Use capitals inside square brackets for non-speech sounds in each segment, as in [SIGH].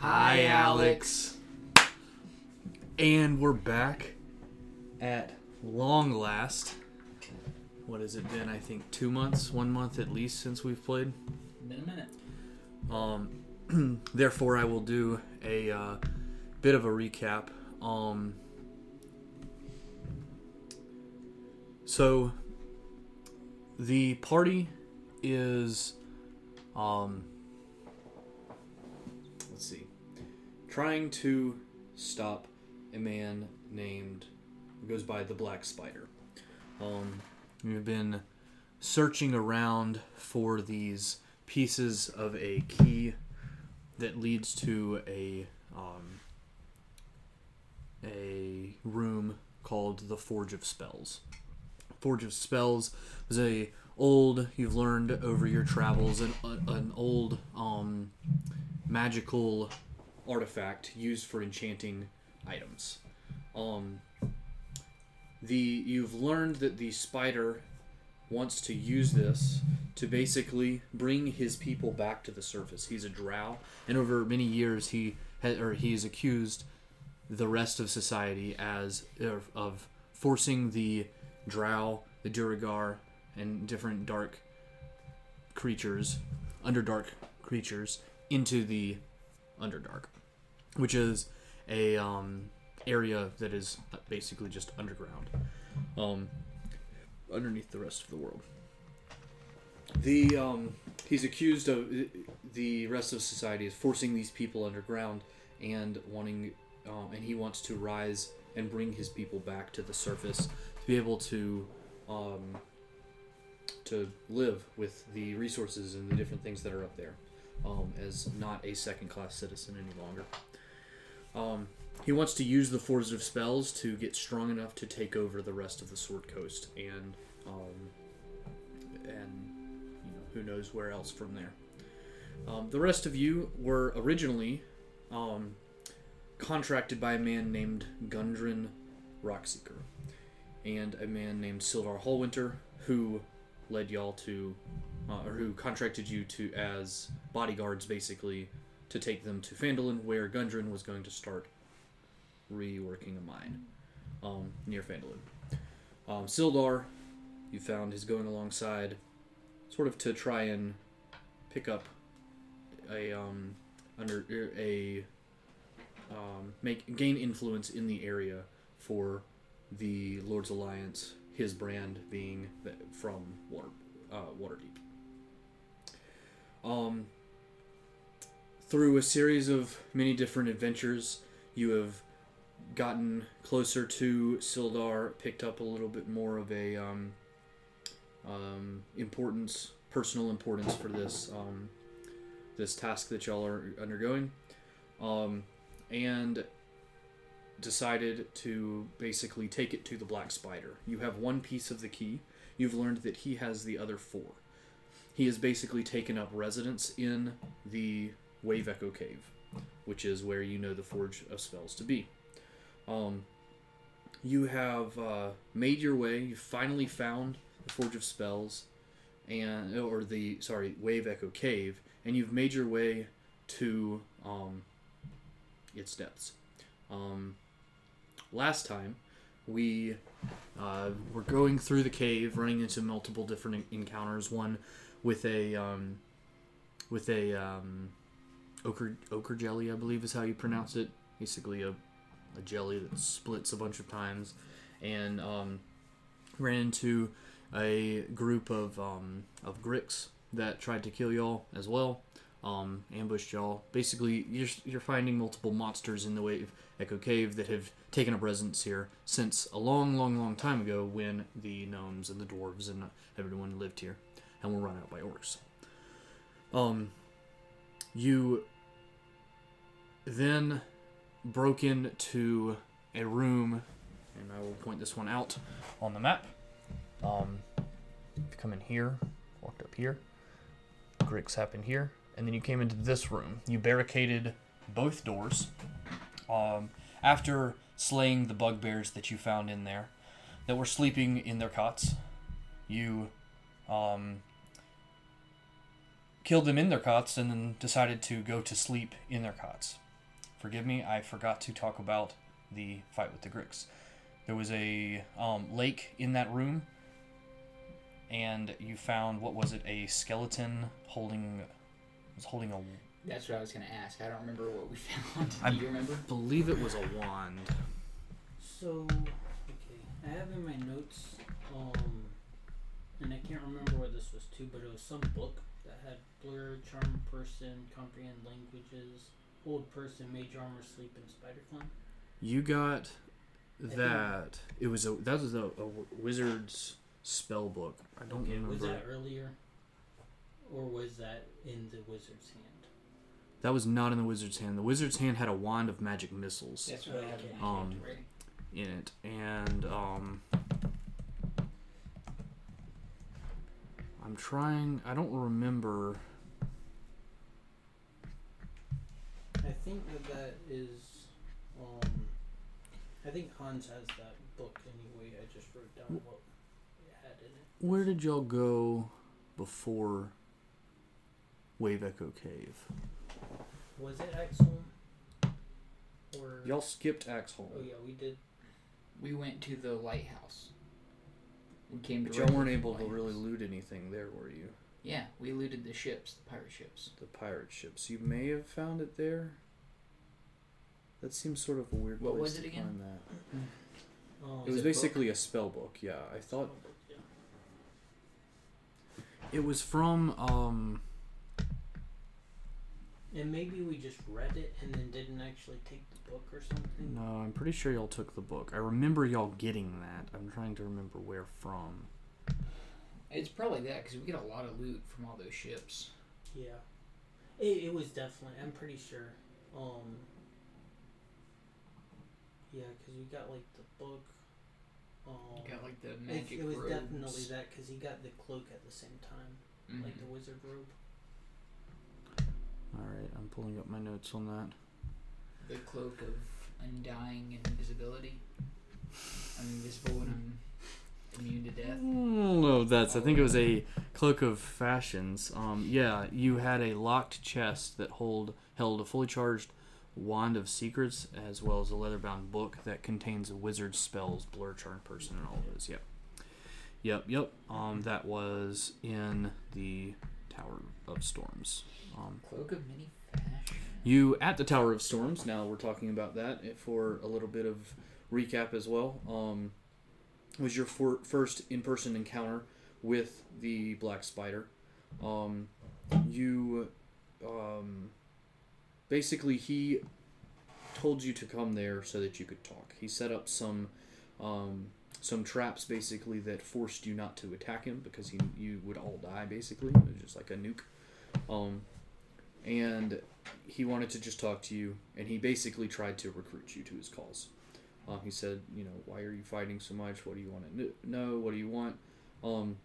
Hi, Alex. And we're back at long last. What has it been? I think two months, one month at least since we've played. Been a minute. Um, [CLEARS THROAT] therefore, I will do a uh, bit of a recap. Um, so, the party is, um, trying to stop a man named who goes by the Black Spider. Um, we've been searching around for these pieces of a key that leads to a um, a room called the Forge of Spells. Forge of Spells is a old you've learned over your travels an, an old um, magical artifact used for enchanting items. Um, the you've learned that the spider wants to use this to basically bring his people back to the surface. He's a drow, and over many years he ha- or he is accused the rest of society as of, of forcing the drow, the Duergar, and different dark creatures, underdark creatures, into the underdark, which is a um, area that is basically just underground, um, underneath the rest of the world. The um, he's accused of the rest of society is forcing these people underground and wanting, um, and he wants to rise and bring his people back to the surface to be able to um, to live with the resources and the different things that are up there um, as not a second class citizen any longer. Um, he wants to use the Forge of Spells to get strong enough to take over the rest of the Sword Coast and um, and you know who knows where else from there. Um, the rest of you were originally um, contracted by a man named Gundren Rockseeker and a man named Sildar Hallwinter who led y'all to uh, or who contracted you to as bodyguards basically to take them to Phandalin where Gundren was going to start reworking a mine um, near Phandalin. Um, Sildar, you found, is going alongside, sort of to try and pick up a um, under a um, make gain influence in the area for the Lord's Alliance. His brand being from Water uh, Waterdeep. Um, through a series of many different adventures, you have gotten closer to Sildar, picked up a little bit more of a um, um, importance, personal importance for this um, this task that y'all are undergoing, um, and decided to basically take it to the Black Spider. You have one piece of the key. You've learned that he has the other four. He has basically taken up residence in the Wave Echo Cave, which is where you know the Forge of Spells to be. Um, you have uh, made your way. You finally found the Forge of Spells, and or the sorry Wave Echo Cave, and you've made your way to um, its depths. Um, last time, we uh, were going through the cave, running into multiple different encounters. One with a um, with a um, ochre ochre jelly, I believe is how you pronounce it. Basically, a a jelly that splits a bunch of times, and um, ran into a group of um, of Gricks that tried to kill y'all as well. Um, ambushed y'all. Basically, you're, you're finding multiple monsters in the Wave Echo Cave that have taken up residence here since a long, long, long time ago when the gnomes and the dwarves and everyone lived here and were run out by orcs. Um, you then broke into a room, and I will point this one out on the map. Um, come in here, walked up here, Gricks happened here, and then you came into this room. You barricaded both doors. Um, after slaying the bugbears that you found in there, that were sleeping in their cots, you um, killed them in their cots and then decided to go to sleep in their cots. Forgive me, I forgot to talk about the fight with the Gricks. There was a um, lake in that room, and you found what was it? A skeleton holding was holding a That's what I was gonna ask. I don't remember what we [LAUGHS] found. I- Do you remember? believe it was a wand. So, okay, I have in my notes, um, and I can't remember where this was to, but it was some book that had blur, charm person, comprehend languages, old person, mage armor, sleep, in spider climb. You got that. It was a that was a, a wizard's spell book. I don't okay, remember. was that earlier, or was that in the wizard's hand? That was not in the wizard's hand. The wizard's hand had a wand of magic missiles That's what I have in Um, in it, and um, I'm trying. I don't remember. I think that that is, um, I think Hans has that book anyway. I just wrote down what it had in it. Where did y'all go before Wave Echo Cave? Was it Axel? Or Y'all skipped Axeholm. Oh yeah, we did. We went to the lighthouse. We came But y'all weren't able to really loot anything there, were you? Yeah, we looted the ships, the pirate ships. The pirate ships. You may have found it there. That seems sort of a weird What place was to it again? find that. Um, It was it book? basically a spell book. Yeah, I thought yeah. it was from. um And maybe we just read it and then didn't actually take the book or something. No, I'm pretty sure y'all took the book. I remember y'all getting that. I'm trying to remember where from. It's probably that because we get a lot of loot from all those ships. Yeah. It, it was definitely. I'm pretty sure. Um. Yeah, because we got like the book. Um, got like the it, magic it was robes. definitely that because he got the cloak at the same time, like Mhm. the wizard robe. All right, I'm pulling up my notes on that. the cloak of undying and invisibility. I'm invisible when I'm immune to death. No, that's. I think it was a cloak of fashions. Um, yeah, you had a locked chest that hold held a fully charged wand of secrets, as well as a leather-bound book that contains wizard spells, blur, charm person, and all those. Yep, yep, yep. Um, that was in the Tower of Storms. Um, Cloak of many fashion. you at the Tower of Storms. Now we're talking about that for a little bit of recap as well. Um, was your for, first in-person encounter with the Black Spider. Um, you um, basically he told you to come there so that you could talk. He set up some um, some traps basically that forced you not to attack him because he you would all die basically. It was just like a nuke. Um, and he wanted to just talk to you, and he basically tried to recruit you to his cause. Um, he said, you know, why are you fighting so much? What do you want to know? What do you want? Um,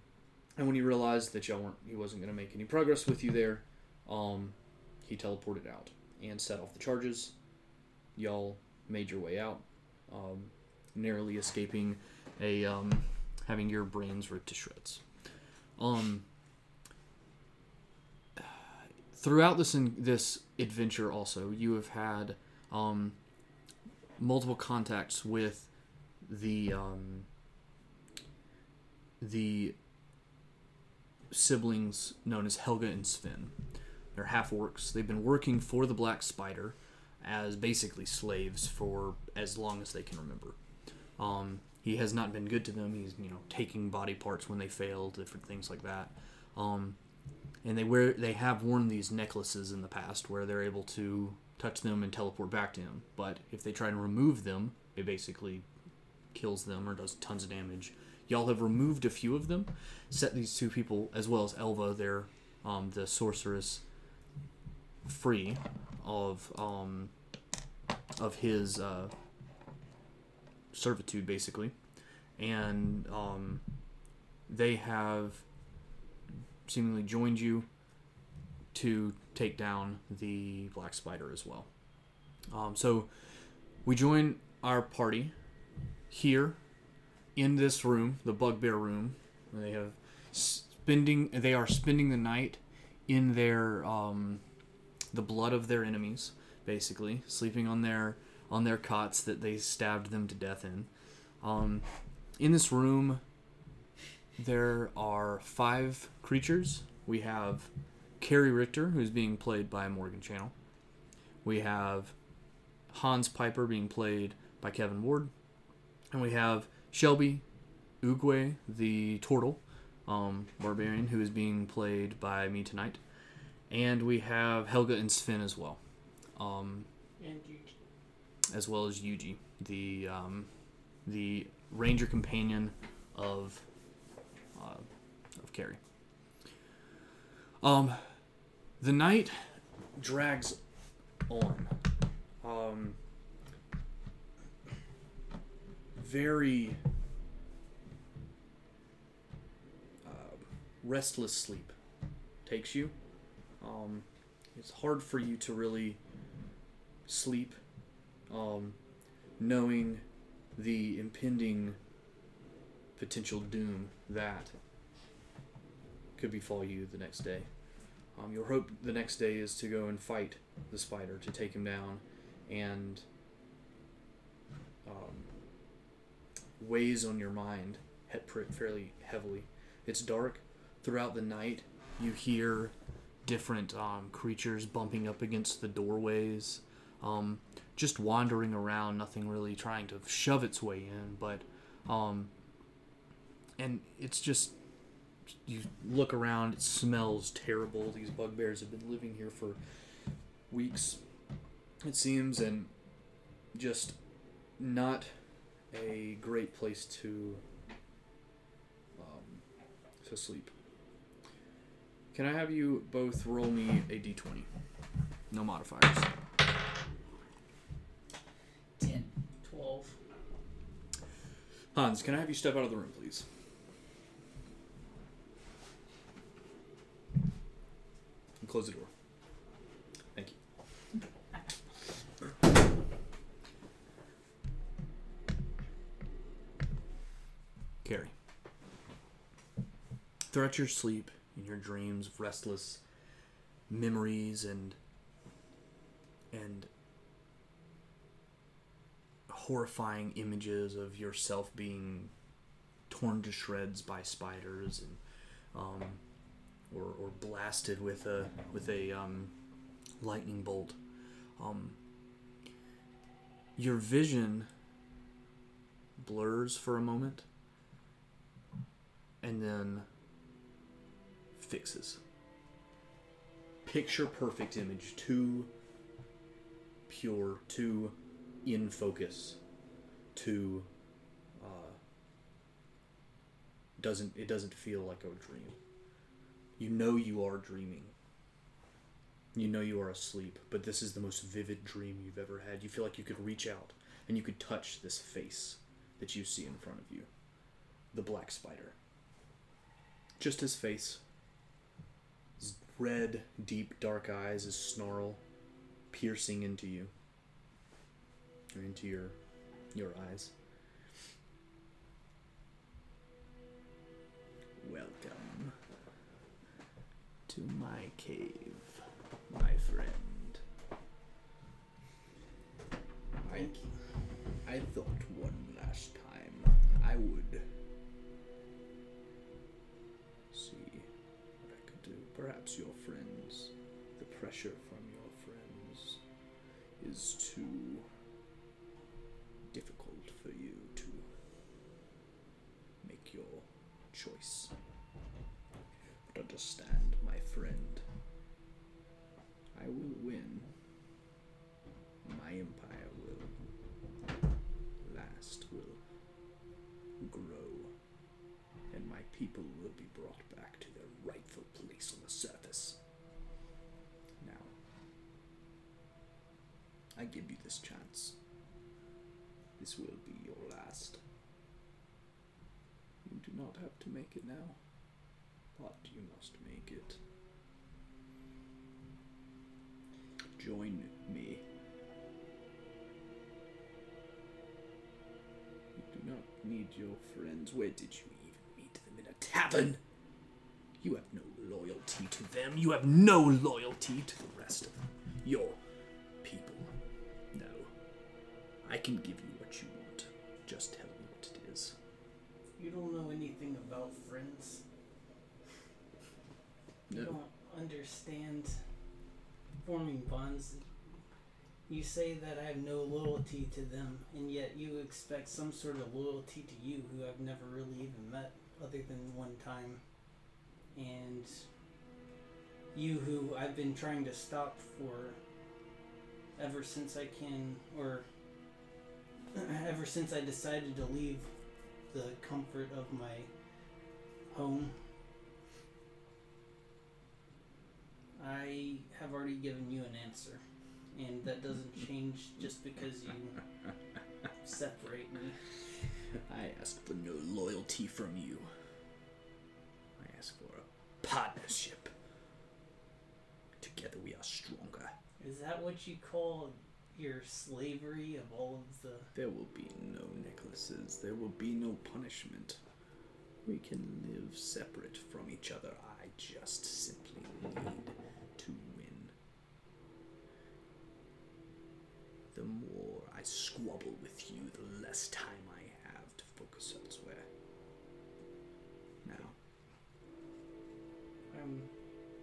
and when he realized that y'all weren't, he wasn't going to make any progress with you there, um, he teleported out and set off the charges. Y'all made your way out, um, narrowly escaping a um, having your brains ripped to shreds. Throughout this in, this adventure, also you have had multiple contacts with the um, the siblings known as Helga and Sven. They're half orcs. They've been working for the Black Spider as basically slaves for as long as they can remember. Um, he has not been good to them. He's you know taking body parts when they fail, different things like that. Um, and they wear they have worn these necklaces in the past where they're able to touch them and teleport back to him. But if they try and remove them, it basically kills them or does tons of damage. Y'all have removed a few of them, set these two people as well as Elva, their um, the sorceress, free of um, of his uh, servitude, basically, and um, they have seemingly joined you to take down the Black Spider as well. Um, so we join our party here in this room, the Bugbear room. They have spending. They are spending the night in their um, the blood of their enemies basically sleeping on their on their cots that they stabbed them to death in. Um, in this room, there are five creatures. We have Carrie Richter, who's being played by Morgan Channel. We have Hans Piper being played by Kevin Ward, and we have Shelby Ugwe, the turtle um, barbarian, who is being played by me tonight, and we have Helga and Sven as well, um, And you as well as Yuji, the um, the ranger companion of uh, of Carrie. Um, the night drags on. Um, very uh, restless sleep takes you. Um, it's hard for you to really sleep, um, knowing the impending potential doom that could befall you the next day. Um, your hope the next day is to go and fight the spider to take him down, and um, weighs on your mind fairly heavily. It's dark throughout the night. You hear different um, creatures bumping up against the doorways, um, just wandering around. Nothing really trying to shove its way in, but um, and it's just you look around. It smells terrible. These bugbears have been living here for weeks, it seems, and just not a great place to um, to sleep. Can I have you both roll me a d20? No modifiers. Ten. twelve. Hans, can I have you step out of the room, please? Close the door. Thank you. Carrie. Throughout your sleep, in your dreams of restless memories and and horrifying images of yourself being torn to shreds by spiders and um, or, or blasted with a with a um, lightning bolt. Um, your vision blurs for a moment and then fixes. Picture perfect image, too pure, too in focus, too uh, doesn't it doesn't feel like a dream. You know you are dreaming. You know you are asleep, but this is the most vivid dream you've ever had. You feel like you could reach out and you could touch this face that you see in front of you. The black spider. Just his face. His red, deep, dark eyes, his snarl piercing into you. Or into your your eyes. Welcome to my cave, my friend. I, I thought one last time I would see what I could do. Perhaps your friends, the pressure from your friends is too This will be your last. You do not have to make it now, but you must make it. Join me. You do not need your friends. Where did you even meet them? In a tavern? You have no loyalty to them. You have no loyalty to the rest of them. your people. No. I can give you. Just tell me what it is. You don't know anything about friends. You No. don't understand forming bonds. You say that I have no loyalty to them, and yet you expect some sort of loyalty to you, who I've never really even met other than one time. And you, who I've been trying to stop for ever since I can, or [CLEARS THROAT] ever since I decided to leave the comfort of my home. I have already given you an answer, and that doesn't change just because you [LAUGHS] separate me. I ask for no loyalty from you. I ask for a partnership. Together we are stronger. Is that what you call your slavery of all of the? There will be no necklaces. There will be no punishment. We can live separate from each other. I just simply need to win. The more I squabble with you, the less time I have to focus elsewhere. Now, I'm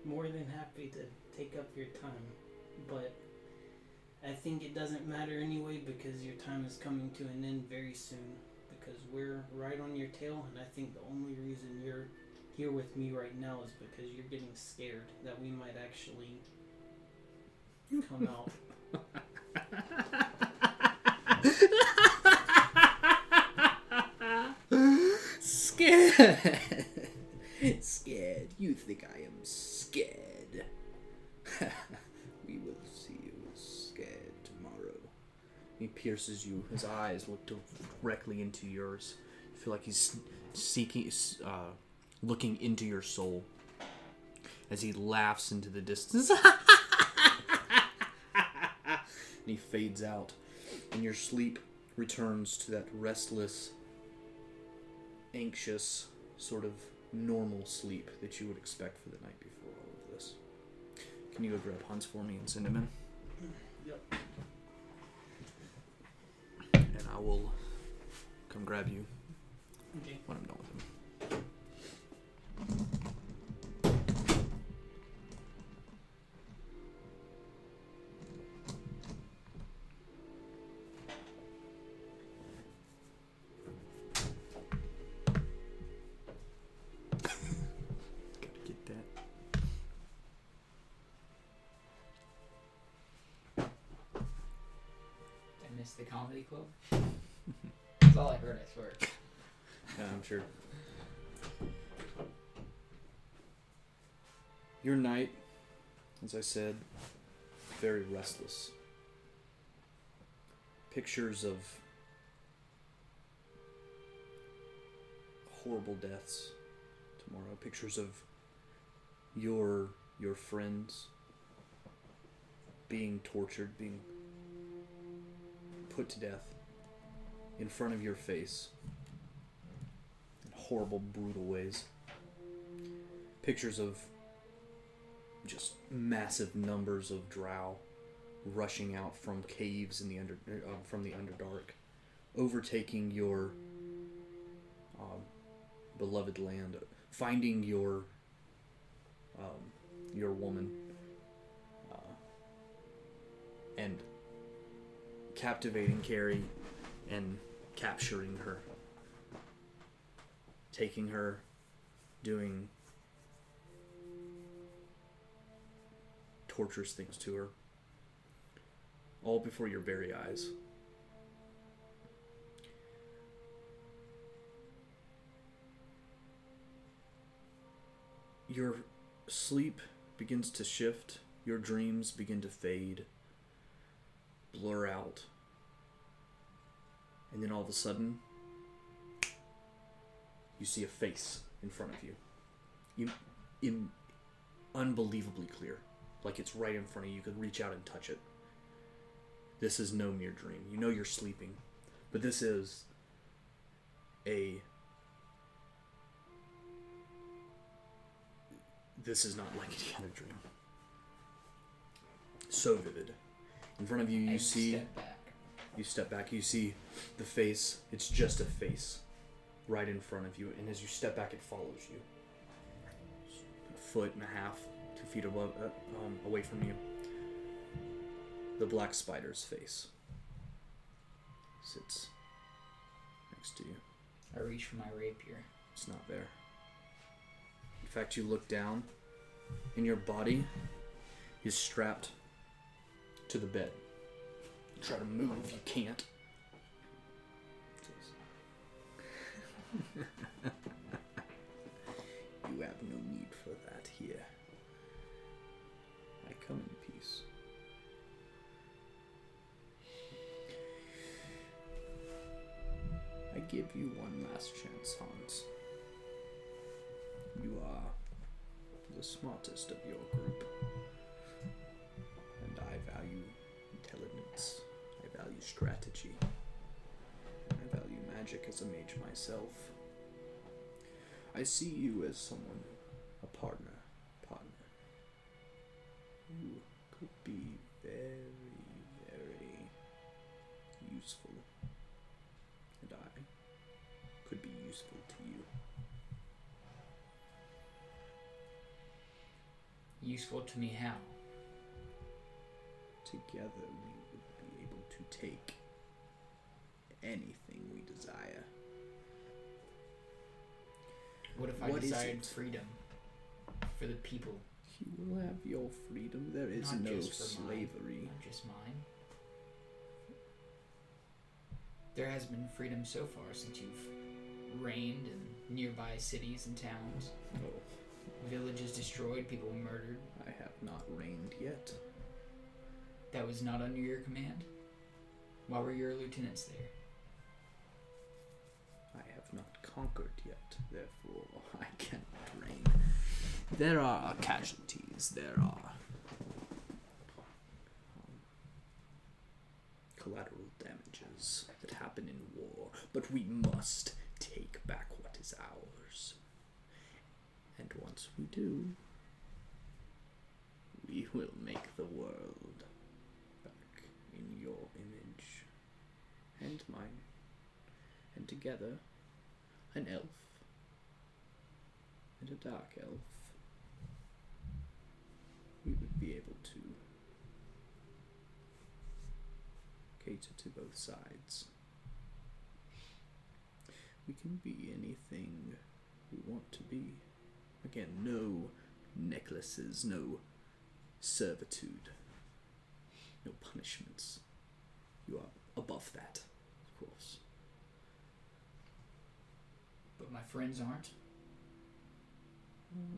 more than happy to take up your time, but I think it doesn't matter anyway because your time is coming to an end very soon. Because we're right on your tail, and I think the only reason you're here with me right now is because you're getting scared that we might actually come out. [LAUGHS] [LAUGHS] Scared. scared. You think I am scared? Pierces you. His eyes look directly into yours. You feel like he's seeking, uh, looking into your soul. As he laughs into the distance. [LAUGHS] and he fades out. And your sleep returns to that restless, anxious, sort of normal sleep that you would expect for the night before all of this. Can you go grab Hans for me and send him in? I will come grab you Okay. when I'm done with him. [LAUGHS] Gotta get that. I missed the comedy club. That's all I heard, I swear. Yeah, I'm sure. Your night, as I said, very restless. Pictures of horrible deaths tomorrow. Pictures of your your friends being tortured, being put to death in front of your face in horrible, brutal ways. Pictures of just massive numbers of drow rushing out from caves in the under uh, from the underdark, overtaking your um, beloved land, finding your um, your woman, uh, and captivating Carrie and capturing her, taking her, doing torturous things to her, all before your very eyes. Your sleep begins to shift, your dreams begin to fade, blur out, and then all of a sudden, you see a face in front of you. You, in, unbelievably clear, like it's right in front of you. You could reach out and touch it. This is no mere dream. You know you're sleeping, but this is a. This is not like any other dream. So vivid. In front of you, you I see step back. You step back, you see the face. It's just a face right in front of you, and as you step back, it follows you. A foot and a half, two feet above, uh, um, away from you. The black spider's face sits next to you. I reach for my rapier. It's not there. In fact, you look down, and your body is strapped to the bed. Try to move, you can't. you have no need for that here. I come in peace. I give you one last chance, Hans. You are the smartest of your group. Magic as a mage myself. I see you as someone, a partner. Partner. You could be very, very useful. And I could be useful to you. Useful to me how? Together we would be able to take anything What if I What desired freedom for the people, You will have your freedom. There is Not no for mine. slavery. not just mine? There has been freedom so far since you've reigned in nearby cities and towns. Oh, Villages destroyed, people murdered. I have not reigned yet. That was not under your command? Why were your lieutenants there? Conquered yet, therefore [LAUGHS] I cannot reign. There are casualties, there are um, collateral damages that happen in war, but we must take back what is ours. And once we do, we will make the world back in your image and mine and together an elf and a dark elf we would be able to cater to both sides. We can be anything we want to be. Again, no necklaces, no servitude, no punishments. You are above that, of course. But my friends aren't.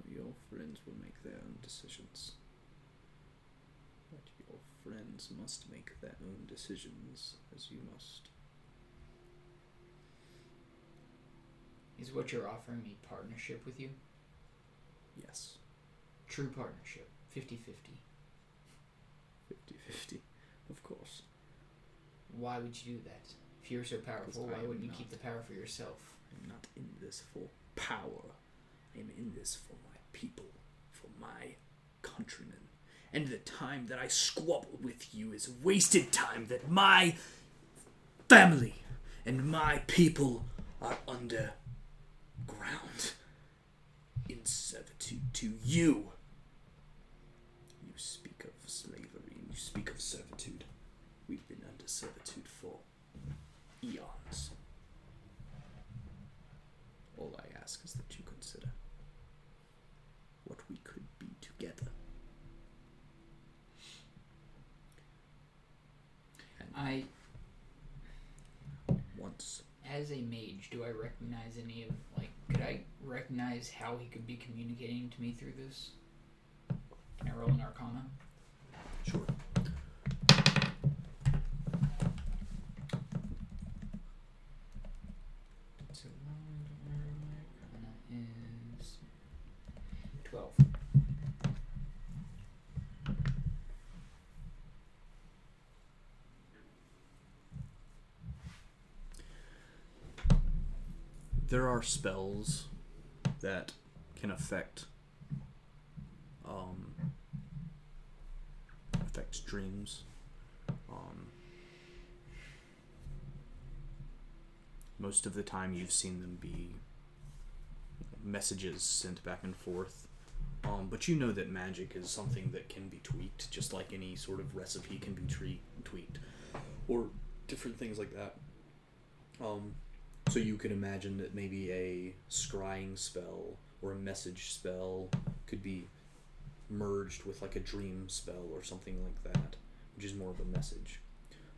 Your friends will make their own decisions. But your friends must make their own decisions, as you must. Is what you're offering me partnership with you? Yes, True partnership. 50 50. 50 50, of course. Why would you do that? If you're so powerful, why wouldn't you keep the power for yourself? I'm not in this for power. I'm in this for my people, for my countrymen. And the time that I squabble with you is wasted time that my family and my people are underground in servitude to you. You speak of slavery and you speak of servitude. We've been under servitude for eons. All I ask is that you consider what we could be together. And I, once, as a mage, do I recognize any of, like, could I recognize how he could be communicating to me through this? Can I roll an arcana? sure. So, arcana is 12. There are spells that can affect um affect dreams. Um most of the time you've seen them be messages sent back and forth. Um, but you know that magic is something that can be tweaked, just like any sort of recipe can be tre- tweaked, or different things like that. Um, so you could imagine that maybe a scrying spell or a message spell could be merged with like a dream spell or something like that, which is more of a message.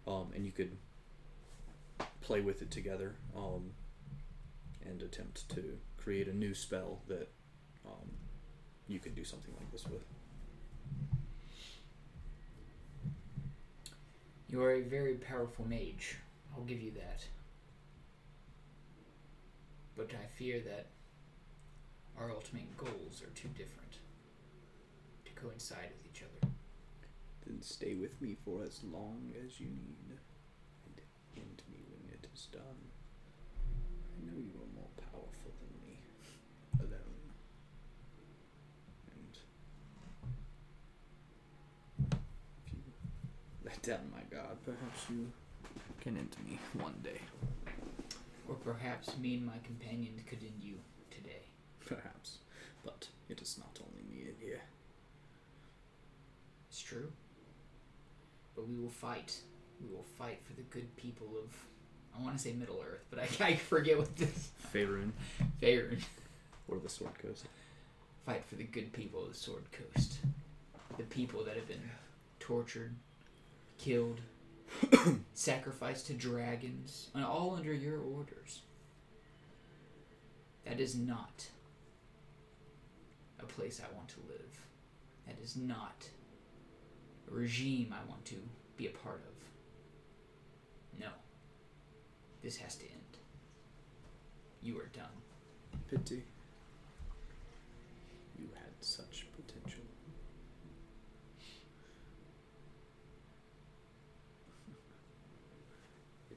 Um, and you could play with it together um, and attempt to create a new spell that um, you could do something like this with. You are a very powerful mage. I'll give you that. But I fear that our ultimate goals are too different to coincide with each other. Then stay with me for as long as you need, and end me when it is done. I know you are more powerful than me, alone. And if you let down my guard, Perhaps you can end me one day. Or perhaps me and my companions could end you today. perhaps, but it is not only me in here. It's true. But we will fight. We will fight for the good people of. I want to say Middle Earth, but I, [LAUGHS] I forget what this. Faerun Faerun. or the Sword Coast. Fight for the good people of the Sword Coast. The people that have been tortured, killed, [COUGHS] sacrificed to dragons, and all under your orders. That is not a place I want to live. That is not a regime I want to be a part of. No. This has to end. You are done. Pity. You had such potential.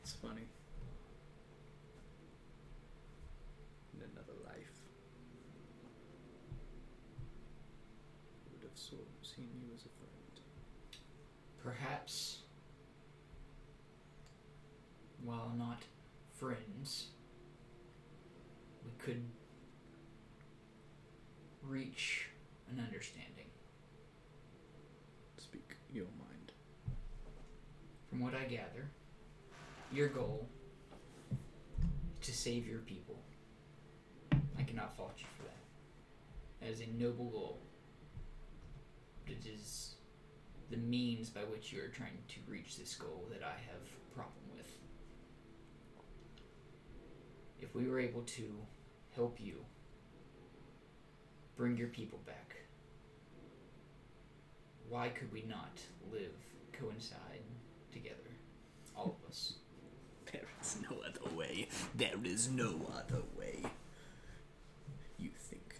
It's funny. In another life, I would have so seen you as a friend. Perhaps, while not friends, we could reach an understanding. Speak your mind. From what I gather, your goal to save your people. I cannot fault you for that. That is a noble goal. It is the means by which you are trying to reach this goal that I have a problem with. If we were able to help you bring your people back, why could we not live, coincide together? All of us. Is no other way. There is no other way. You think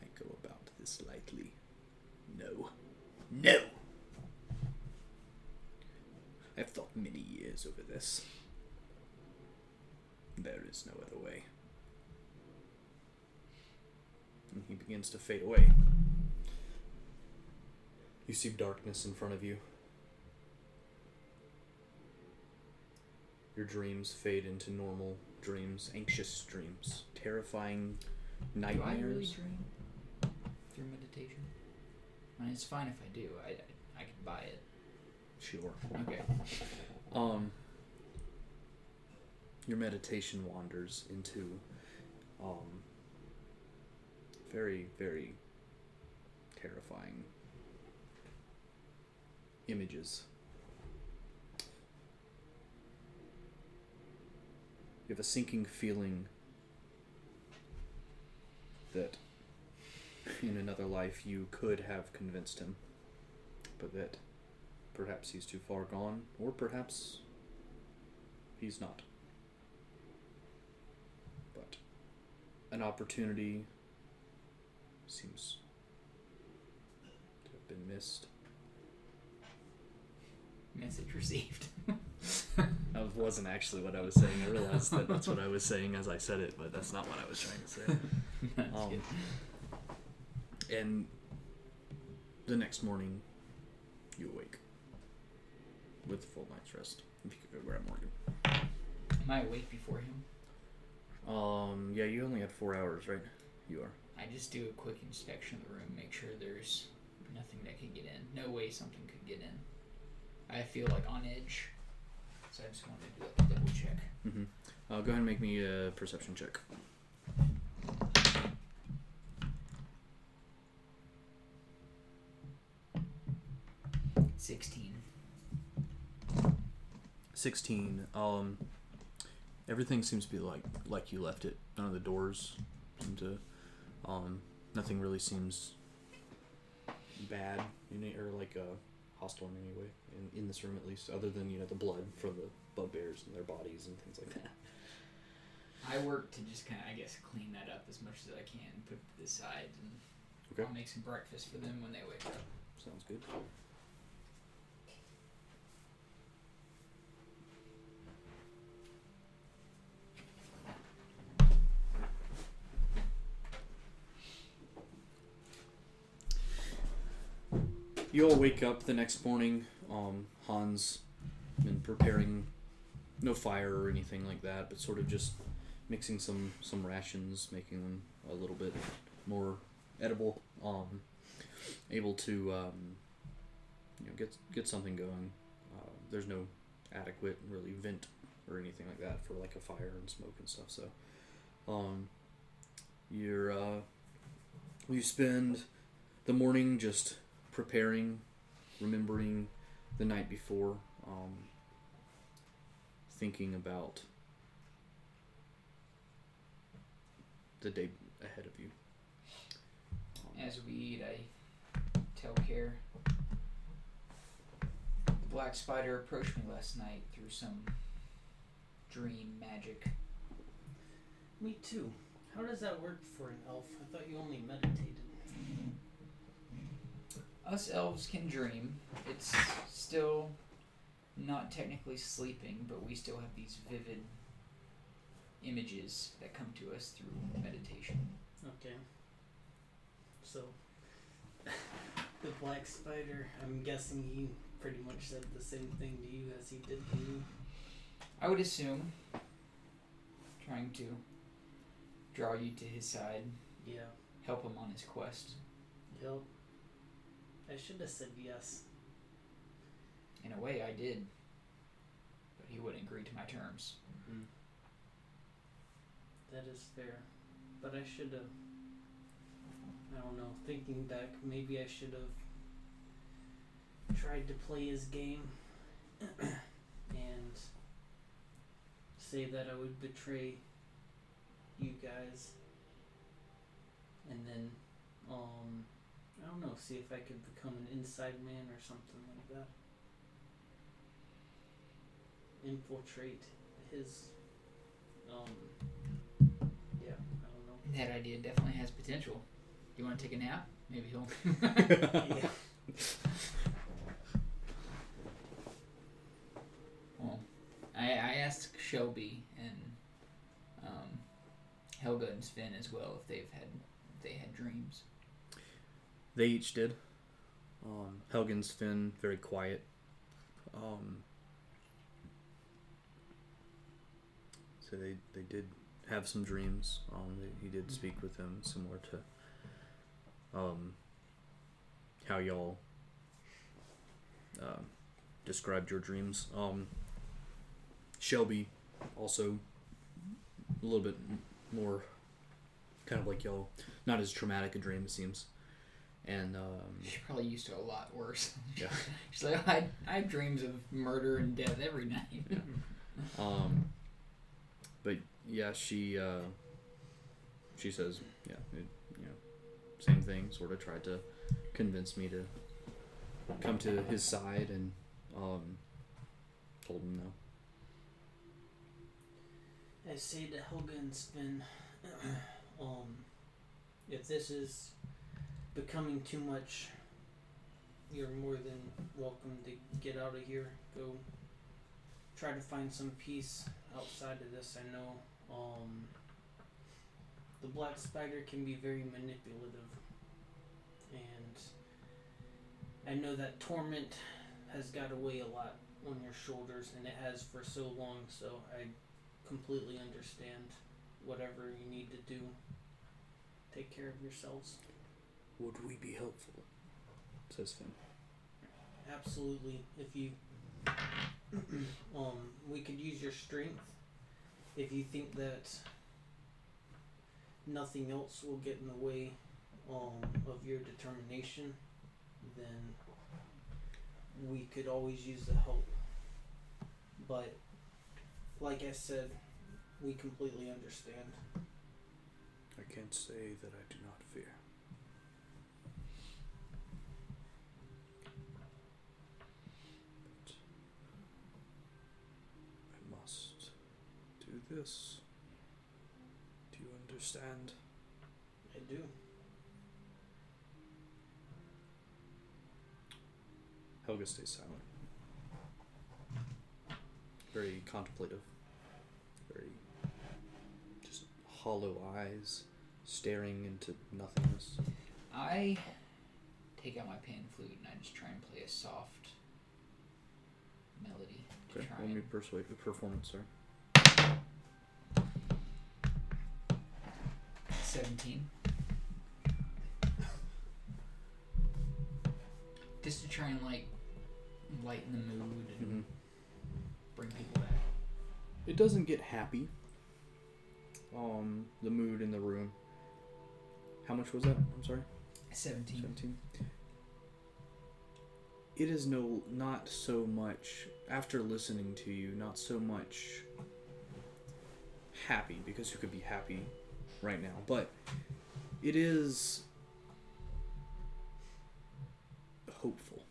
I go about this lightly? No. No! I've thought many years over this. There is no other way. And he begins to fade away. You see darkness in front of you. Your dreams fade into normal dreams, anxious dreams, terrifying Do I really nightmares. dream through meditation? I mean, it's fine if I do. I, I, I could buy it. Sure. Okay. Um, your meditation wanders into um, very, very terrifying images. You have a sinking feeling that in another life you could have convinced him, but that perhaps he's too far gone, or perhaps he's not. But an opportunity seems to have been missed. Message received. [LAUGHS] [LAUGHS] That wasn't actually what I was saying. I realized that that's what I was saying as I said it, but that's not what I was trying to say. [LAUGHS] Um, and the next morning, you awake with a full night's rest. If you could go grab Morgan. Am I awake before him? Um, yeah, you only had four hours, right? You are. I just do a quick inspection of the room, make sure there's nothing that can get in. No way something could get in. I feel like on edge, so I just wanted to do a double check. Mm-hmm. Uh, go ahead and make me a perception check. Sixteen. 16 um everything seems to be like like you left it none of the doors seem to um nothing really seems bad in it, or like uh hostile in any way in, in this room at least other than you know the blood from the bugbears and their bodies and things like that I work to just kind of, I guess, clean that up as much as I can, put it to the side, and Okay. I'll make some breakfast for them when they wake up. sounds good You all wake up the next morning. Um, Hans been preparing no fire or anything like that, but sort of just mixing some some rations, making them a little bit more edible. Um, able to um, you know get get something going. Uh, there's no adequate really vent or anything like that for like a fire and smoke and stuff. So um, you're uh, you spend the morning just preparing, remembering the night before, um, thinking about the day ahead of you. Um, As we eat, I tell Care. The black spider approached me last night through some dream magic. Me too. How does that work for an elf? I thought you only meditated. Us elves can dream. It's still not technically sleeping, but we still have these vivid images that come to us through meditation. Okay. So, [LAUGHS] the black spider, I'm guessing he pretty much said the same thing to you as he did to me. I would assume trying to draw you to his side, Yeah. help him on his quest. Yep. I should have said yes. In a way, I did, but he wouldn't agree to my terms. That is fair. But I should have. I don't know. Thinking back, maybe I should have tried to play his game [CLEARS THROAT] and say that I would betray you guys. And then, um, I don't know, see if I could become an inside man or something like that. Infiltrate his, um, yeah, I don't know. That idea definitely has potential. You want to take a nap? Maybe he'll. [LAUGHS] yeah. Well, I, I asked Shelby and um, Helga and Sven as well if they've had if they had dreams. They each did. Um, Helga and Sven very quiet. Um, so they they did have some dreams. Um, he did speak with them, similar to um, how y'all uh, described your dreams. Um, Shelby also a little bit more kind of like y'all, not as traumatic a dream it seems. And um, She's probably used to a lot worse. Yeah. [LAUGHS] She's like, I, I have dreams of murder and death every night. Um, but yeah, she uh, she says, yeah, it, you know, same thing. Sort of tried to convince me to come to his side, and um, told him no. I say to Helga and Sven, [CLEARS THROAT] um, if this is becoming too much, you're more than welcome to get out of here. Go try to find some peace outside of this. I know um, the black spider can be very manipulative, and I know that torment has got away a lot on your shoulders, and it has for so long. So I completely understand. whatever you need to do. Take care of yourselves. Would we be helpful? Says Sven. Absolutely. If you, [CLEARS THROAT] um, we could use your strength. If you think that nothing else will get in the way, um, of your determination, then we could always use the help. But, like I said, we completely understand. I can't say that I do not fear. But I must do this. Do you understand? I do. Helga stays silent. Very contemplative. Very just hollow eyes staring into nothingness. I take out my pan flute and I just try and play a soft melody. Okay, let me persuade the performance, sir. Seventeen. Just to try and like lighten the mood and Mm-hmm. bring people back. It doesn't get happy. Um, the mood in the room. How much was that? I'm sorry. Seventeen. 17 it is no not so much after listening to you not so much happy because who could be happy right now but it is hopeful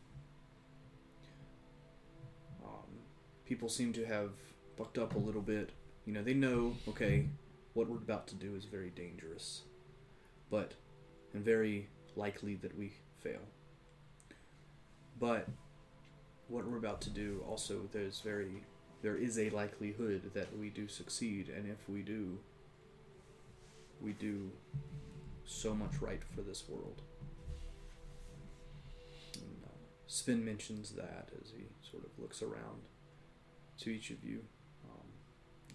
um, people seem to have bucked up a little bit you know they know okay what we're about to do is very dangerous but and very likely that we fail. But what we're about to do also there's very there is a likelihood that we do succeed and if we do we do so much right for this world. And, uh, Sven mentions that as he sort of looks around to each of you. Um,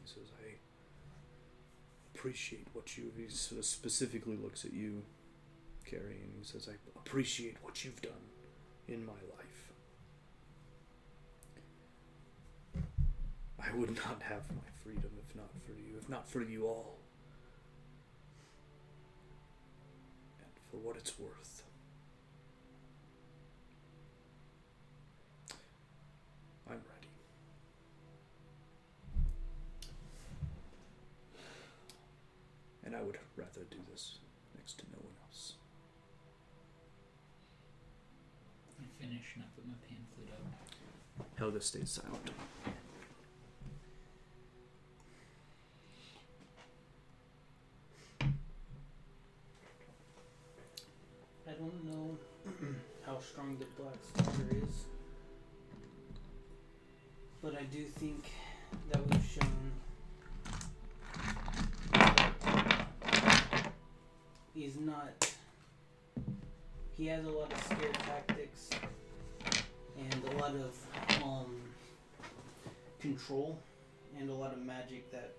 he says, "I appreciate what you." He sort of specifically looks at you, Carrie, and he says, "I appreciate what you've done in my life. I would not have my freedom if not for you, if not for you all. For what it's worth." I'm ready. And I would rather do this next to no one else. I finish and I put my pan flute up. Helga stays silent. Don't know [CLEARS THROAT] how strong the black spider is, but I do think that we've shown that he's not. He has a lot of scare tactics and a lot of um, control and a lot of magic that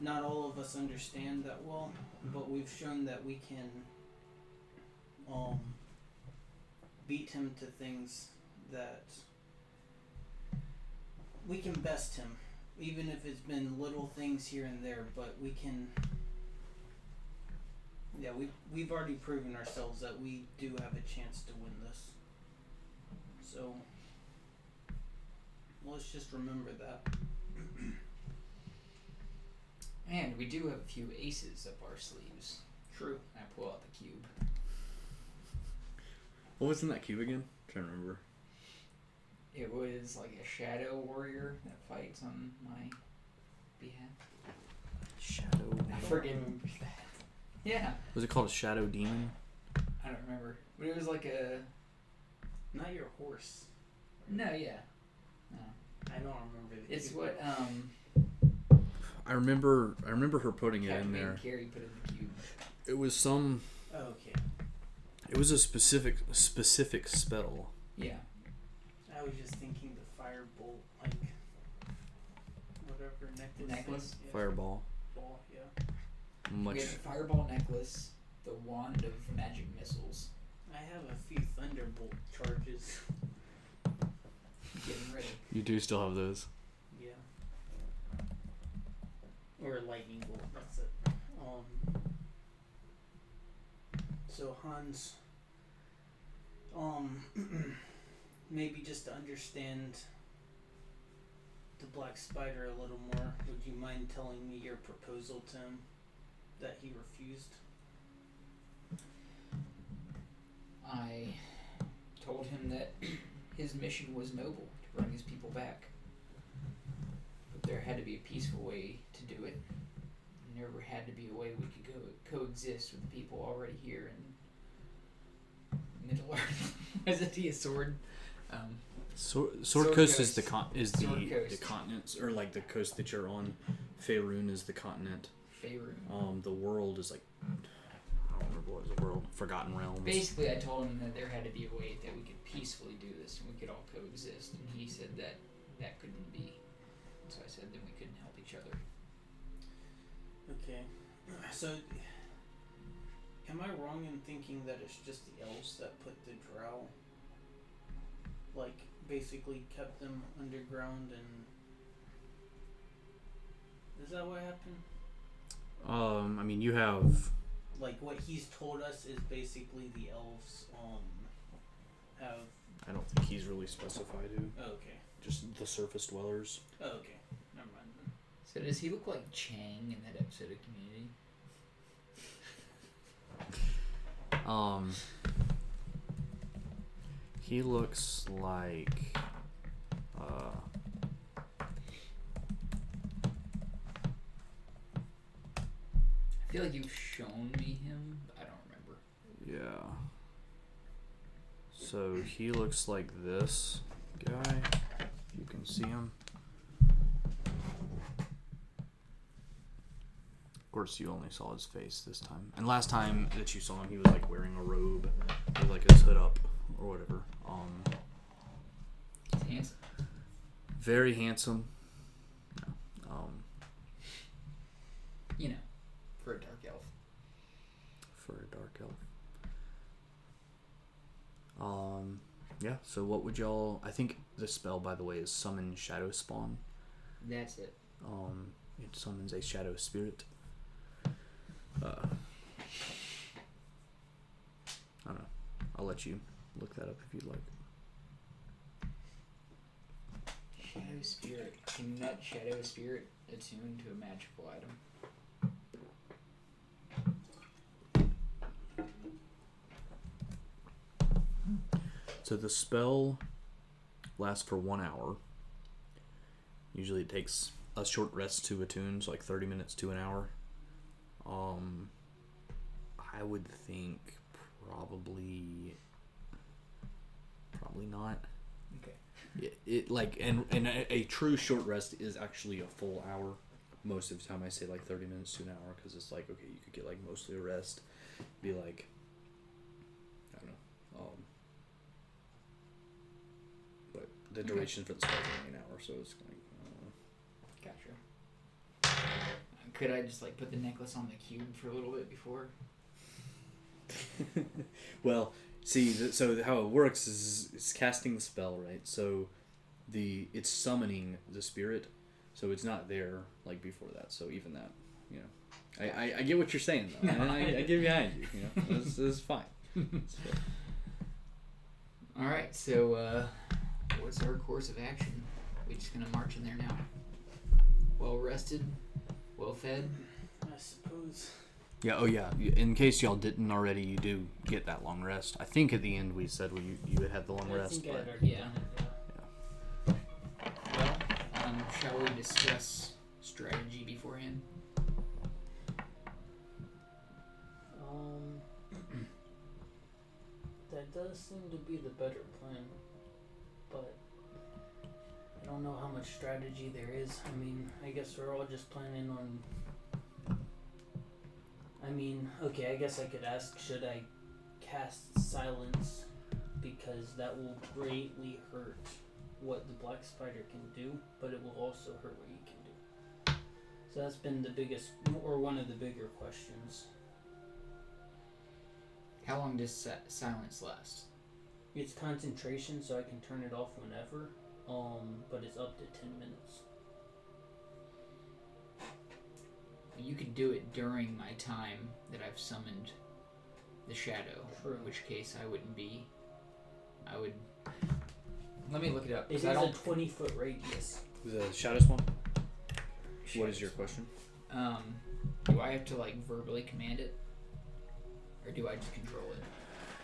not all of us understand that well, but we've shown that we can um, beat him to things that we can best him, even if it's been little things here and there. But we can, yeah, we we've already proven ourselves that we do have a chance to win this. So let's just remember that. [CLEARS THROAT] And we do have a few aces up our sleeves. True. I pull out the cube. What was in that cube again? I'm trying to remember. It was like a shadow warrior that fights on my behalf. Shadow. I forget that. Yeah, Was it called a shadow demon? I don't remember. But it was like a Not your horse. no, yeah. No. I don't remember. The It's cube. what um I remember. I remember her putting it in Captain there. Carey put in the cube. It was some. Okay. It was a specific specific spell. Yeah. I was just thinking the firebolt, like whatever necklace. necklace? Yeah. Fireball. ball. Yeah. Much. We have a fireball necklace, the wand of magic missiles. I have a few thunderbolt charges. Getting ready. You do still have those. Yeah. Or lightning bolt. That's it. Um. So Hans. Um. [CLEARS THROAT] maybe just to understand the black spider a little more, would you mind telling me your proposal to him that he refused? I told him that [CLEARS THROAT] his mission was noble to bring his people back. But there had to be a peaceful way to do it. There had to be a way we could go coexist with the people already here in Middle Earth. Isn't he sword? Um, Sword, Sword, Sword Coast, is Coast. the con- is the Sword the continent or like the coast that you're on. Faerun is the continent. Faerun. Um, the world is like I don't remember what was the world. Forgotten Realms. Basically, I told him that there had to be a way that we could peacefully do this and we could all coexist, and he said that that couldn't be. So I said then we couldn't help each other. Okay. So, am I wrong in thinking that it's just the elves that put the drow, like, basically kept them underground and. Is that what happened? Um, I mean, you have Like, what he's told us is basically the elves, um, have. I don't think he's really specified who. Oh, okay. Just the surface dwellers. Oh, okay. Never mind then. So does he look like Chang in that episode of Community? Um, he looks like. Uh, I feel like you've shown me him, but I don't remember. yeah. So he looks like this guy. If you can see him. Of course, you only saw his face this time. And last time that you saw him, he was like wearing a robe with like his hood up or whatever. Um, He's handsome. very handsome. Um, You know, for a dark elf. for a dark elf. Um, yeah. So what would y'all? I think the spell, by the way, is summon shadow spawn. That's it. Um, it summons a shadow spirit. Uh, I don't know. I'll let you look that up if you'd like. Shadow Spirit. Can that Shadow Spirit attune to a magical item? So the spell lasts for one hour. Usually it takes a short rest to attune, so like 30 minutes to an hour. Um, I would think probably, probably not. Okay. It, it like and and a, a true short rest is actually a full hour. Most of the time, I say like 30 minutes to an hour because it's like okay, you could get like mostly a rest, be like, I don't know, um, but the Okay. duration for the spell is only an hour, so it's like. Gotcha. Could I just like put the necklace on the cube for a little bit before? [LAUGHS] Well, see, th- so how it works is it's casting the spell, right? So the it's summoning the spirit, so it's not there like before that. So even that, you know, I, I, I get what you're saying though. and I, I get behind you. You know, this, this is fine. [LAUGHS] All right. So, uh, what's our course of action? We just gonna march in there now. Well rested, well fed. I suppose. Yeah. Oh yeah. In case y'all didn't already, you do get that long rest. I think at the end we said well, you you had had the long I rest, think I but had already yeah. done it, yeah. Well, um, shall we discuss strategy beforehand? Um, [CLEARS THROAT] that does seem to be the better plan, but I don't know how much strategy there is. I mean, I guess we're all just planning on. I mean, okay, I guess I could ask should I cast silence because that will greatly hurt what the black spider can do, but it will also hurt what you can do. So that's been the biggest, or one of the bigger questions. How long does silence last? It's concentration, so I can turn it off whenever. Um, but it's up to ten minutes. You could do it during my time that I've summoned the shadow. True. In which case I wouldn't be. I would. Let me look it up. It 'cause is I a don't. twenty foot radius. The Shadow Spawn? What is your question? Um, do I have to like verbally command it, or do I just control it?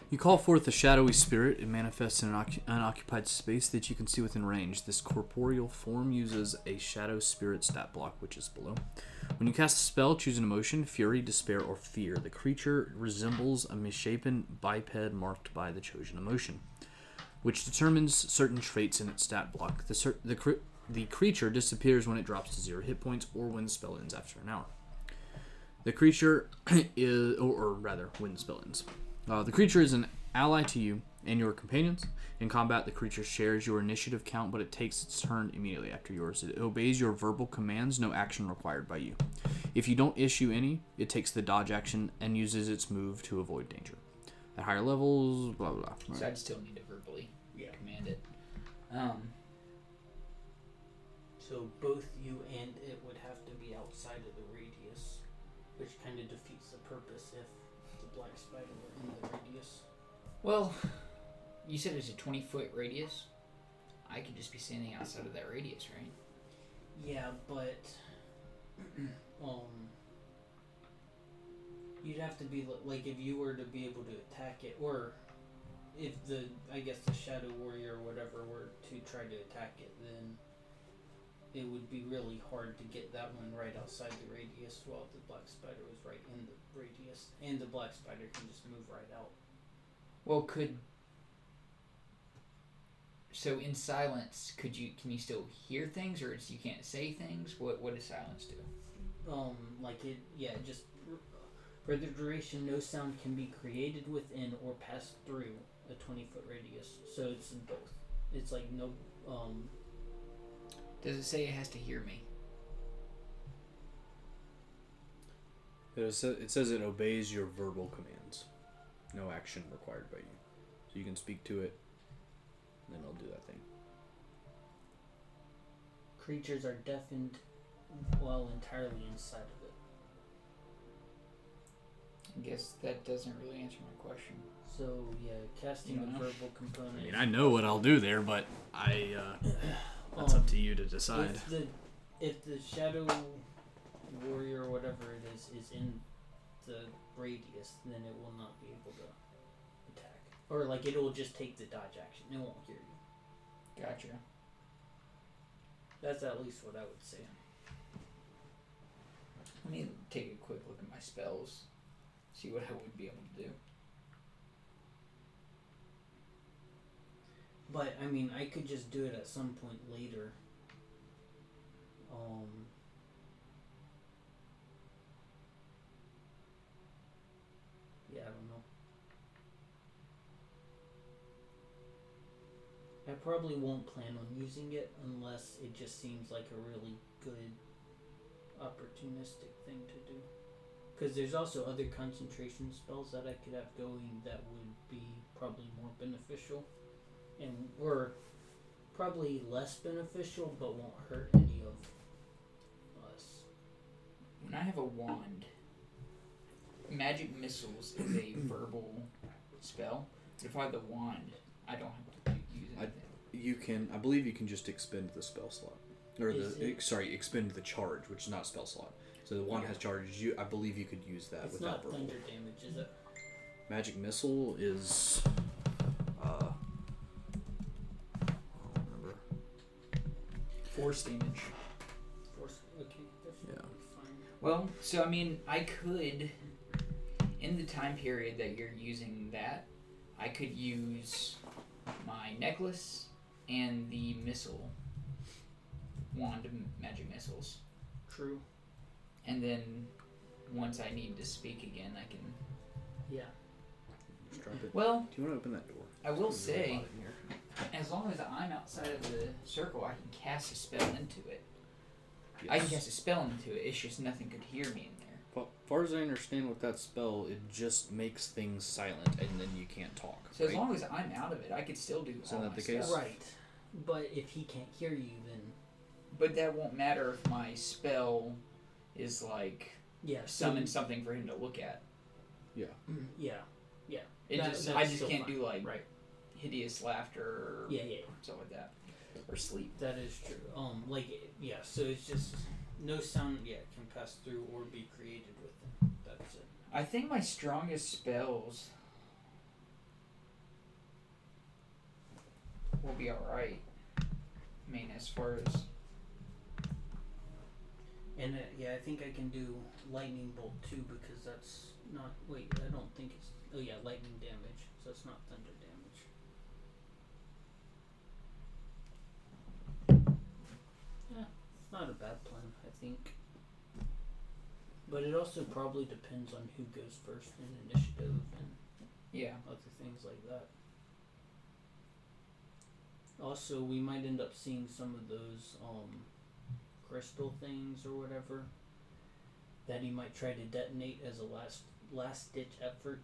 You call forth a shadowy spirit. It manifests in an occu- unoccupied space that you can see within range. This corporeal form uses a shadow spirit stat block, which is below. When you cast a spell, choose an emotion fury, despair, or fear. The creature resembles a misshapen biped marked by the chosen emotion, which determines certain traits in its stat block. The, cer- the, cr- the creature disappears when it drops to zero hit points or when the spell ends after an hour. The creature [CLEARS THROAT] is, or, or rather, when the spell ends. Uh, the creature is an ally to you and your companions. In combat, the creature shares your initiative count, but it takes its turn immediately after yours. It obeys your verbal commands, no action required by you. If you don't issue any, it takes the dodge action and uses its move to avoid danger. At higher levels, blah blah blah. So I'd still need to verbally Yeah. command it. Um, So both you and it would have to be outside of the radius, which kind of well, you said it's a twenty foot radius. I could just be standing outside of that radius, right? Yeah, but [CLEARS THROAT] um, you'd have to be like if you were to be able to attack it, or if the I guess the shadow warrior or whatever were to try to attack it, then it would be really hard to get that one right outside the radius, while the black spider was right in the radius, and the black spider can just move right out. Well, could so in silence, could you can you still hear things, or it's, you can't say things? What what does silence do? Um, like it, yeah, just for the duration, no sound can be created within or passed through a twenty foot radius. So it's in both. It's like no, um, Does it say it has to hear me? It says it obeys your verbal commands. No action required by you. So you can speak to it, and then it'll do that thing. creatures are deafened while entirely inside of it. I guess that doesn't really answer my question. So yeah, casting You a verbal component. I mean, I know what I'll do there, but I uh, [CLEARS THROAT] that's Um, up to you to decide. If the if the shadow warrior or whatever it is is in the radius, then it will not be able to attack. Or like it will just take the dodge action. It won't hear you. Gotcha. That's at least what I would say. Let me take a quick look at my spells, see what I would be able to do. But I mean, I could just do it at some point later. Um. Yeah, I don't know. I probably won't plan on using it unless it just seems like a really good opportunistic thing to do. Because there's also other concentration spells that I could have going that would be probably more beneficial and were probably less beneficial but won't hurt any of us. When I have a wand, magic missiles is a verbal spell. If I have the wand, I don't have to use I- anything. You can, I believe, you can just expend the spell slot, or Is the it- sorry, expend the charge, which is not spell slot. So the one Yeah. has charges. You, I believe, you could use that it's without not verbal. thunder damage, is it? Magic missile is. Uh, I don't remember. Force damage. Force. Okay, that Yeah. fine. Well, so I mean, I could, in the time period that you're using that, I could use my necklace and the missile wand of magic missiles, True. and then once I need to speak again, I can. Yeah. Drop it. Well, Do you want to open that door? I will There's say, hot in here. as long as I'm outside of the circle, I can cast a spell into it. I can cast a spell into it. It's just nothing could hear me in there. Fa- far as I understand with that spell, it just makes things silent and then you can't talk. So as long as I'm out of it, I could still do Is all that the case? stuff. Right. But if he can't hear you, then But that won't matter if my spell is like yeah, so- summon something for him to look at. Yeah. Mm, yeah, Yeah. It That- just I just can't fine. do like right. hideous laughter or Yeah, yeah, stuff like that, or sleep. that is true. Um, like yeah, so it's just no sound yet can pass through or be created with it. That's it. I think my strongest spells will be alright. I mean, as far as And uh, yeah, I think I can do lightning bolt too because that's not. Wait, I don't think it's. Oh yeah, lightning damage. So it's not thunder damage. Yeah, it's not a bad plan, think. But it also probably depends on who goes first in initiative and yeah, other things like that. Also, we might end up seeing some of those um, crystal things or whatever that he might try to detonate as a last last ditch effort.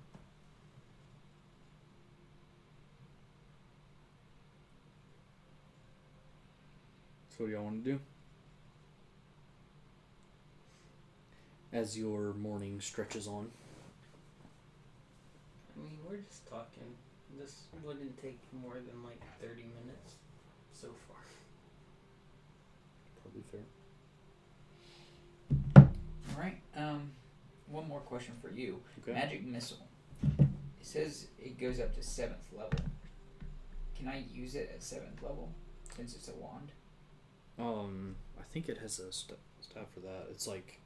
So what do y'all want to do? As your morning stretches on. I mean, we're just talking. This wouldn't take more than like thirty minutes so far. Probably fair. alright. Um, one more question for you. Okay. Magic missile. It says it goes up to seventh level. Can I use it at seventh level since it's a wand? Um, I think it has a st- stat for that. It's like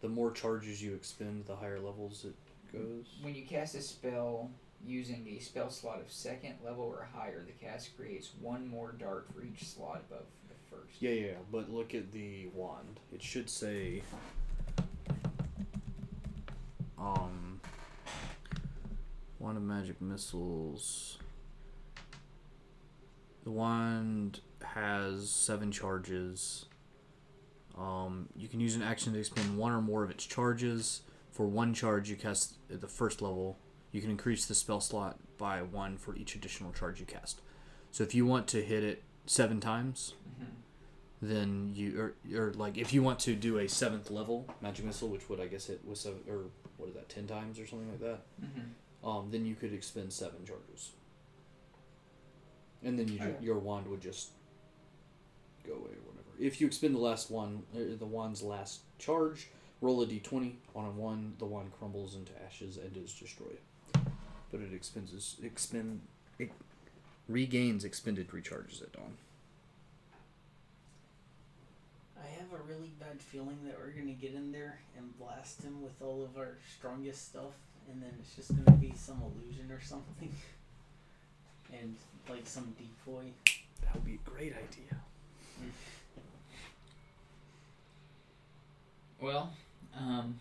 the more charges you expend, the higher levels it goes. When you cast a spell using a spell slot of second level or higher, the cast creates one more dart for each slot above the first. Yeah, yeah, but look at the wand. It should say um wand of magic missiles. The wand has seven charges. Um, you can use an action to expend one or more of its charges. For one charge you cast at the first level, you can increase the spell slot by one for each additional charge you cast. So if you want to hit it seven times, Mhm. then you or, or like if you want to do a seventh level magic missile, which would I guess hit with seven or what is that ten times or something like that, Mm-hmm. um, then you could expend seven charges, and then you Okay. your wand would just go away or whatever. If you expend the last one, uh, the wand's last charge, roll a d20. On a one, the wand crumbles into ashes and is destroyed. But it expends expend it regains expended recharges at dawn. I have a really bad feeling that we're gonna get in there and blast him with all of our strongest stuff, and then it's just gonna be some illusion or something, [LAUGHS] and like some decoy. That would be a great idea. Well, um,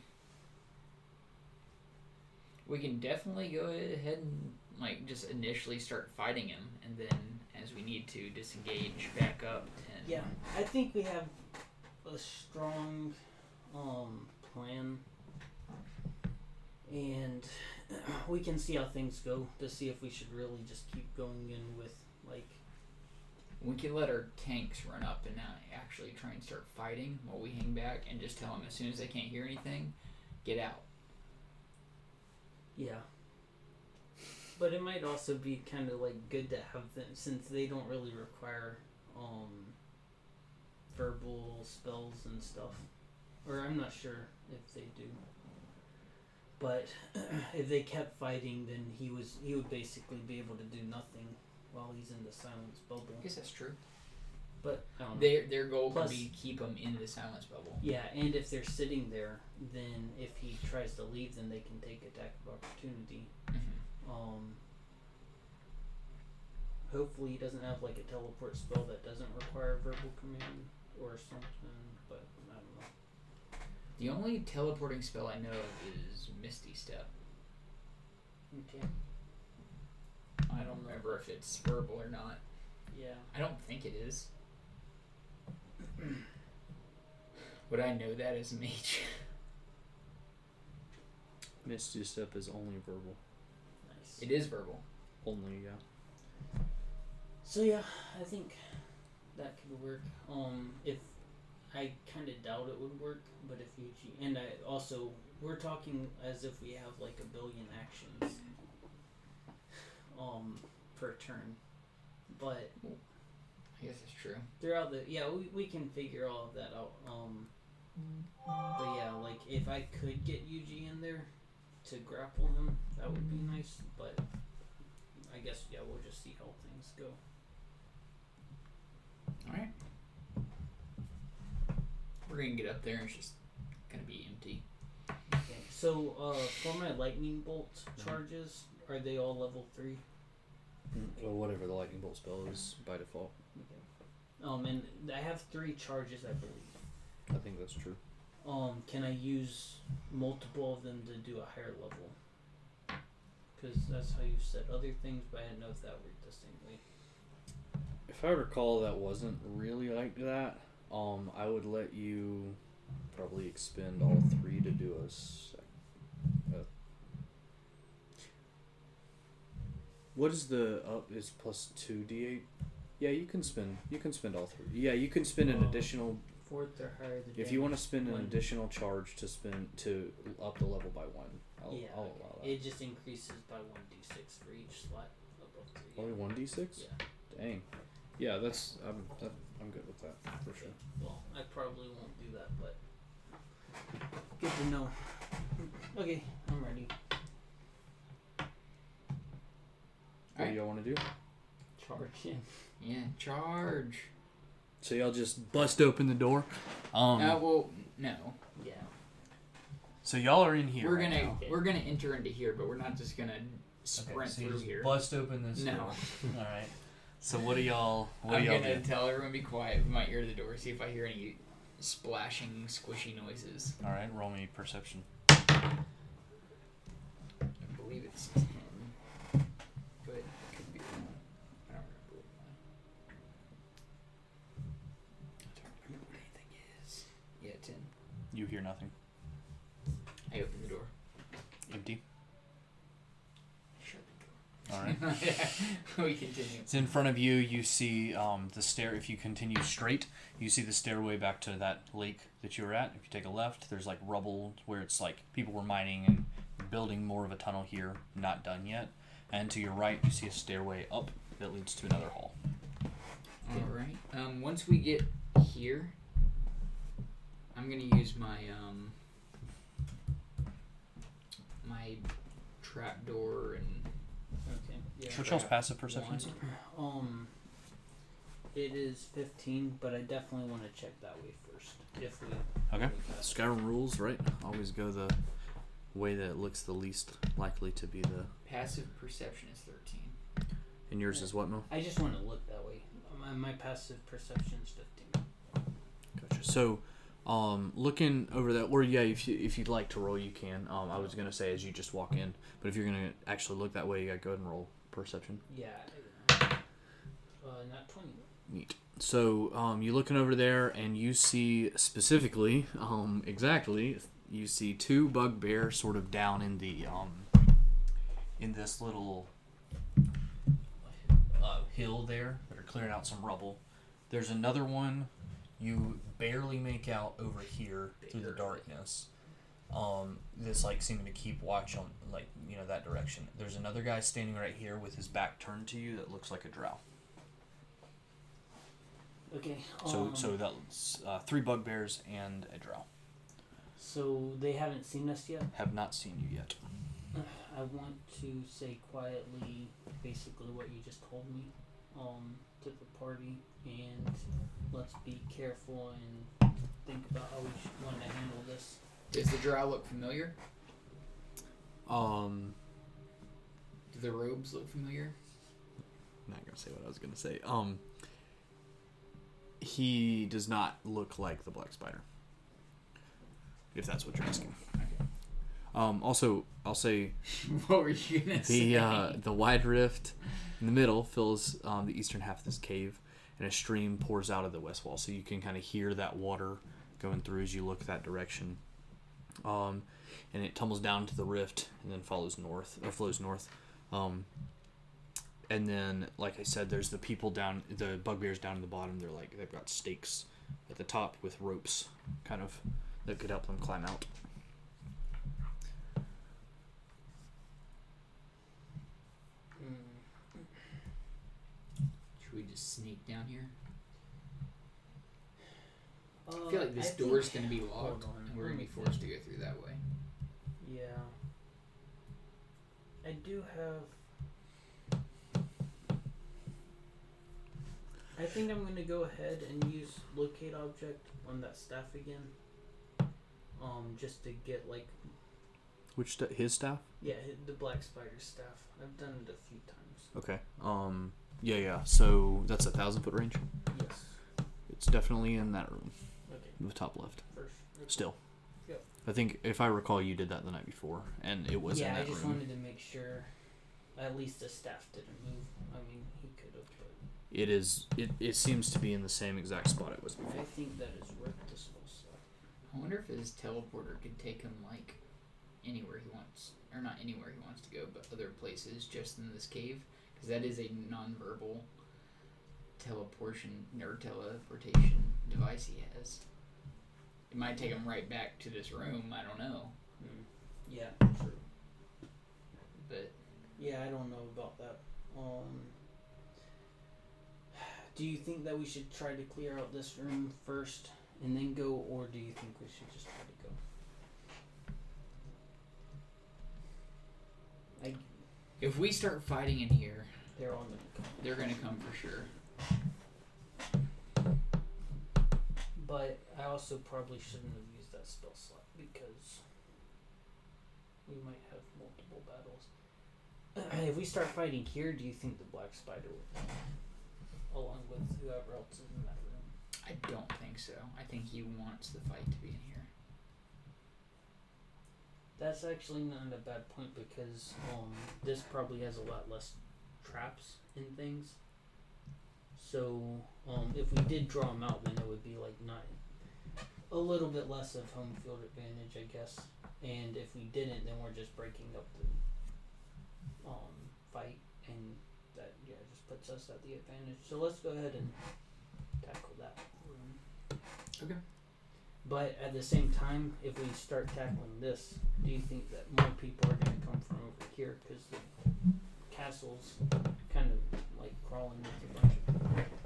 we can definitely go ahead and like just initially start fighting him, and then as we need to disengage back up. And Yeah, I think we have a strong um, plan, and [CLEARS THROAT] we can see how things go to see if we should really just keep going in with like we can let our tanks run up and now actually try and start fighting while we hang back, and just tell them as soon as they can't hear anything, get out. Yeah. But it might also be kind of like good to have them since they don't really require um verbal spells and stuff. Or I'm not sure if they do. But [CLEARS THROAT] if they kept fighting then he was he would basically be able to do nothing while he's in the silence I bubble. guess that's true. But I. Their their goal Plus- can be keep them in the silence bubble. Yeah, and if they're sitting there, then if he tries to leave, then they can take attack of opportunity. Mm-hmm. Um, hopefully he doesn't have like a teleport spell that doesn't require verbal command or something, but I don't know. The only teleporting spell I know of is Misty Step. Okay. I don't remember if it's verbal or not. Yeah. I don't think it is. Would I know that as a mage? Misty Step is only verbal. Nice. It is verbal. Only, yeah. So yeah, I think that could work. Um, if I kind of doubt it would work, but if you and I also we're talking as if we have like a billion actions, um, per turn, but I guess that's true. throughout the yeah we, we can figure all of that out. Um, but yeah, like if I could get Yuji in there to grapple him, that would be nice. But I guess yeah, we'll just see how things go. Alright. We're gonna get up there and it's just gonna be empty. Okay, so uh, for my lightning bolt charges, are they all level three? Well, whatever the lightning bolt spell is by default. Um, and I have three charges, I believe. I think that's true. Um, can I use multiple of them to do a higher level? Because that's how you said other things, but I didn't know if that worked the same way. If I recall, that wasn't really like that. Um, I would let you probably expend all three to do a. Sec- what is the oh, up? Is plus two d eight? Yeah, you can spend. You can spend all three. Yeah, you can spend an Oh. additional. Fourth or higher. The If you want to damage- spend an one. additional charge to spend to up the level by one, I'll, yeah, I'll okay. allow that. it just increases by one d6 for each slot above three. Only one d six. Yeah. Dang. Yeah, that's I'm that, I'm good with that for sure. Well, I probably won't do that, but good to know. Okay, I'm ready. What Alright. do y'all want to do? Charge in. Yeah, charge. So y'all just bust open the door. Um. uh, well, no. Yeah. so y'all are in here. we're right gonna now. we're gonna enter into here, but we're not just gonna sprint Okay, so through here. Bust open this No. door. [LAUGHS] All right. So what do y'all? What I'm do y'all gonna do? tell everyone to be quiet with my ear to the door, see if I hear any splashing, squishy noises. All right. Roll me perception. I believe it's ten, but it could be wrong. I don't remember. What my... I don't remember what anything is. Yeah, ten. You hear nothing. I open the door. Empty. Shut All right. the door. Yeah, [LAUGHS] we continue. So in front of you, you see um, the stair. If you continue straight, you see the stairway back to that lake that you were at. If you take a left, there's like rubble where it's like people were mining and building more of a tunnel here, not done yet. And to your right, you see a stairway up that leads to another hall. All right. Um, once we get here, I'm gonna use my um my trapdoor and. Yeah. What's y'all's passive perceptions? wand. Um, it is 15, but I definitely want to check that way first. If we. Okay. if we pass. Skyrim rules, right? Always go the way that looks the least likely to be the. Passive perception is thirteen. And yours is what, Mo? I just want to look that way. My, my passive perception is 15. Gotcha. So, um, looking over that, or yeah, if you if you'd like to roll, you can. Um, I was gonna say as you just walk in, but if you're gonna actually look that way, you gotta go ahead and roll perception. Yeah. Uh, not 20. Neat. So, um, you're looking over there, and you see specifically, um, exactly, you see two bugbear sort of down in the um, in this little uh, hill there that are clearing out some rubble. There's another one you barely make out over here through the darkness. Um, this like seeming to keep watch on like you know that direction. There's another guy standing right here with his back turned to you that looks like a drow. Okay. So um, so that's uh, three bugbears and a drow. So they haven't seen us yet. Have not seen you yet. I want to say quietly, basically what you just told me, um, to the party, and let's be careful and think about how we should want to handle this. Does the drow look familiar? Um, Do the robes look familiar? I'm not gonna say what I was gonna say. Um, he does not look like the black spider. If that's what you're asking. Um, also, I'll say [LAUGHS] what were you gonna say? the uh, the wide rift in the middle fills um, the eastern half of this cave, and a stream pours out of the west wall. So you can kind of hear that water going through as you look that direction. Um, and it tumbles down to the rift and then follows north or flows north. Um, and then, like I said, there's the people down, the bugbears down at the bottom. They're like they've got stakes at the top with ropes, kind of that could help them climb out. Mm, Should we just sneak down here? Uh, I feel like this think- door's gonna be locked, and we're gonna be forced to go through that way. Yeah. I do have. I think I'm gonna go ahead and use locate object on that staff again. Um, just to get like Which sta his staff? yeah the black spider staff. I've done it a few times. Okay. Um. Yeah, yeah. So that's a thousand foot range. Yes. It's definitely in that room, Okay. The top left. First. Still. Yep. I think if I recall, you did that the night before, and it was yeah, in I just room. wanted to make sure. At least the staff didn't move. I mean, he could have, but It is. It, it seems to be in the same exact spot it was before. I think that is worth the spell slot. I wonder if his teleporter could take him like anywhere he wants, or not anywhere he wants to go, but other places just in this cave, because that is a non-verbal teleportation or teleportation device he has. It might take him right back to this room. I don't know, Yeah. True. but Yeah, I don't know about that. Um, do you think that we should try to clear out this room first and then go, or do you think we should just try to go? I, if we start fighting in here, they're on the they're gonna come for sure. But I also probably shouldn't have used that spell slot because we might have multiple battles. [CLEARS THROAT] if we start fighting here, do you think the black spider will? Along with whoever else is in that room. I don't think so. I think he wants the fight to be in here. That's actually not a bad point because um, this probably has a lot less traps and things. So um, if we did draw them out, then it would be like not a little bit less of home field advantage, I guess. And if we didn't, then we're just breaking up the um, fight, and that yeah just puts us at the advantage. So let's go ahead and tackle that room. Okay. But at the same time, if we start tackling this, do you think that more people are going to come from over here because the castle's kind of like crawling with a bunch of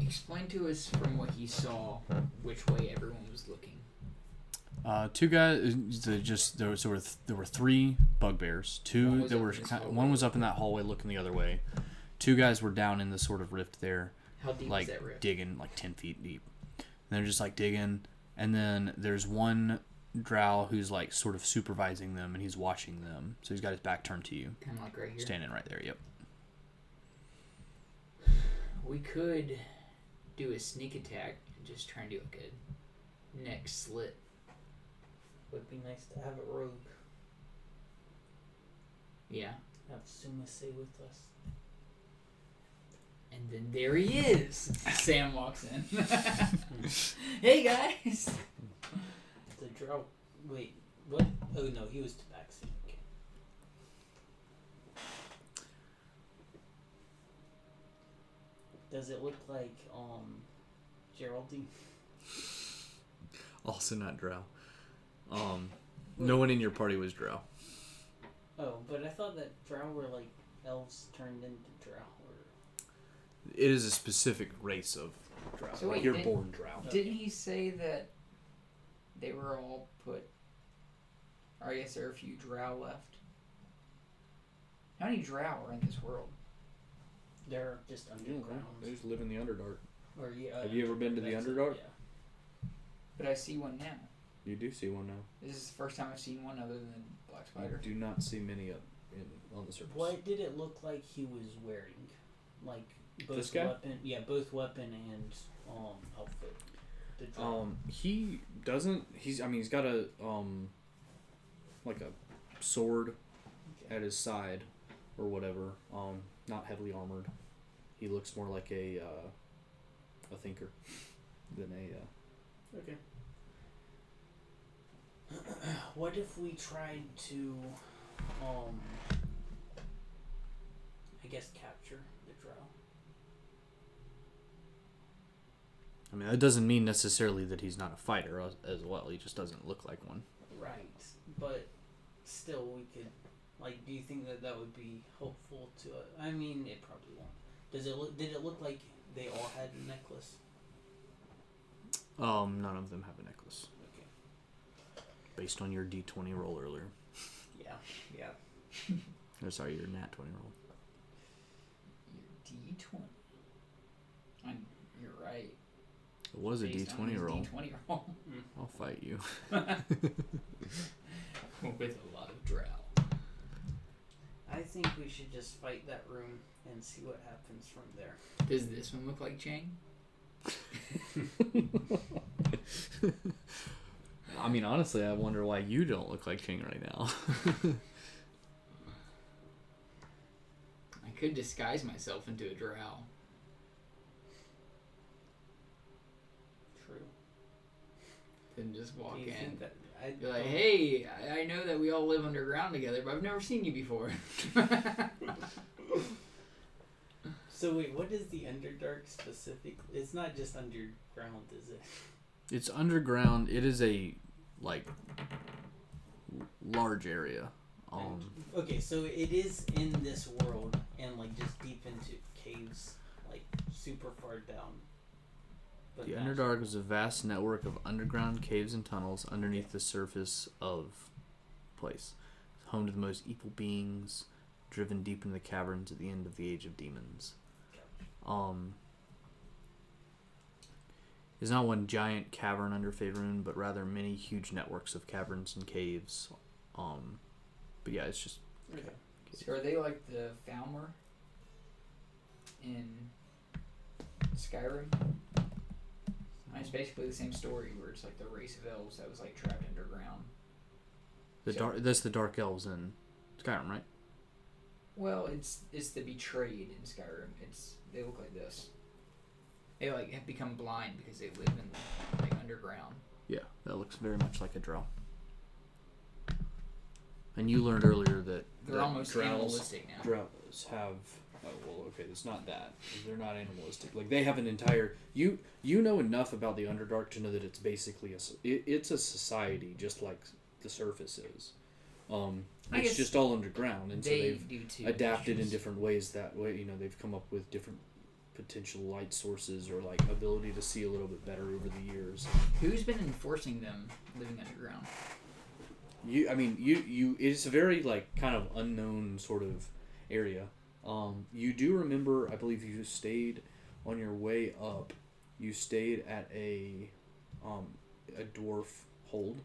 Explain to us from what he saw which way everyone was looking. Uh, two guys. The just there was there were, there were three bugbears. Two was that were in this one was up in that hallway looking the other way. Two guys were down in the sort of rift there, How deep like is that rift? digging like ten feet deep. And they're just like digging, and then there's one drow who's like sort of supervising them, and he's watching them. So he's got his back turned to you, Kind of like right here. standing right there. Yep. We could do a sneak attack and just try and do like a neck slit. Would be nice to have a rogue Yeah. have Suma say with us. And then there he is. [LAUGHS] Sam walks in. [LAUGHS] hey guys. The drought. Wait, what? Oh no, he was Tabaxi. Okay. Does it look like um Geraldine? [LAUGHS] Also not drow. Um, no one in your party was drow. Oh, but I thought that drow were like elves turned into drow. Or... It is a specific race of drow. So like wait, you're did- born drow. Didn't he say that they were all put? Or I guess there are a few drow left. How many drow are in this world? They're just underground. They just live in the Underdark. Or yeah. Have you ever been to the that's Underdark? Yeah. But I see one now. You do see one now. This is the first time I've seen one other than Black I Spider. do not see many up in, on the surface. What did it look like he was wearing? Like both This guy? weapon, yeah, both weapon and um outfit. The drow. Um, he doesn't. He's. I mean, he's got a um, like a sword Okay. at his side, or whatever. Um, not heavily armored. He looks more like a uh, a thinker than a. Uh, Okay. [CLEARS THROAT] what if we tried to, um, I guess capture the drow? I mean, that doesn't mean necessarily that he's not a fighter as, as well. He just doesn't look like one. Right, but still, we could. Like, do you think that that would be helpful to? us? I mean, it probably won't. Does it look? Did it look like they all had a necklace? Um, none of them have a necklace, Okay. based on your D20 roll earlier. [LAUGHS] Yeah. Yeah. [LAUGHS] Or sorry, your Nat 20 roll. Your D20. I'm, you're right. It was a Based on D20 roll. D20 roll. I'll fight you. [LAUGHS] With a lot of drow. I think we should just fight that room and see what happens from there. Does this one look like Chang? [LAUGHS] I mean, honestly, I wonder why you don't look like Chang right now. I could disguise myself into a drow. True. Then just walk do you in. think that? I Be like, hey, I- I know that we all live underground together, but I've never seen you before. [LAUGHS] So wait, what is the Underdark specific? It's not just underground, is it? it's underground. It is a like large area. Um, Okay, so it is in this world and like just deep into caves, like super far down. The Underdark is a vast network of underground caves and tunnels underneath the surface of place. It's home to the most evil beings, driven deep into the caverns at the end of the Age of Demons. Um, is not one giant cavern under Faerun, but rather many huge networks of caverns and caves. Um, but yeah, it's just Okay. so are they like the Falmer in Skyrim? I mean, it's basically the same story where it's like the race of elves that was like trapped underground. the So- dark. That's the Dark Elves in Skyrim, right? Well, it's it's the betrayed in Skyrim. It's they look like this. They like have become blind because they live in like underground. Yeah, that looks very much like a drow. And you learned earlier that They're that almost drows- animalistic now. Drows have. Oh well, okay, it's not that. They're not animalistic. Like they have an entire. You you know enough about the Underdark to know that it's basically a. It, it's a society just like the surface is. Um, it's just all underground, and so they they've do too. adapted in different ways. That way, you know, they've come up with different potential light sources or like ability to see a little bit better over the years. Who's been enforcing them living underground? You, I mean, you, you. It's a very like kind of unknown sort of area. Um, you do remember, I believe you stayed on your way up. You stayed at a, um, a dwarf hold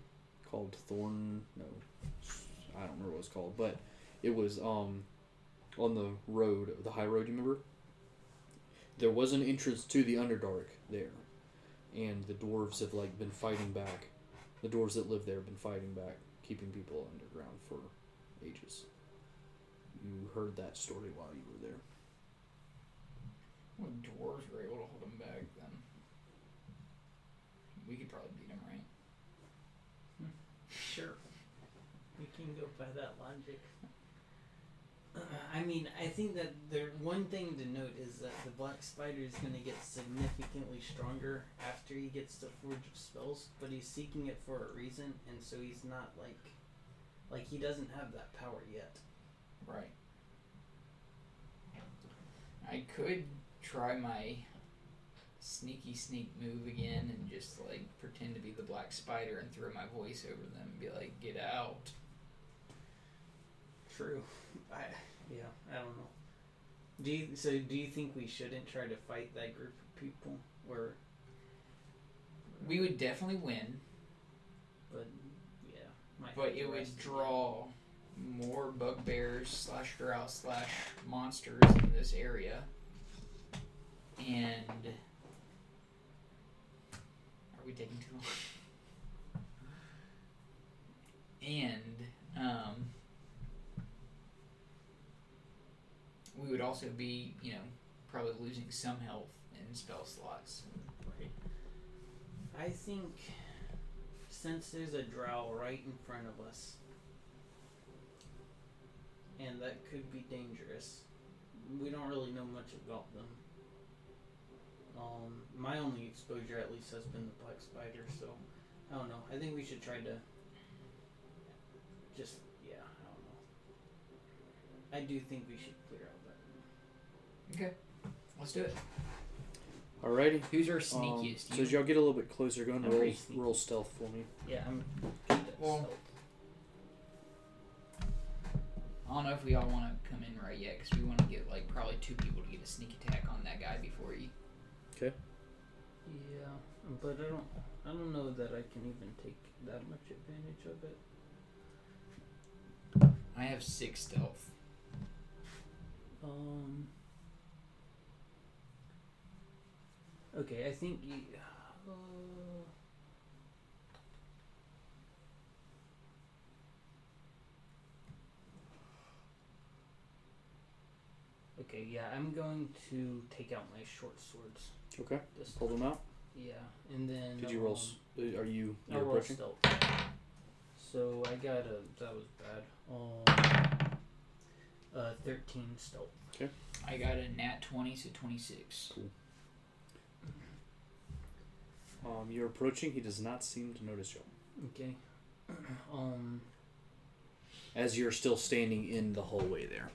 called Thorn. No, I don't remember what it's called, but it was um, on the road, the high road. You remember? There was an entrance to the Underdark there, and the dwarves have like been fighting back. The dwarves that live there have been fighting back, keeping people underground for ages. You heard that story while you were there. Well, dwarves were able to hold him back then. We could probably beat him, right? Sure. We can go by that logic. I mean, I think that the one thing to note is that the Black Spider is going to get significantly stronger after he gets the Forge of Spells, but he's seeking it for a reason, and so he's not like, like he doesn't have that power yet. Right. I could try my sneaky sneak move again and just like pretend to be the black spider and throw my voice over them and be like, "Get out!" True. I yeah. I don't know. Do you so? Do you think we shouldn't try to fight that group of people? Or We would definitely win, but yeah. but it would draw more bugbears slash drow slash monsters in this area, and are we taking too long? and um, we would also be, you know, probably losing some health in spell slots. Right. I think since there's a drow right in front of us. And that could be dangerous. We don't really know much about them. Um, my only exposure, at least, has been the black spider. So, I don't know. I think we should try to. Just yeah, I don't know. I do think we should clear out that. Okay. Let's do it. Alrighty. Who's our Um, sneakiest? so You? as y'all get a little bit closer, go ahead and I'm roll, roll stealth for me. Yeah, I'm. Well- stealth. I don't know if we all want to come in right yet because we want to get like probably two people to get a sneak attack on that guy before he. Okay. Yeah, but I don't. I don't know that I can even take that much advantage of it. I have six stealth. Um. Okay, I think you. Uh, okay, yeah, I'm going to take out my short swords. Okay. This Pull them out. Yeah, and then. Did you roll? um, s- uh, Are you I you're rolled approaching? stealth. So I got a that was bad. Um, uh, thirteen stealth. Okay. I got a nat twenty, so twenty six. Um, you're approaching. He does not seem to notice you. Okay. [CLEARS THROAT] Um. As you're still standing in the hallway there.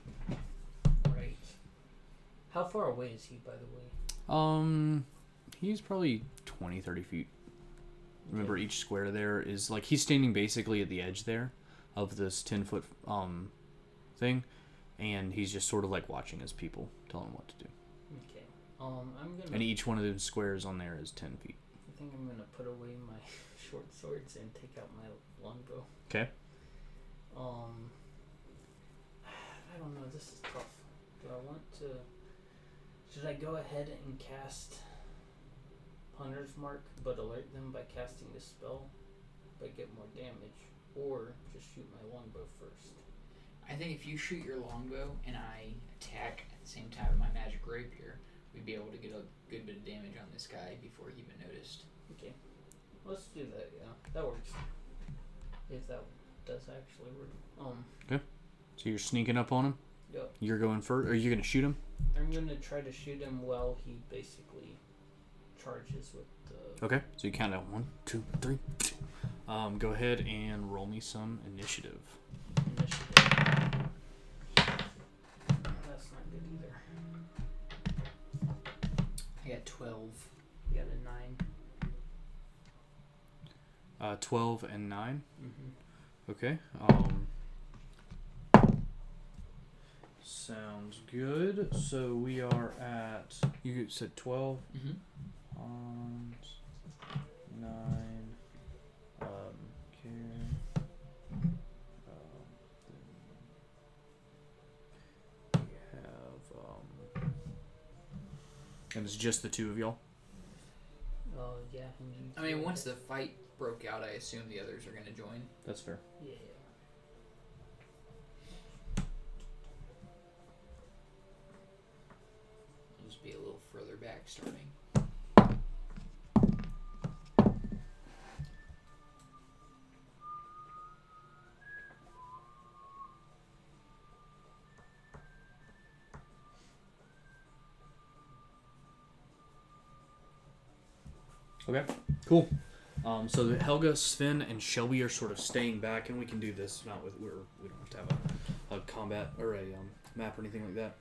How far away is he, by the way? Um, he's probably 20, 30 feet. Remember, Okay. each square there is like he's standing basically at the edge there of this 10 foot um thing, and he's just sort of like watching his people, telling him what to do. Okay. Um, I'm gonna. And each one of those squares on there is 10 feet. I think I'm gonna put away my [LAUGHS] short swords and take out my longbow. 'Kay. Um. [SIGHS] I don't know. This is tough. Do I want to? Should I go ahead and cast Hunter's Mark, but alert them by casting the spell, but get more damage, or just shoot my longbow first? I think if you shoot your longbow and I attack at the same time with my magic rapier, we'd be able to get a good bit of damage on this guy before he even noticed. Okay. Let's do that. Yeah, that works. If that does actually work. Um. So you're sneaking up on him. Yep. You're going first. Are you gonna shoot him? I'm gonna try to shoot him while he basically charges with the. Okay. So you count out one, two, three. Um, go ahead and roll me some initiative. initiative. That's not good either. I got twelve. You got a nine. Uh, 12 and 9. Mm-hmm. Okay. Um, sounds good. So we are at. You said 12. Mm-hmm. Um, 9. Um, care. Um, then we have. Um, and it's just the two of y'all? Oh yeah. I mean, once the fight broke out, I assume the others are gonna join. That's fair. Yeah. Back starting. Okay, cool. Um, so that Helga, Sven, and Shelby are sort of staying back, and we can do this not with we're we don't have to have a, a combat or a um, map or anything like that.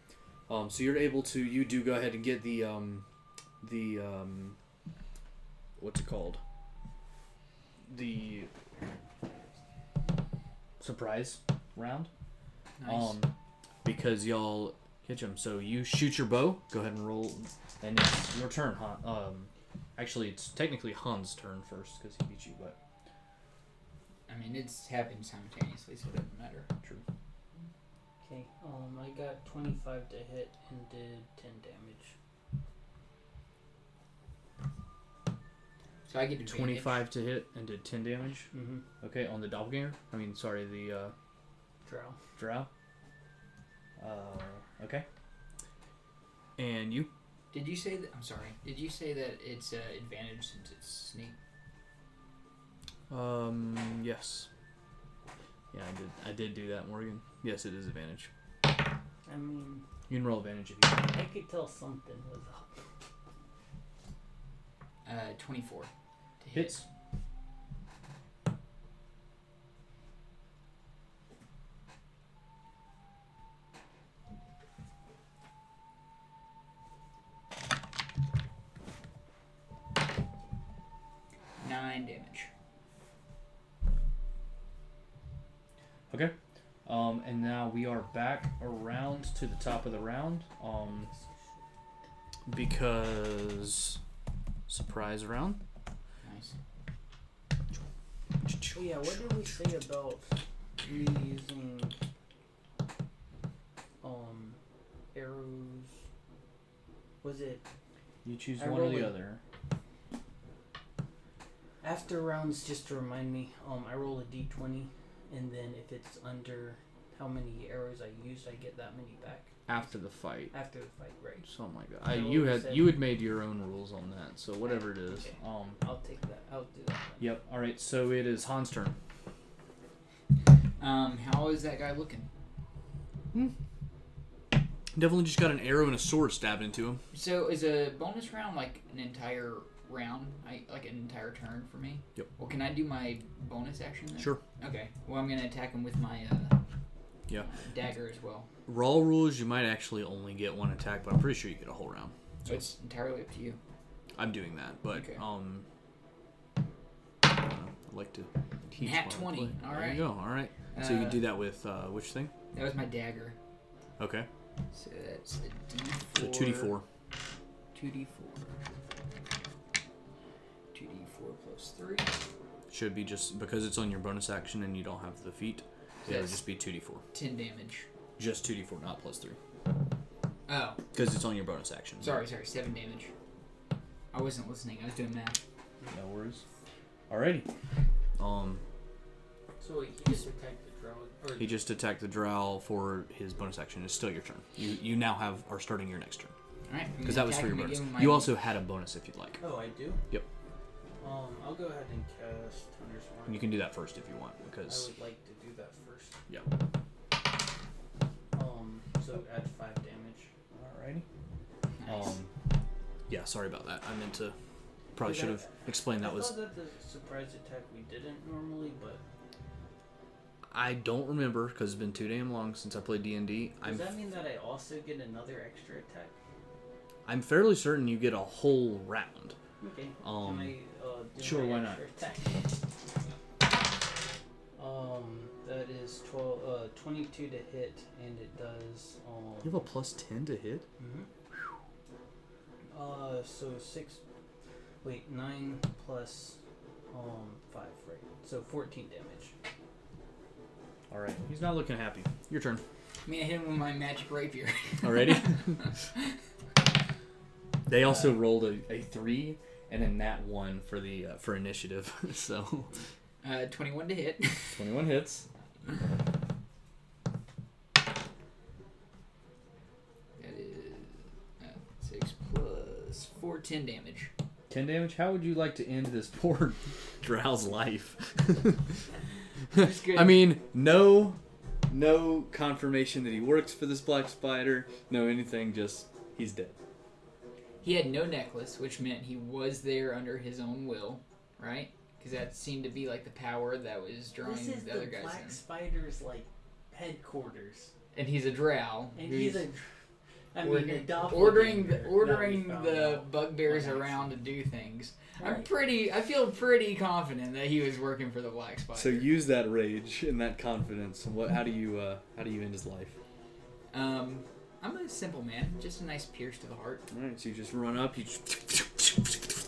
Um, so you're able to you do go ahead and get the um, the um, what's it called the surprise round Nice. um, because y'all catch him. So you shoot your bow. Go ahead and roll, and it's your turn, Han. Um, actually, it's technically Han's turn first because he beat you, but I mean, it's happened simultaneously, so it doesn't matter. true. Okay. Um, I got 25 to hit and did 10 damage. So I get advantage. Twenty-five to hit and did ten damage. Mm-hmm. Okay, on the doppelganger. I mean, sorry, the uh, Drow. drow. Uh, okay. And you? Did you say that? I'm sorry. Did you say that it's uh, advantage since it's sneak? Um, yes. Yeah, I did. I did do that, Morgan. Yes, it is advantage. I mean, You can roll advantage if you want. I could tell something was up. Uh, 24 to hit. Hits. Are back around to the top of the round. Um, because surprise round. Nice. Yeah, what did we say about me using um arrows? Was it You choose I one or the a- other. after rounds? Just to remind me, um, I roll a d20, and then if it's under how many arrows I used, I get that many back After the fight. after the fight. Right. So my god. I, you had said- you had made your own rules on that. So whatever it is. Okay. Um. I'll take that. I'll do that. Then. Yep. All right. So it is Han's turn. Um, how is that guy looking? Definitely just got an arrow and a sword stabbed into him. So is a bonus round like an entire round? I like an entire turn for me. Yep. Well, can I do my bonus action? Then? Sure. Okay. Well, I'm gonna attack him with my uh, Yeah. dagger as well. Raw rules, you might actually only get one attack, but I'm pretty sure you get a whole round. So it's entirely up to you. I'm doing that, but Okay. um, I don't know. I like to teach. Nat while 20, play. all there you go. All right. so you Uh, do that with uh, which thing? That was my dagger. Okay. So that's a D4. So two d four. 2d4. 2d4 plus 3. Should be just because it's on your bonus action and you don't have the feat. It would Yes. just be two d four. 10 damage. Just two d four, not 3. Oh, because it's on your bonus action. sorry, sorry. 7 damage. I wasn't listening. I was doing math. No worries. Alrighty. Um, So wait, he just attacked the drow. Or he just attacked the drow for his bonus action. It's still your turn. You you now have are starting your next turn Alright. because that was for your bonus. You also had a bonus if you'd like. Oh, I do. Yep. Um, I'll go ahead and cast Thunder's And you can do that first if you want I because would like Yeah. Um, so add five damage. Alrighty. Nice. Um, yeah, sorry about that. I meant to. Probably should have explained that I was. thought that the surprise attack we didn't normally, but I don't remember because it's been too damn long since I played D and D. does I'm that mean that I also get another extra attack? I'm fairly certain you get a whole round. Okay. Um, I uh, sure, why not? Attack? Um, that is 12, uh, 22 to hit, and it does um. You have a plus ten to hit. Mhm. Uh, so six. Wait, nine plus um five, right? So fourteen damage. All right. He's not looking happy. Your turn. I mean, I hit him with my magic rapier. [LAUGHS] Already. they also rolled a, a three and a nat one for the uh, for initiative. [LAUGHS] so Uh, 21 to hit. twenty one hits. That is uh, 6 plus four, ten damage. 10 damage. How would you like to end this poor [LAUGHS] Drow's life? [LAUGHS] I mean, no no confirmation that he works for this black spider, no anything, just he's dead. He had no necklace, which meant he was there under his own will, right? Because that seemed to be like the power that was drawing This is the the other guys Black in. Spider's like headquarters, And he's a drow. and who's he's a. I mean, ordering, a doppelganger. ordering the, ordering the bugbears around to do things. I'm pretty. I feel pretty confident that he was working for the Black Spider. So use that rage and that confidence. What how do you uh how do you end his life? Um, I'm a simple man. Just a nice pierce to the heart. All right, so you just run up, you just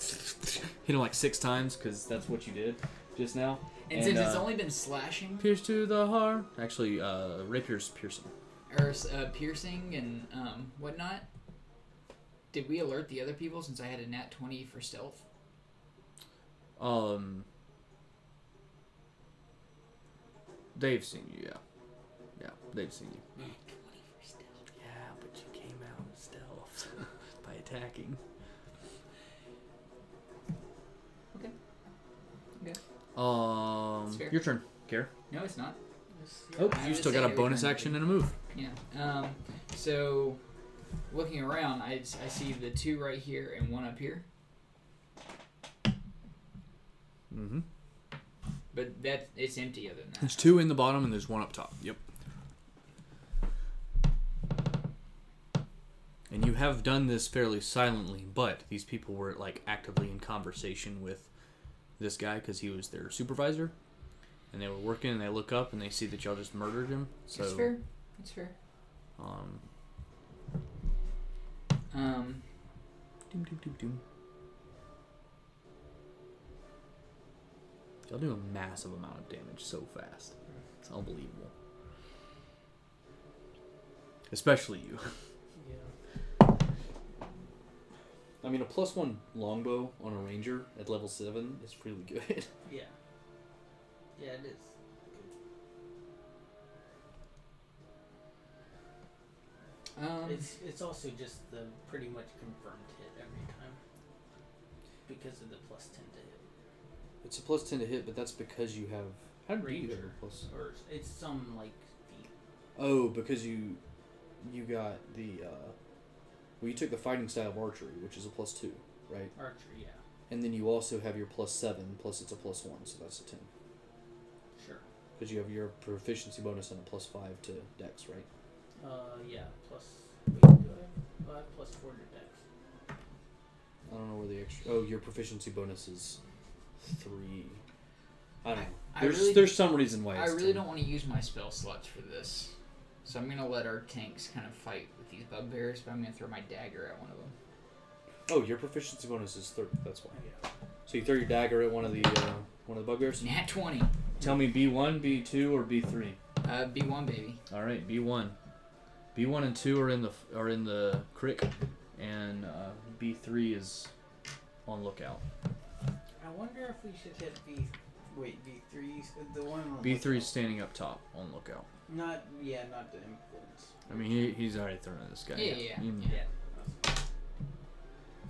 hit him like 6 times cuz that's what you did just now. And, And, since it's uh, only been slashing Pierce to the heart. Actually, uh rapier's piercing. or uh, piercing and um, whatnot, did we alert the other people since I had a nat 20 for stealth? Um, they've seen you, yeah, yeah, they've seen you. Nat 20 for stealth. Yeah, but you came out stealth [LAUGHS] by attacking. Um, your turn, Care. No, it's not. Oh, I you still got a bonus action and a move. Yeah. Um, so, looking around, I, I see the two right here and one up here. Mm-hmm. But that it's empty other than that. There's two in the bottom and there's one up top. Yep. And you have done this fairly silently, but these people were like actively in conversation with this guy because he was their supervisor, and they were working. And they look up and they see that y'all just murdered him. So, That's fair. That's fair. um, Um, doom, doom, doom, doom. y'all do a massive amount of damage so fast. It's unbelievable. Especially you. [LAUGHS] Yeah. I mean, a plus one longbow on a ranger at level seven is really good. [LAUGHS] Yeah. Yeah, it is. um, It's it's also just the pretty much confirmed hit every time. Because of the plus ten to hit. it's a plus ten to hit, but that's because you have. How did you get a plus? Or it's some like feat. Oh, because you, you got the. uh Well, you took the fighting style of archery, which is a plus two, right? Archery, yeah. And then you also have your plus seven, plus it's a plus one, so that's a ten. Sure. Because you have your proficiency bonus and a plus five to dex, right? Uh yeah, plus wait, do I have plus four to dex. I don't know where the extra. Oh, your proficiency bonus is three. I don't know. I There's really- there's some reason why. I It's really 10. don't want to use my spell slots for this, so I'm gonna let our tanks kind of fight with these bugbears. But I'm gonna throw my dagger at one of them. Oh, your proficiency bonus is thirty. That's why. Yeah. So you throw your dagger at one of the uh, one of the bugbears. Nat twenty. Tell me B one, B two, or B three. Uh, B one baby. All right, B one. B one and two are in the are in the crick, and uh, B three is on lookout. I wonder if we should hit B. wait, B three. the one on B three is standing up top on lookout. Not yeah, not the influence. I mean, he, he's already thrown at this guy. Yeah, yeah, You- yeah.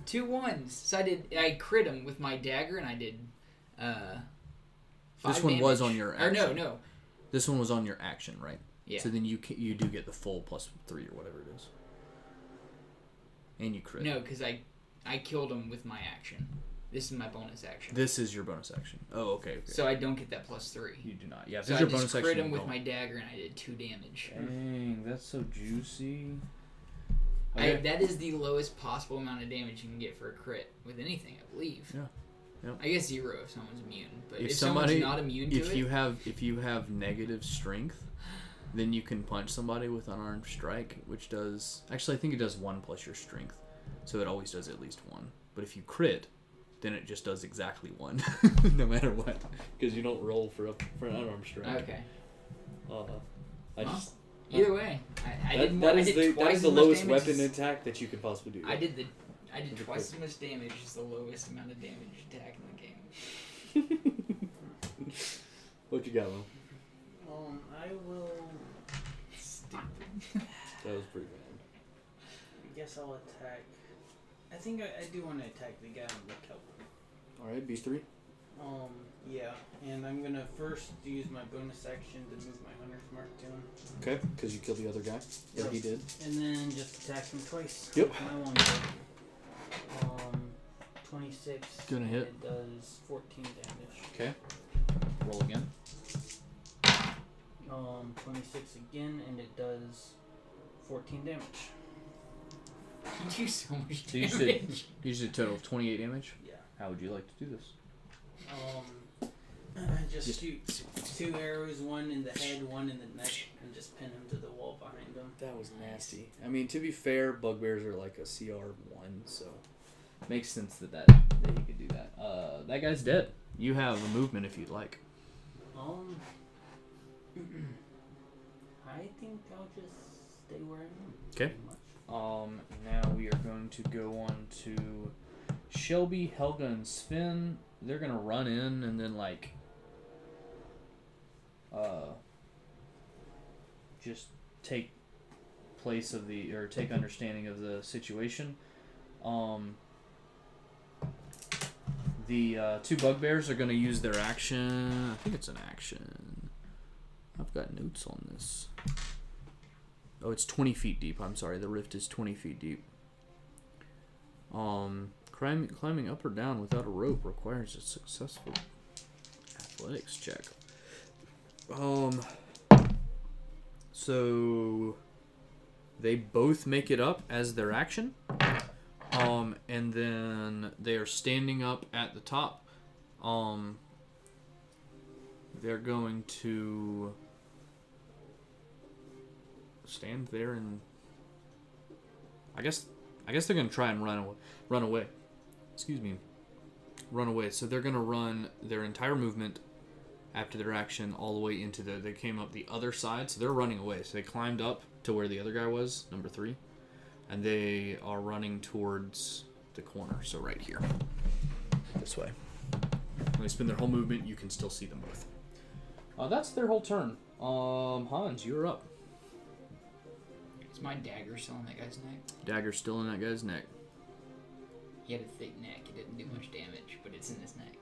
Two ones. So I did. I crit him with my dagger, and I did. Uh, This five one was on your Or no, action. no. This one was on your action, right? Yeah. So then you you do get the full plus three or whatever it is, and you crit. No, because I I killed him with my action. This is my bonus action. This is your bonus action. Oh, okay. okay. So I don't get that plus three. you do not. Yeah, if So this I is your just bonus crit action. him with don't. my dagger, and I did two damage. Dang, that's so juicy. I, that is the lowest possible amount of damage you can get for a crit with anything, I believe. Yeah. Yep. I guess zero if someone's immune, but If if, somebody- someone's not immune to if it, you have if you have negative strength, then you can punch somebody with unarmed strike, which does actually I think it does one plus your strength, so it always does at least one. But if you crit, then it just does exactly one, [LAUGHS] no matter what, because you don't roll for a, for an unarmed strike. okay. Uh, I Well, just Either way, I, I that, did more. that I did the that twice is the lowest damage weapon as- attack that you could possibly do. I did the. I did Pretty twice quick. as much damage as the lowest amount of damage attack in the game. [LAUGHS] what you got, Will? Um I will Stupid. [LAUGHS] That was pretty bad. I guess I'll attack I think I, I do want to attack the guy on lookout. All right, B three. Um, yeah, and I'm gonna first use my bonus action to move my hunter's mark to him, Okay, because you killed the other guy. Yeah, he did. and then just attack him twice. Yep. with My one. Um, twenty-six. Gonna and hit. It does fourteen damage. Okay. Roll again. Um, twenty-six again, and it does fourteen damage. [LAUGHS] You do so much you damage. said you did a total of twenty eight damage. Yeah. How would you like to do this? Um, [CLEARS THROAT] just, Just- shoot two arrows, one in the head, one in the neck, and just pin him to the wall behind him. That was nasty. I mean, to be fair, bugbears are like a CR one, so makes sense that that, that he could do that. Uh, that guy's dead. You have a movement if you'd like. Um, [CLEARS THROAT] I think I'll just stay where I am. 'Kay. pretty much. Um, now we are going to go on to Shelby, Helga, and Sven. They're gonna run in and then like, uh, just take place of the or take understanding of the situation. Um, the uh, two bugbears are going to use their action. I think it's an action. I've got notes on this. Oh, it's 20 feet deep. I'm sorry. The rift is 20 feet deep. Um, climbing, climbing up or down without a rope requires a successful athletics check. Um, so they both make it up as their action. Um, and then they are standing up at the top. Um, they're going to stand there and I guess I guess they're gonna try and run away. Run away. Excuse me. Run away. So they're gonna run their entire movement after their action all the way into the. They came up the other side, so they're running away. So they climbed up to where the other guy was, number three, and they are running towards the corner. So right here, this way. When they spend their whole movement, you can still see them both. Uh, that's their whole turn. Um, Hans, you're up. Is my dagger still in that guy's neck? Dagger still in that guy's neck. He had a thick neck. It didn't do much damage, but it's in his neck.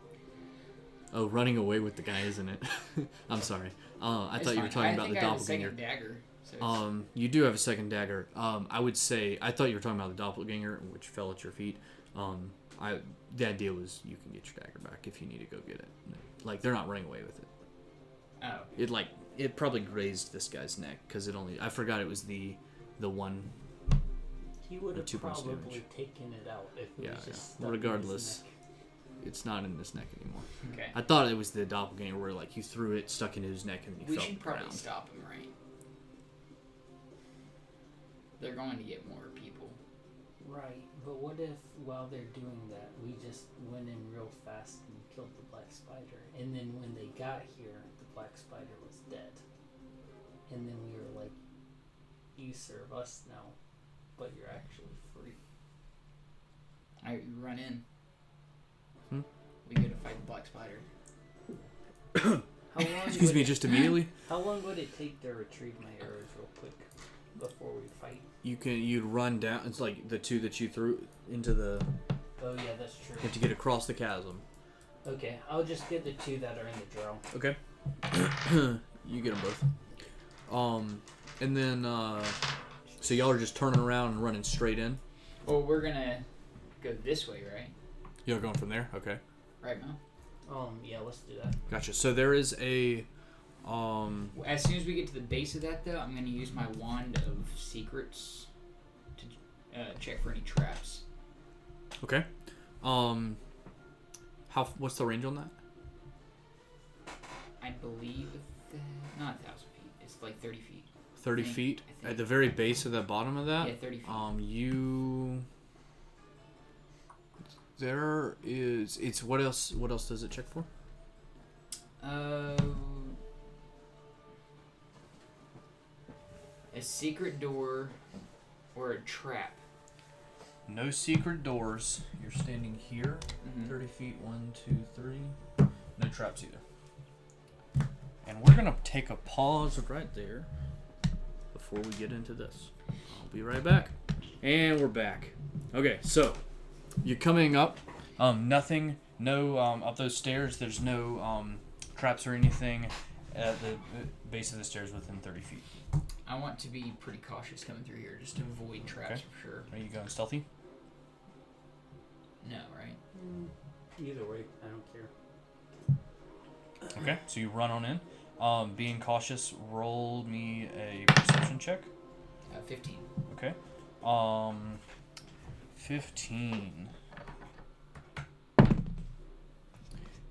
Oh, running away with the guy, isn't it? [LAUGHS] I'm sorry. Uh, I It's thought you were fine. talking I about the I doppelganger. second dagger. So Um, you do have a second dagger. Um, I would say I thought you were talking about the doppelganger, which fell at your feet. Um, I the idea was you can get your dagger back if you need to go get it. Like they're not running away with it. oh, It like it probably grazed this guy's neck because it only I forgot it was the the one. He would have two points probably damage. taken it out if it Yeah, was just yeah. stuck in his Regardless. neck. It's not in his neck anymore. okay. I thought it was the doppelganger where like you threw it, stuck into his neck, and he We fell should the probably ground. stop him, right? They're going to get more people. Right, but what if while they're doing that, we just went in real fast and killed the black spider, and then when they got here, the black spider was dead, and then we were like, "You serve us now, but you're actually free." I we run in. Hmm? We go to fight the black spider. [COUGHS] How long? Excuse me, it- just immediately. [COUGHS] How long would it take to retrieve my arrows real quick before we fight? You can you'd run down. It's like the two that you threw into the. Oh yeah, that's true. You have to get across the chasm. Okay, I'll just get the two that are in the drill. Okay. [COUGHS] you get them both. Um, and then uh, so y'all are just turning around and running straight in. Well, we're gonna go this way, right? Y'all going from there. Okay. Right, now. Um, yeah, let's do that. Gotcha. So there is a, um, As soon as we get to the base of that, though, I'm gonna use my wand of secrets to uh, check for any traps. okay, um, how what's the range on that? I believe that, not a thousand feet. It's like thirty feet. Thirty think- feet at the very base of the bottom of that. yeah, thirty feet. Um, you. There is. It's what else? What else does it check for? Uh, a secret door or a trap. No secret doors. You're standing here. Mhm. 30 feet, one, two, three. No traps either. And we're gonna take a pause right there before we get into this. I'll be right back. And we're back. Okay, so you're coming up. Um, nothing, no, um, up those stairs. There's no um, traps or anything at the uh, base of the stairs within 30 feet. I want to be pretty cautious coming through here, just to avoid traps Okay. for sure. Are you going stealthy? No, right? Either way, I don't care. Okay, so you run on in. Um, being cautious, roll me a perception check. Uh, Fifteen. Okay. Um, 15.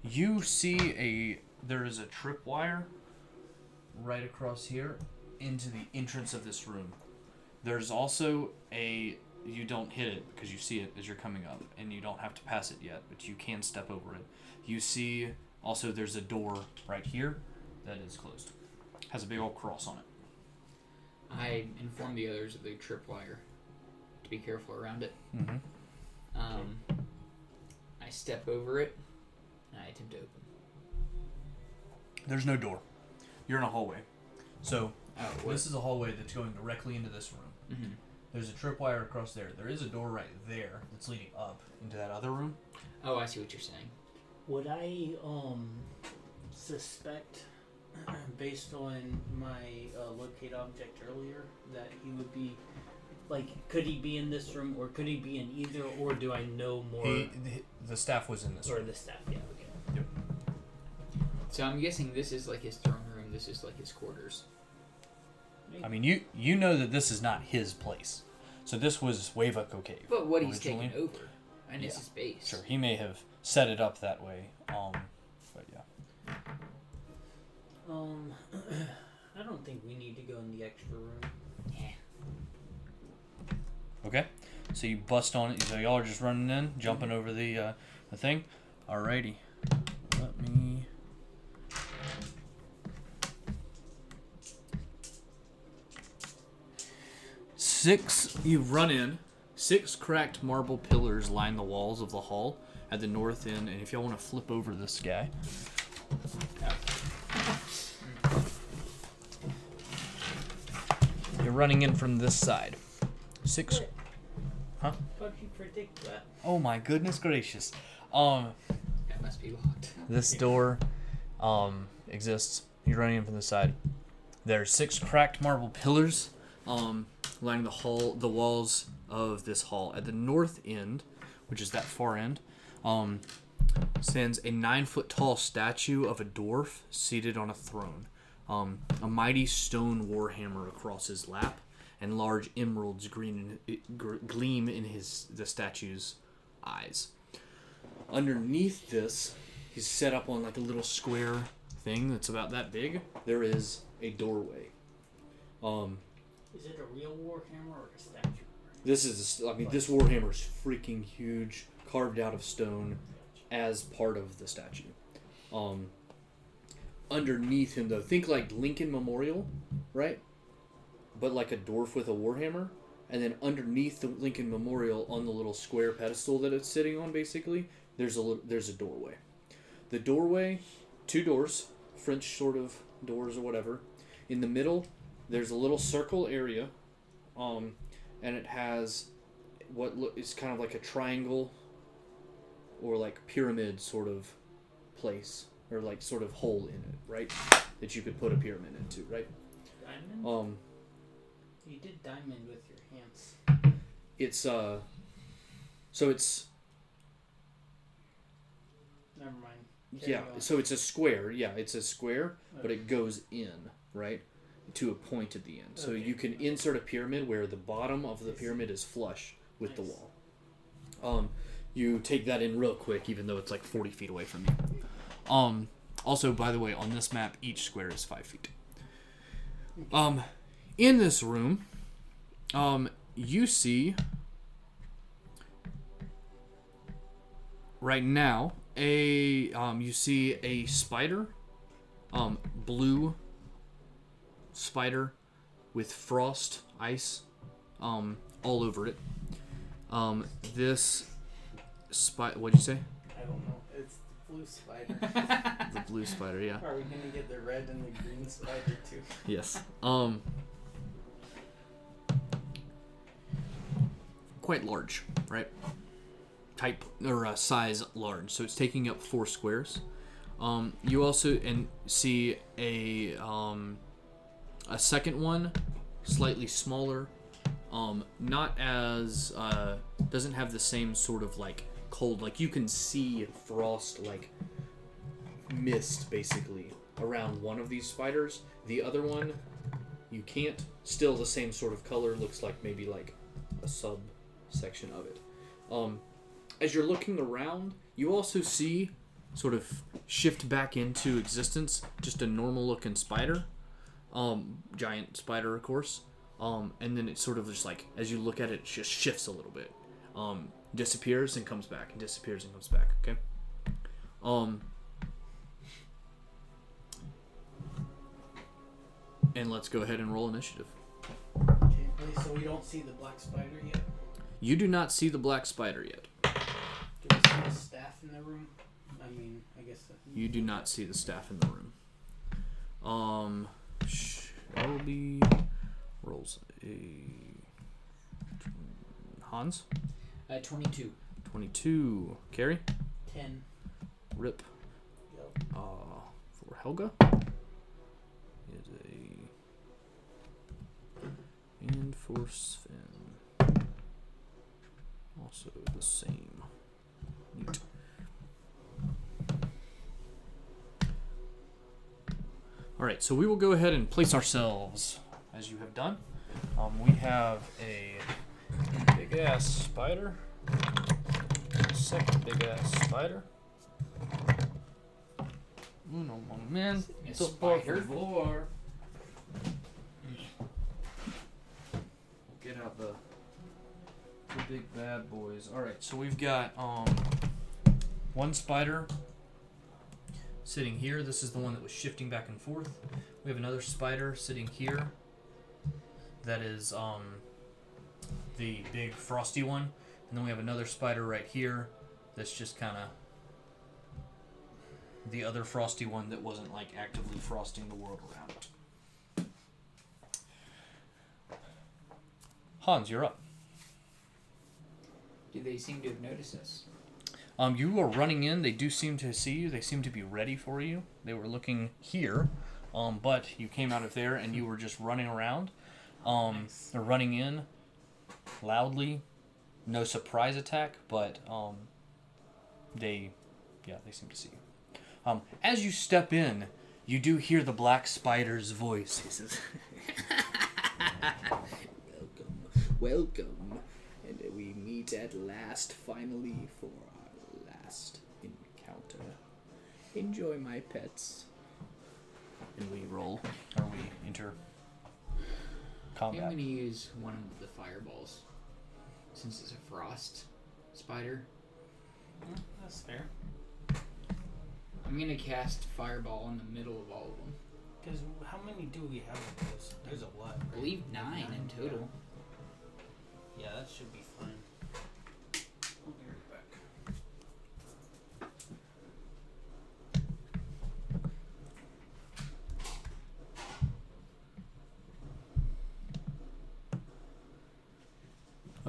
You see a. There is a tripwire right across here into the entrance of this room. There's also a. You don't hit it because you see it as you're coming up, and you don't have to pass it yet, but you can step over it. You see also there's a door right here that is closed. Has a big old cross on it. I inform the others of the tripwire to be careful around it. Mm-hmm. Um, I step over it and I attempt to open. There's no door. You're in a hallway. So Oh, what? this is a hallway that's going directly into this room. hmm There's a tripwire across there. There is a door right there that's leading up into that other room. Oh, I see what you're saying. Would I um suspect, [CLEARS THROAT] based on my uh, locate object earlier, that he would be like, could he be in this room or could he be in either, or do I know more? He, the, the staff was in this or room. the staff? Yeah. Okay. So I'm guessing this is like his throne room. This is like his quarters. Maybe. I mean, you you know that this is not his place. So this was Wavako Cave. But what he's Originally? taken over, and it's his base. Sure, he may have set it up that way. Um, but yeah. Um, [CLEARS THROAT] I don't think we need to go in the extra room. Yeah. Okay. So you bust on it. So y'all are just running in, jumping over the uh, the thing. Alrighty. Let me. Six. You run in. Six cracked marble pillars line the walls of the hall at the north end. And if y'all want to flip over this guy. You're running in from this side. Six. Huh? How'd you predict that? Oh my goodness gracious. Um, That must be locked. this door um exists. You're running in from the side. There are six cracked marble pillars um lining the hall the walls of this hall. At the north end, which is that far end, um stands a nine foot tall statue of a dwarf seated on a throne. Um, a mighty stone warhammer across his lap, and large emeralds green in, gr- gleam in his the statue's eyes underneath this, he's set up on like a little square thing that's about that big. There is a doorway. Um, Is it a real warhammer or a statue? this is, I mean, this warhammer is freaking huge, carved out of stone, as part of the statue. Um, underneath him, though, think like Lincoln Memorial, right? But like a dwarf with a warhammer. And then underneath the Lincoln Memorial, on the little square pedestal that it's sitting on, basically, there's a lit- there's a doorway. The doorway, two doors, French sort of doors or whatever. In the middle, there's a little circle area, um, and it has what lo- is kind of like a triangle or like pyramid sort of place or like sort of hole in it, right? That you could put a pyramid into, right? Diamond? Um, you did diamond with your hands. it's uh, so it's Never mind. Yeah, so it's a square. Yeah, it's a square, but it goes in right to a point at the end. So Okay. you can insert a pyramid where the bottom of the pyramid is flush with the wall. Um, you take that in real quick, even though it's like forty feet away from you. Um, also, by the way, on this map, each square is five feet. Um, in this room, um, you see right now a um, you see a spider, um, blue spider with frost ice, um, all over it. Um, this spider. What'd you say? I don't know. It's the blue spider. [LAUGHS] The blue spider. Yeah. Are we gonna get the red and the green spider too? [LAUGHS] Yes. Um. Quite large, right? Type or uh, size large, so it's taking up four squares. Um, you also and see a um, a second one, slightly smaller. Um, not as uh, doesn't have the same sort of like cold. Like you can see frost like mist basically around one of these spiders. The other one, you can't. Still the same sort of color. Looks like maybe like a sub section of it. Um, as you're looking around, you also see sort of shift back into existence just a normal looking spider, um, giant spider, of course. Um, and then it sort of just like as you look at it, it just shifts a little bit. Um, disappears and comes back, and disappears and comes back. Okay. Um, and let's go ahead and roll initiative. Okay, so we don't see the black spider yet? You do not see the black spider yet. Do we see the staff in the room? I mean, I guess. That, You do not see the staff in the room. Um, Shelby rolls a Hans Uh, 22. twenty-two. Carrie Ten. Rip. Yep. Uh, for Helga is a. And for Sven. Also the same. Neat. Alright, so we will go ahead and place ourselves as you have done. Um, we have a big ass spider. Second big ass spider. Uno momento. A por spider. favor. Get out the the big bad boys. All right, so we've got um one spider sitting here. This is the one that was shifting back and forth. We have another spider sitting here. That is um the big frosty one, and then we have another spider right here. That's just kind of the other frosty one that wasn't like actively frosting the world around. Hans, you're up. Do they seem to have noticed us? Um, you are running in. They do seem to see you. They seem to be ready for you. They were looking here, um, but you came out of there and you [LAUGHS] were just running around. Um, Nice. They're running in loudly. No surprise attack, but um, they, yeah, they seem to see you. Um, as you step in, you do hear the black spider's voice. He says, Welcome, welcome, and we meet at last, finally, for our last encounter. Enjoy my pets. and we roll, or we enter I'm going to use one of the fireballs. Since it's a frost spider, Mm, That's fair. I'm going to cast fireball in the middle of all of them. Because how many do we have of those? There's a lot. I believe nine in total. Yeah, that should be fine. I'll be right back.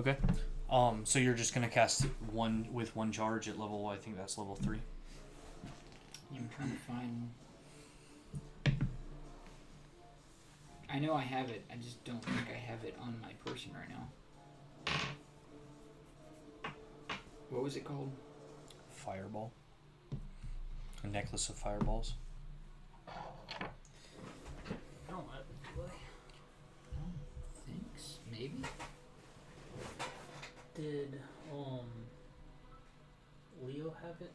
Okay. Um, so you're just gonna cast one with one charge at level. I think that's level three. I'm trying to find. I know I have it. I just don't think I have it on my person right now. What was it called? Fireball. A necklace of fireballs. I don't have it, do I? Thanks. Maybe. Did um Leo have it?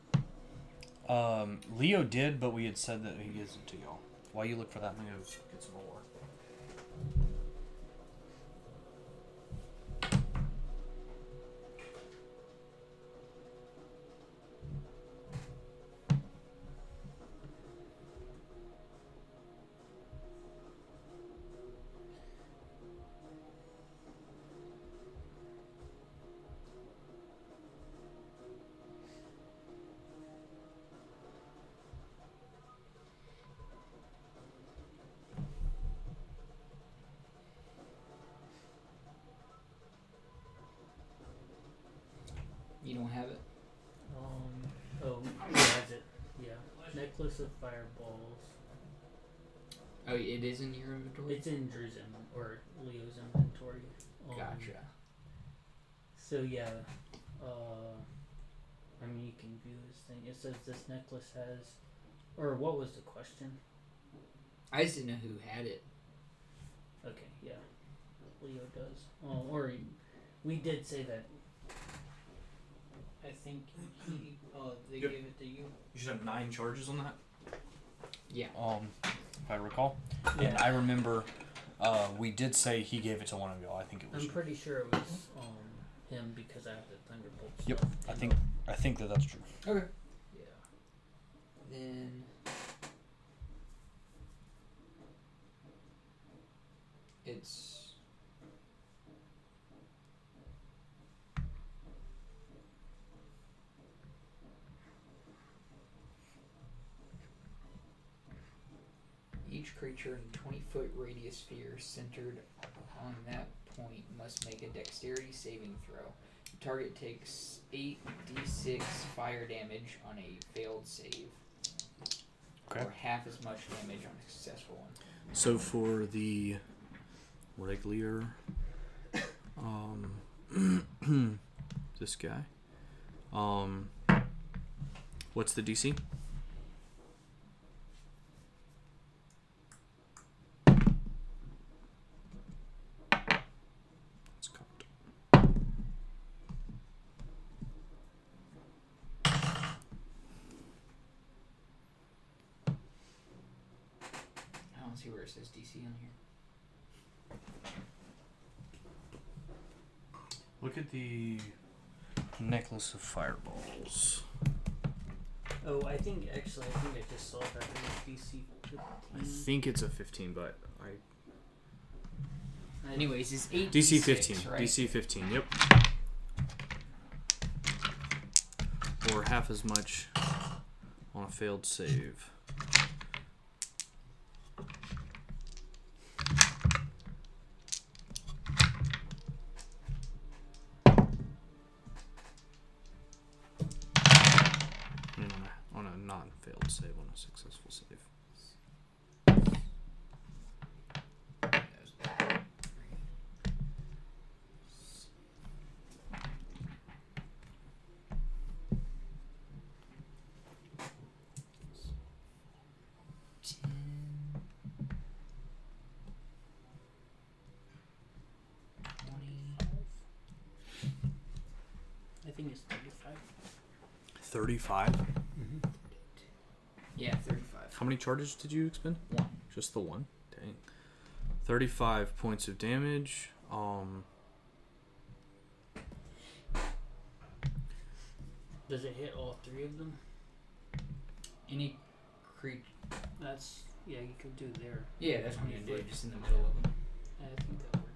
Um, Leo did, but we had said that he gives it to y'all. While you look for that, gonna get some more. Of fireballs. Oh, it is in your inventory. It's in Drew's inven- or Leo's inventory. Um, Gotcha. So yeah, uh, I mean you can view this thing. It says this necklace has, or what was the question? I just didn't know who had it. Okay, yeah, Leo does. Oh, or we did say that. I think he. Oh, they Yep. gave it to you. You should have nine charges on that. Yeah. Um, if I recall. And I remember, uh, we did say he gave it to one of y'all. I think it was. I'm pretty sure it was um him because I have the thunderbolt. Yep, I think the- I think that that's true. Okay. Yeah. Then. It's. Each creature in a 20 foot radius sphere centered on that point must make a dexterity saving throw. The target takes 8d6 fire damage on a failed save. Okay. Or half as much damage on a successful one. So for the regular, um, [COUGHS] this guy, um, what's the DC? It's cocked. I don't see where it says DC on here. Look at the necklace of fireballs. Oh, I think actually, I think I just saw that it was DC 15. I think it's a 15, but I I- Anyways, it's 8 DC 15. right? DC 15, yep. Or half as much on a failed save. 35? Yeah, 35. How many charges did you expend? One. Just the one. Dang. Thirty-five points of damage. Um. Does it hit all three of them? Any creature. That's yeah. You could do there. Yeah, that's what I'm do, just in the middle of them. I think that works.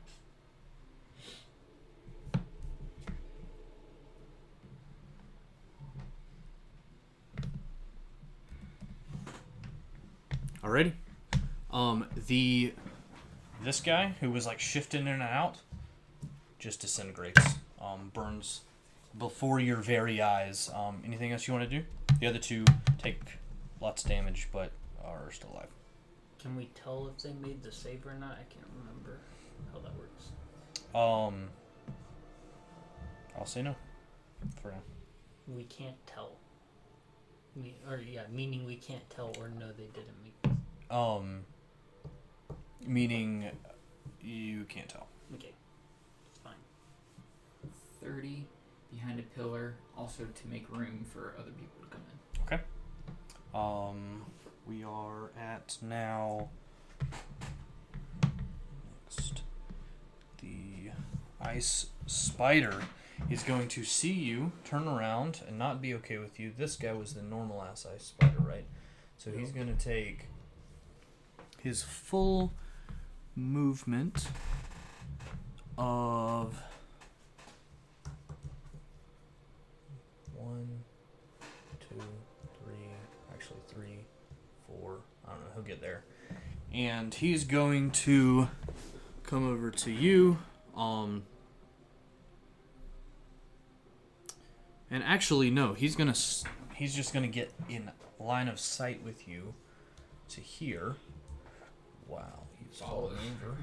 Alrighty. Um. The. This guy who was like shifting in and out, just disintegrates. Um. Burns before your very eyes. Um. Anything else you want to do? The other two take lots of damage, but are still alive. Can we tell if they made the save or not? I can't remember how that works. Um. I'll say no. For now. We can't tell. Me, or yeah, meaning we can't tell or no, they didn't make. Um. Meaning, you can't tell. Okay, it's fine. 30 behind a pillar, also to make room for other people to come in. Okay. Um, we are at now. Next, the ice spider is going to see you, turn around, and not be okay with you. This guy was the normal ass ice spider, right? So he's going to take his full movement of one, two, three, actually three, four. I don't know. He'll get there, and he's going to come over to you. Um, and actually, no. He's gonna. He's just gonna get in line of sight with you to here. Wow, over.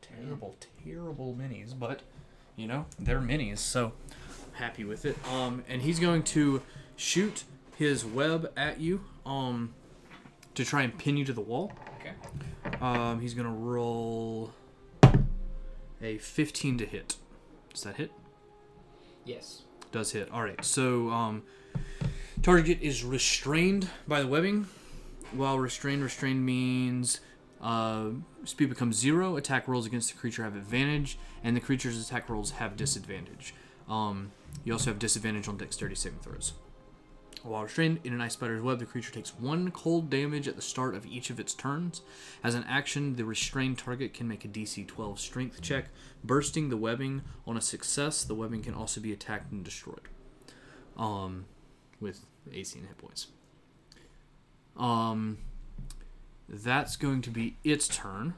Terrible, terrible minis, but you know they're minis, so I'm happy with it. Um, and he's going to shoot his web at you. Um, to try and pin you to the wall. Okay. Um, he's gonna roll a 15 to hit. Does that hit? Yes. Does hit. All right. So um, target is restrained by the webbing. While restrained, restrained means uh, speed becomes zero. Attack rolls against the creature have advantage, and the creature's attack rolls have disadvantage. Um, you also have disadvantage on dexterity saving throws. While restrained in an ice spider's web, the creature takes one cold damage at the start of each of its turns. As an action, the restrained target can make a DC 12 strength check. Bursting the webbing on a success, the webbing can also be attacked and destroyed. Um, with AC and hit points. Um, that's going to be its turn.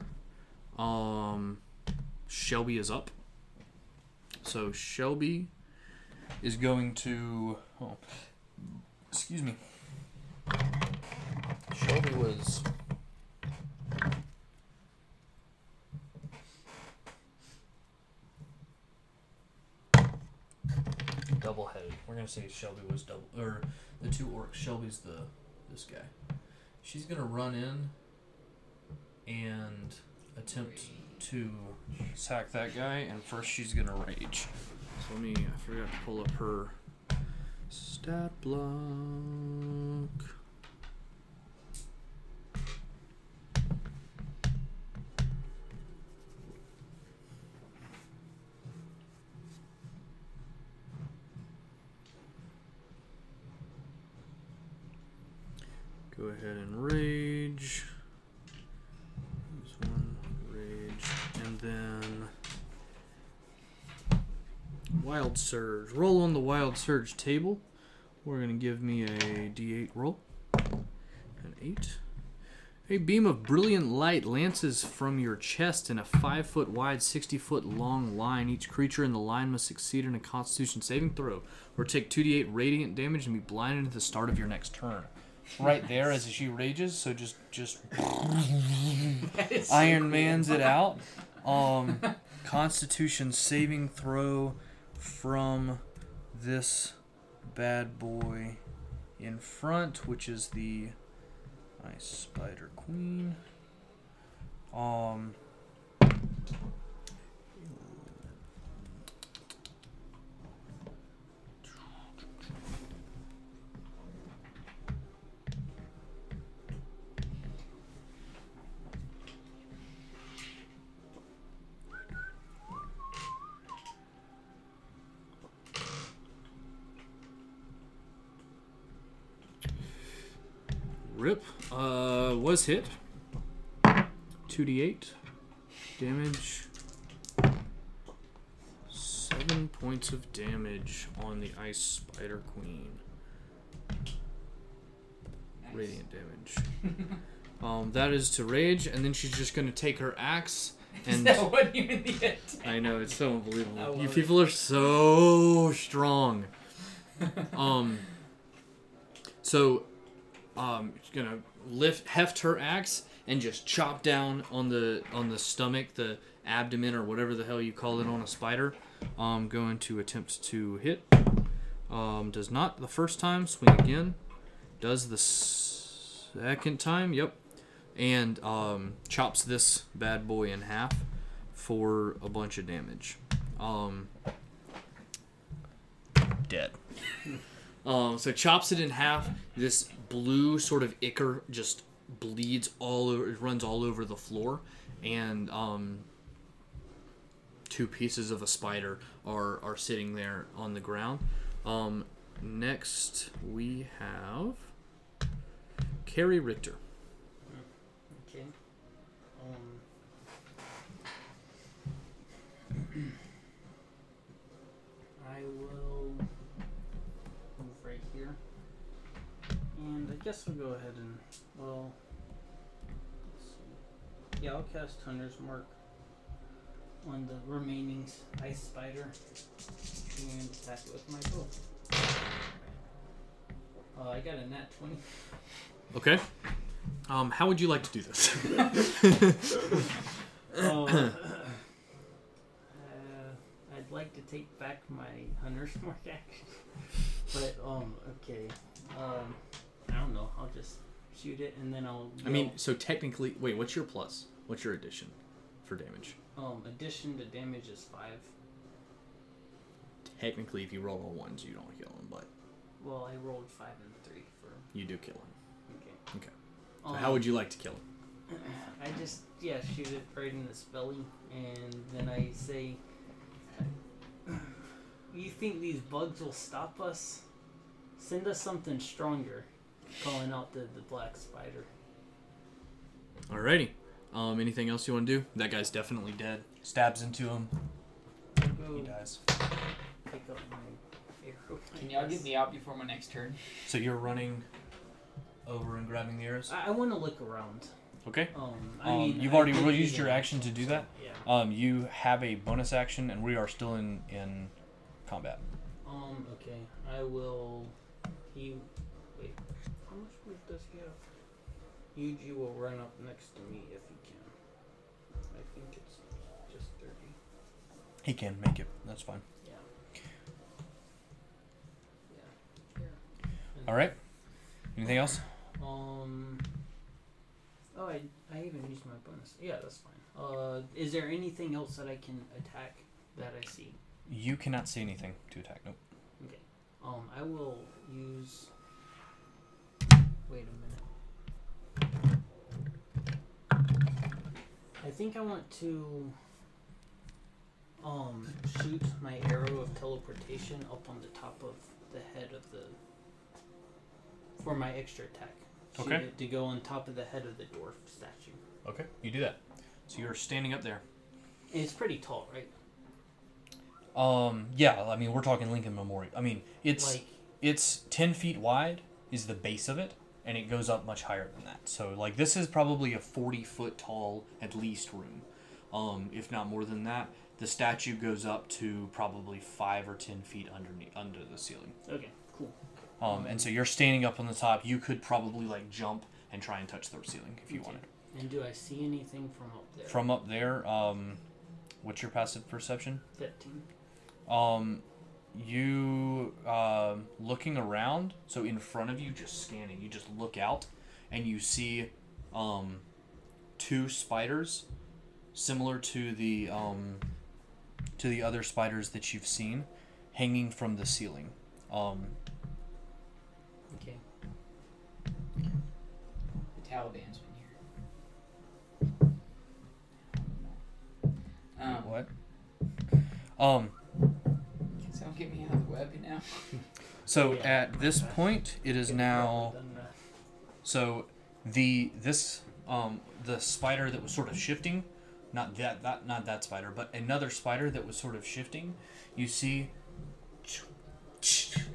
Um, Shelby is up. So Shelby is going to. Oh, excuse me. Shelby was. Double headed. We're gonna say Shelby was double, or the two orcs. Shelby's the this guy. She's gonna run in and attempt to sack that guy, and first she's gonna rage. So let me. I forgot to pull up her stat block. Go ahead and rage. One, rage, and then wild surge. Roll on the wild surge table. We're gonna give me a D8 roll. An eight. A beam of brilliant light lances from your chest in a five foot wide, 60 foot long line. Each creature in the line must succeed in a constitution saving throw or take 2d8 radiant damage and be blinded at the start of your next turn. Right there as she rages, so just just [LAUGHS] is so Iron cool. Man's it out. Um, [LAUGHS] Constitution saving throw from this bad boy in front, which is the Ice Spider Queen. Um. Uh, was hit. 2d8 damage. Seven points of damage on the Ice Spider Queen. Nice. Radiant damage. [LAUGHS] um, that is to rage, and then she's just gonna take her axe [LAUGHS] Is and. that what even the attack? I know it's so unbelievable. You it. people are so strong. [LAUGHS] um. So, um, she's gonna lift, heft her axe, and just chop down on the on the stomach, the abdomen, or whatever the hell you call it on a spider. Um, going to attempt to hit. Um, does not the first time. Swing again. Does the second time. Yep. And um, chops this bad boy in half for a bunch of damage. Um, dead. [LAUGHS] um, so chops it in half. This blue sort of ichor just bleeds all over, it runs all over the floor, and um, two pieces of a spider are are sitting there on the ground. Um, next we have Carrie Richter. Okay. Um. [CLEARS THROAT] I will move right here, and I guess I'll go ahead and well. Let's see. Yeah, I'll cast Hunter's Mark on the remaining ice spider and attack it with my bow. Uh, I got a nat twenty. Okay. Um, how would you like to do this? Uh, [LAUGHS] [LAUGHS] uh, I'd like to take back my hunter's mark action, but um, okay, um, I don't know. I'll just shoot it and then I'll. I mean, so technically, wait, what's your plus? What's your addition for damage? um, addition to damage is five. Technically, if you roll all ones, you don't kill him, but Well, I rolled five and three for you do kill him. okay. Okay. So how would you like to kill him? [CLEARS THROAT] I just yeah shoot it right in his belly and then I say, "You think these bugs will stop us? Send us something stronger." Calling out the the black spider. Alrighty. Um, anything else you want to do? That guy's definitely dead. Stabs into him. I'll He dies. pick up my arrow. Can y'all get me out before my next turn? So you're running over and grabbing the arrows. I, I want to look around. Okay. Um, I Um, mean, you've I already did used your an action to do that? Yeah. Um, you have a bonus action, and we are still in in combat. Um. Okay. I will. He. Wait. How much move does he have? Yuji will run up next to me if he can. I think it's just thirty. He can make it. That's fine. Yeah. Yeah. Here. All right. Anything else? Um. Oh, I I even used my bonus. Yeah, that's fine. Uh, is there anything else that I can attack that I see? You cannot see anything to attack. Nope. Okay. Um, I will use. Wait a minute. I think I want to. Um, shoot my arrow of teleportation up on the top of the head of the. For my extra attack. Shoot Okay. it to go on top of the head of the dwarf statue. Okay. You do that. So you're standing up there. It's pretty tall, right? Um. Yeah. I mean, we're talking Lincoln Memorial. I mean, it's like it's 10 feet wide is the base of it and it goes up much higher than that so like this is probably a 40 foot tall at least room um, if not more than that the statue goes up to probably 5 or 10 feet underneath under the ceiling okay, cool. um, and so you're standing up on the top you could probably like jump and try and touch the ceiling if you Okay. wanted And do I see anything from up there? from up there um, what's your passive perception fifteen. Um, you um looking around, so in front of you, just scanning. You just look out, and you see um, two spiders, similar to the um, to the other spiders that you've seen, hanging from the ceiling. Um, Okay. The Taliban's been here. Um, what? Um, get me out of the web now? [LAUGHS] so at this point, it is now. So the this um the spider that was sort of shifting, not that that not that spider, but another spider that was sort of shifting. You see,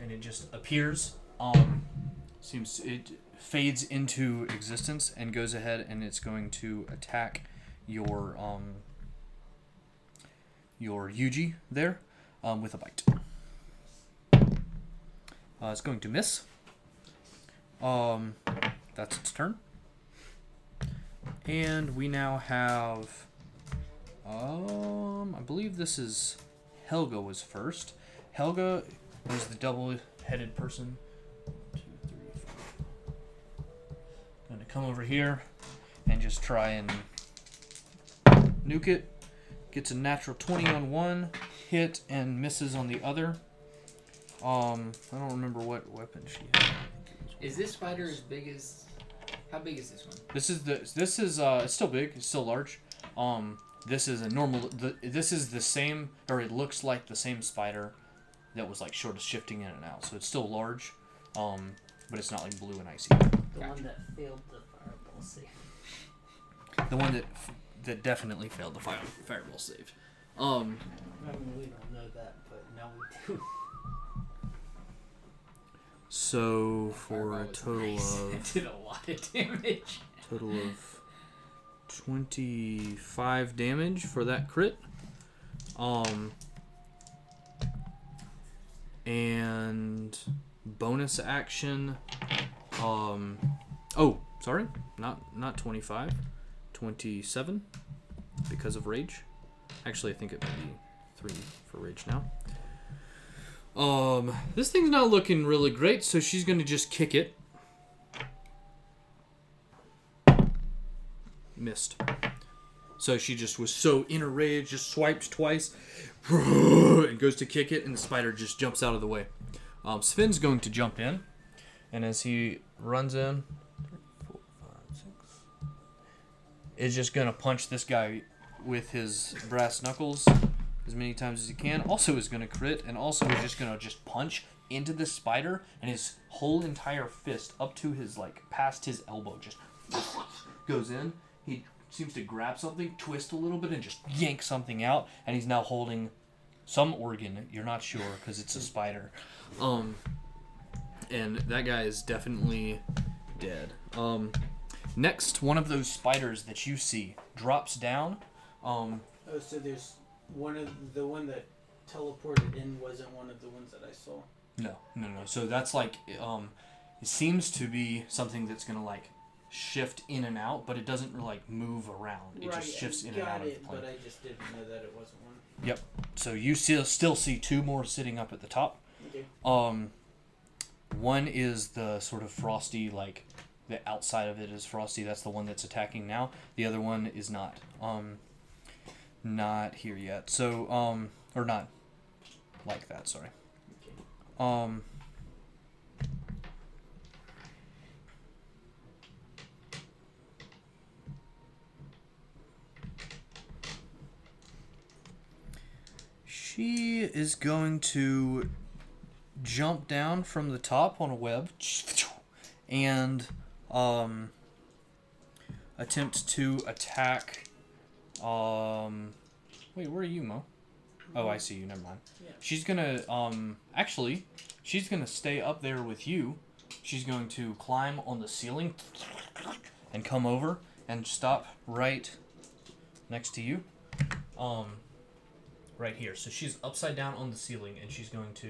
and it just appears. Um, seems it fades into existence and goes ahead and it's going to attack your um your Yuji there um, with a bite. Uh, going to miss. Um, that's its turn. And we now have. Um, I believe this is Helga was first. Helga is the double-headed person. Two, three, four. Gonna come over here and just try and nuke it. Gets a natural 20 on one hit and misses on the other. Um, I don't remember what weapon she had. I think it was Is this spider as big as? How big is this one? This is the this is uh it's still big, it's still large. Um this is a normal the, this is the same or it looks like the same spider that was like sort of shifting in and out. So it's still large. Um but it's not like blue and icy. The Gotcha. one that failed the fireball save. The one that that definitely failed the fire, fireball save. Um, I mean, we don't know that, but now we do. So for a total nice. [LAUGHS] of it did a lot of damage. total of 25 damage for that crit. Um and bonus action um oh, sorry. Not not 25. 27 because of rage. Actually, I think it might be 3 for rage now. Um this thing's not looking really great, so she's to just kick it. missed. So she just was so in a rage, just swiped twice, [LAUGHS] and goes to kick it, and the spider just jumps out of the way. Um, Sven's going to jump in, and as he runs in, is just gonna punch this guy with his brass knuckles as many times as he can. Also is gonna crit, and also is just gonna just punch into the spider, and his whole entire fist up to his like past his elbow just [LAUGHS] goes in. He seems to grab something, twist a little bit, and just yank something out. And he's now holding some organ. You're not sure because it's a spider. Um, and that guy is definitely dead. Um, next, one of those spiders that you see drops down. Um, Oh, so there's one of the one that teleported in wasn't one of the ones that I saw. No, no, no. So that's like, um, it seems to be something that's gonna like shift in and out, but it doesn't like move around. It right, just shifts I in and out of it, the plane. but I just didn't know that it wasn't one. Yep. So you still still see two more sitting up at the top. Okay. Um, one is the sort of frosty, like the outside of it is frosty. That's the one that's attacking now. The other one is not. Um, not here yet. So um, or not like that. Sorry. Um. She is going to jump down from the top on a web and um attempt to attack um wait where are you mo? Oh i see you. Never mind. Yeah. she's gonna um actually she's gonna stay up there with you. She's going to climb on the ceiling and come over and stop right next to you. Um right here. So she's upside down on the ceiling and she's going to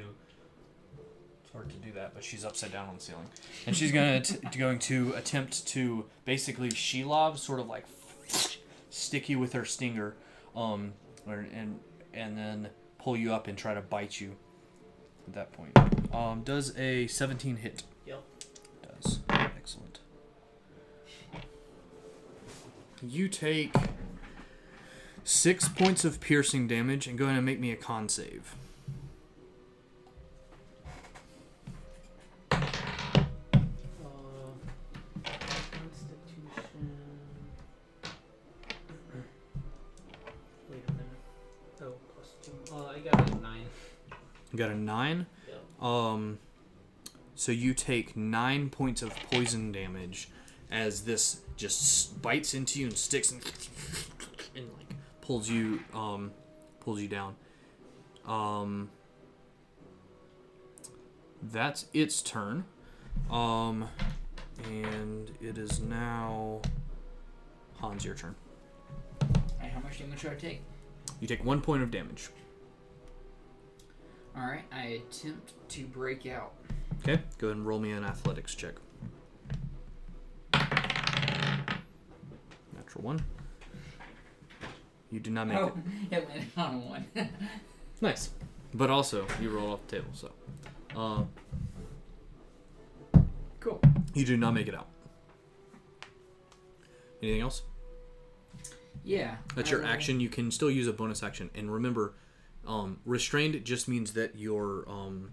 it's hard to do that but she's upside down on the ceiling. And she's gonna [LAUGHS] t- going to attempt to basically she Shelob sort of like stick you with her stinger um or, and and then pull you up and try to bite you at that point. Um does a 17 hit. Yep. does. Excellent. You take six points of piercing damage and go ahead and make me a con save you got a nine Yep. Um, so you take nine points of poison damage as this just bites into you and sticks and, and like pulls you um pulls you down. Um, that's its turn. Um, and it is now Hans. Your turn. Alright, how much damage do I take? You take one point of damage. Alright, I attempt to break out. Okay, go ahead and roll me an athletics check. Natural one. You do not make oh, it. [LAUGHS] it landed on a one. [LAUGHS] Nice. But also, you roll off the table, so. Uh, cool. you do not make it out. Anything else? Yeah. That's I your will- action. You can still use a bonus action. And remember, um, restrained just means that your um,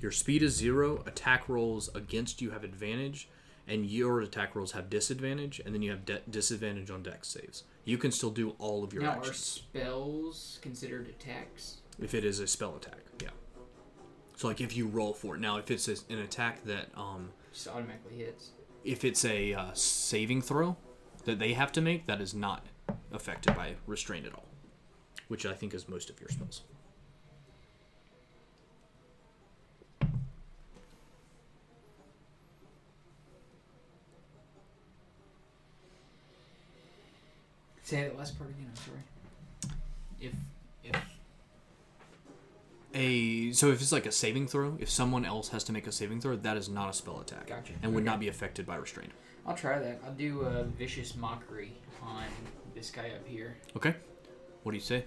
your speed is zero. Attack rolls against you have advantage, and your attack rolls have disadvantage. And then you have de- disadvantage on dex saves. You can still do all of your Now, are spells considered attacks? if it is a spell attack. Yeah. So like if you roll for it. Now if it's a, an attack that um, Just automatically hits. if it's a uh, saving throw that they have to make, that is not affected by restraint at all, which I think is most of your spells. Say that last part again. I'm sorry. If if A so if it's like a saving throw, if someone else has to make a saving throw, that is not a spell attack gotcha, and would Okay. not be affected by restraint. I'll try that. I'll do a vicious mockery on this guy up here. Okay. What do you say?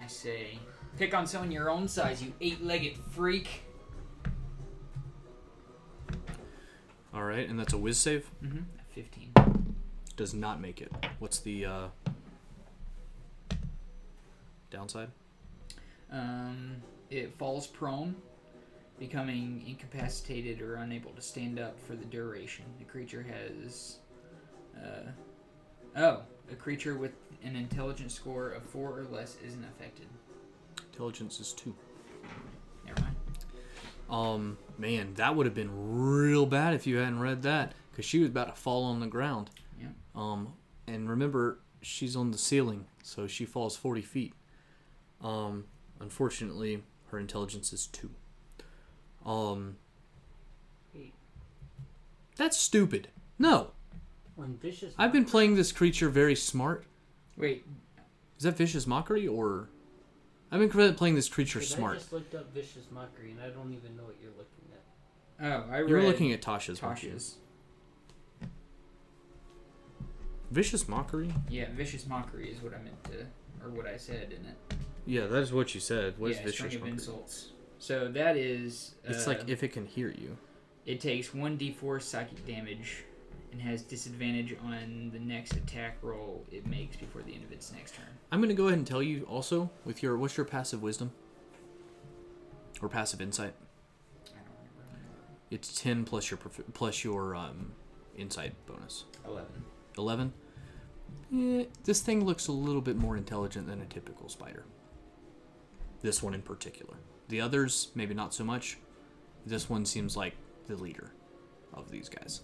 I say, pick on someone your own size, you eight-legged freak. All right, and that's a whiz save. Mm-hmm. Fifteen. Does not make it. What's the uh, downside? Um, it falls prone, becoming incapacitated or unable to stand up for the duration. The creature has. Uh, oh, a creature with an intelligence score of four or less isn't affected. Intelligence is two. Never mind. Um, man, that would have been real bad if you hadn't read that, because she was about to fall on the ground. Yeah. Um, and remember, she's on the ceiling, so she falls forty feet. Um, unfortunately, her intelligence is two. Um, Wait. that's stupid. No, When vicious. I've been playing this creature very smart. Wait, Is that vicious mockery or I've been playing this creature 'Cause I smart. just looked up vicious mockery, and I don't even know what you're looking at. Oh, I You're looking at Tasha's. Tasha's. Vicious mockery. Yeah, vicious mockery is what I meant to, or what I said in it. Yeah, that is what you said. What is yeah, vicious string of mockery? insults. So that is. It's uh, like if it can hear you. It takes 1d4 psychic damage and has disadvantage on the next attack roll it makes before the end of its next turn. I'm gonna go ahead and tell you also with your what's your passive wisdom or passive insight. I don't remember. It's ten plus your plus your um, insight bonus. 11. Eleven. Yeah, this thing looks a little bit more intelligent than a typical spider. This one in particular. The others maybe not so much. This one seems like the leader of these guys.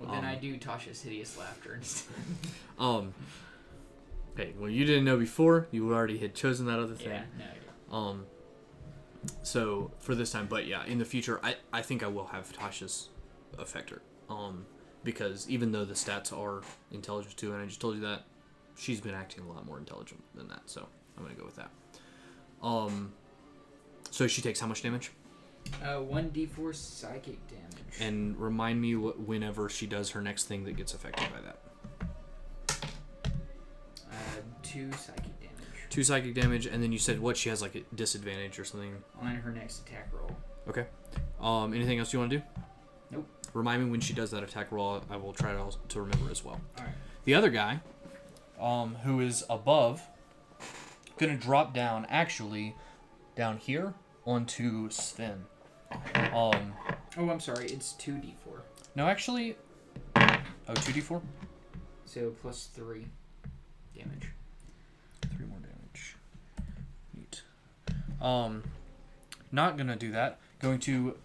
Well, then Um, I do Tasha's hideous laughter instead. [LAUGHS] Um. Hey, well, you didn't know before. You already had chosen that other thing. yeah, no, Um. So for this time, but yeah, in the future, I I think I will have Tasha's affect her. Um, because even though the stats are intelligence too, and I just told you that, she's been acting a lot more intelligent than that. So I'm gonna go with that. Um. So she takes how much damage? Uh, 1d4 psychic damage. And remind me wh- whenever she does her next thing that gets affected by that. Uh, 2 psychic damage Two psychic damage, and then you said what? She has like a disadvantage or something. on her next attack roll. Okay. Um, anything else you want to do? Nope. Remind me when she does that attack roll. I will try to, to remember as well. Alright. The other guy, um, who is above, gonna drop down actually, down here onto Sven. Um, Oh, I'm sorry, it's 2d4. no, actually, Oh, 2d4? So plus 3 damage. Three more damage. Neat. Um, not gonna do that. Going to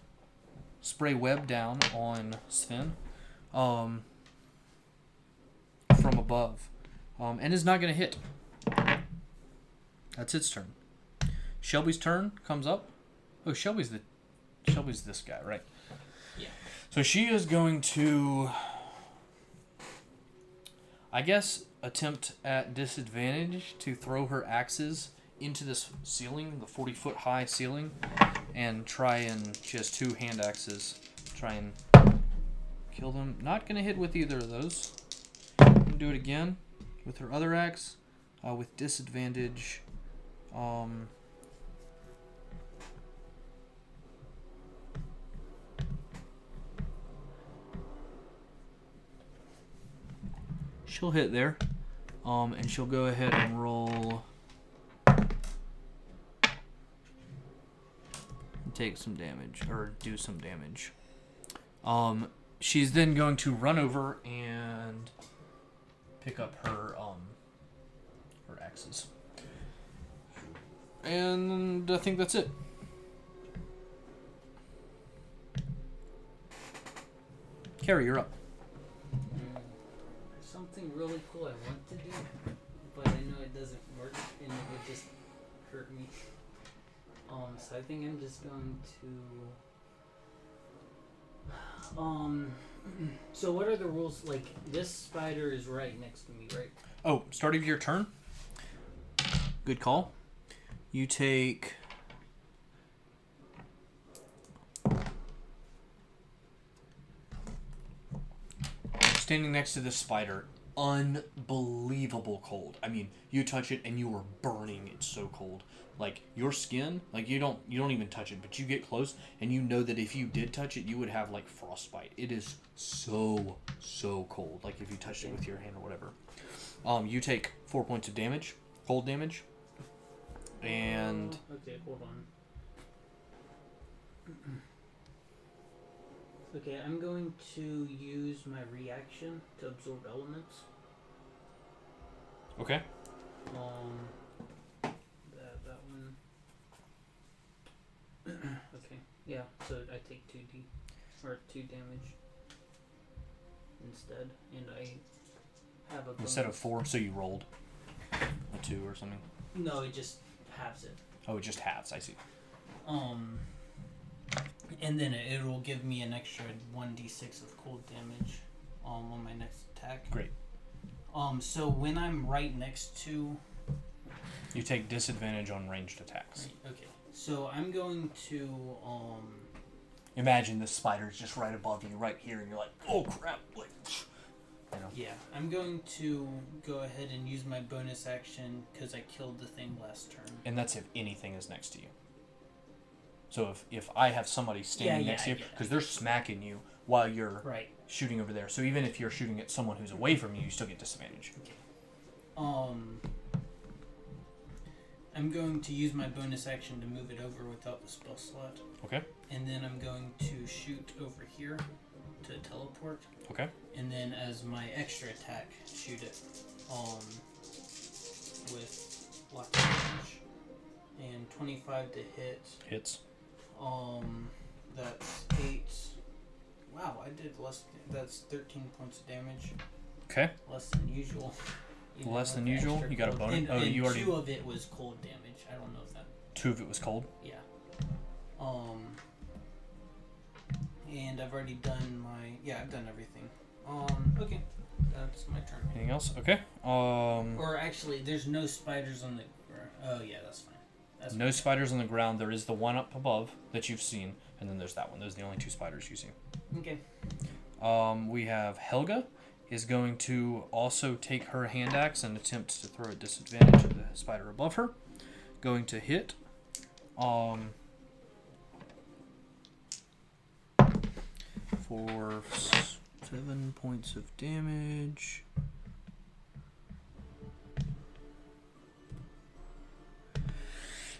spray web down on Sven. Um, from above. Um, and is not gonna hit. That's its turn. Shelby's turn comes up. Oh, Shelby's the Shelby's this guy, right? Yeah. So she is going to I guess attempt at disadvantage to throw her axes into this ceiling, the 40 foot high ceiling, and try and she has two hand axes. Try and kill them. Not gonna hit with either of those. Do it again with her other axe uh, with disadvantage. Um, she'll hit there. Um, and she'll go ahead and roll. and Take some damage, or do some damage. Um, she's then going to run over and pick up her um her axes. And I think that's it. Carrie, you're up. Something really cool I want to do, but I know it doesn't work and it would just hurt me. Um, so I think I'm just going to. Um, [CLEARS THROAT] so what are the rules? Like this spider is right next to me, right? Oh, start of your turn. Good call. You take. Standing next to this spider, unbelievable cold. I mean, you touch it and you are burning. It's so cold. Like your skin, like you don't you don't even touch it, but you get close and you know that if you did touch it, you would have like frostbite. It is so so cold. Like if you touched it with your hand or whatever. Um, you take four points of damage, cold damage, and Uh, okay, hold on. [CLEARS THROAT] okay, I'm going to use my reaction to absorb elements. okay. Um, that that one. [CLEARS THROAT] okay, yeah. So I take two d or two damage instead, and I have a Instead of four, so you rolled a two or something. no, it just halves it. Oh, it just halves. I see. Um, and then it, will give me an extra one d six of cold damage, um, on my next attack. Great. Um, so when I'm right next to You take disadvantage on ranged attacks. Right, okay. So I'm going to um Imagine this spider's just right above you, right here, and you're like, oh crap! Like, you know. yeah, I'm going to go ahead and use my bonus action because I killed the thing last turn. And that's if anything is next to you. So if if I have somebody standing yeah, next to you, because they're smacking you while you're Right. shooting over there. So even if you're shooting at someone who's away from you, you still get disadvantage. Um I'm going to use my bonus action to move it over without the spell slot. Okay. And then I'm going to shoot over here to teleport. Okay. And then as my extra attack, shoot it um with lock damage. And twenty five to hit. Hits. Um that's eight Wow, I did less that's thirteen points of damage. Okay. Less than usual. Even Less than usual? You got a bonus- And, oh, and you already- two of it was cold damage. I don't know if that. Two of it was cold. Yeah. Um. And I've already done my. Yeah, I've done everything. Um. Okay. That's my turn. Anything else? Okay. Um. Or actually, there's no spiders on the. Oh yeah, that's fine. That's No spiders on the ground. There is the one up above that you've seen, and then there's that one. Those are the only two spiders you see. Okay. Um, we have Helga is going to also take her hand axe and attempt to throw a disadvantage at the spider above her. Going to hit. Um, for seven points of damage.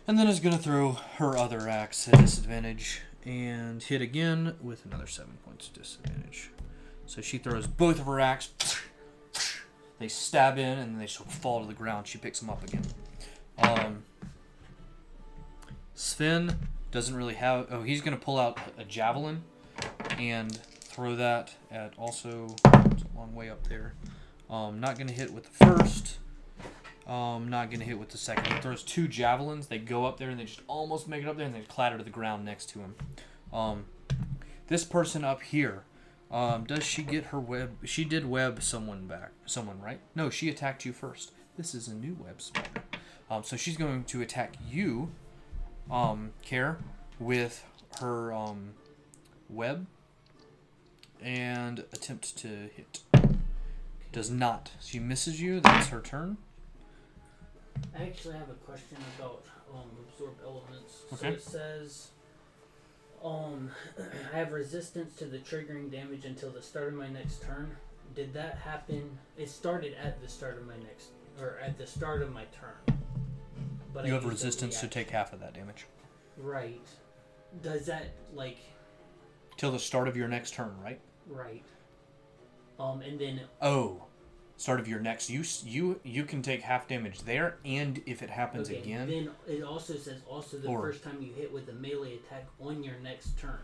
And then is going to throw her other axe at disadvantage and hit again with another seven points disadvantage. So she throws both of her axe. They stab in and they sort of fall to the ground. She picks them up again. Um, Sven doesn't really have. Oh, he's going to pull out a javelin and throw that at also. It's a long way up there. Um, not going to hit with the first. Um, not to hit with the second. He throws two javelins. They go up there and they just almost make it up there and they clatter to the ground next to him. Um, this person up here, um, does she get her web? She did web someone back. Someone, right? No, she attacked you first. This is a new web spider. Um, so she's going to attack you, um, Care, with her um, web and attempt to hit. Does not. She misses you. That's her turn. I actually have a question about um, absorb elements. Okay. So it says, um, [CLEARS THROAT] I have resistance to the triggering damage until the start of my next turn. Did that happen? It started at the start of my next, or at the start of my turn. But You I have resistance to take half of that damage. Right. Does that like Till the start of your next turn, right? right? Um, and then Oh, start of your next. You you you can take half damage there, and if it happens okay, again, then it also says also the Or- first time you hit with a melee attack on your next turn.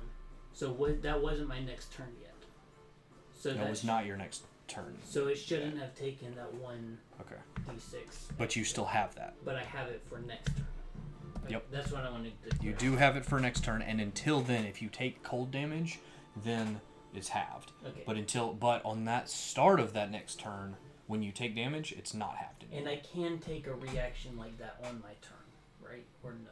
So what? That wasn't my next turn yet. So that was not your next turn. So it shouldn't have taken that one Okay, d6. but you still have that. But I have it for next turn. Okay, Yep. That's what I wanted to. You do have it for next turn, and until then, if you take cold damage, then it's halved. Okay. But until but on that start of that next turn, when you take damage, it's not halved anymore. and I can take a reaction like that on my turn, right? Or no?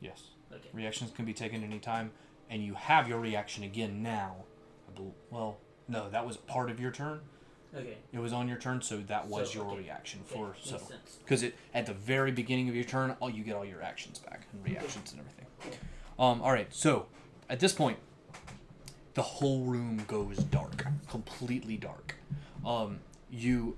yes, Okay. reactions can be taken anytime, and you have your reaction again now. Well, no, that was part of your turn. Okay. It was on your turn, so that was So, your okay. reaction for Makes so because it at the very beginning of your turn, all you get all your actions back and reactions and everything. Um, all right, so at this point, the whole room goes dark, completely dark. Um, you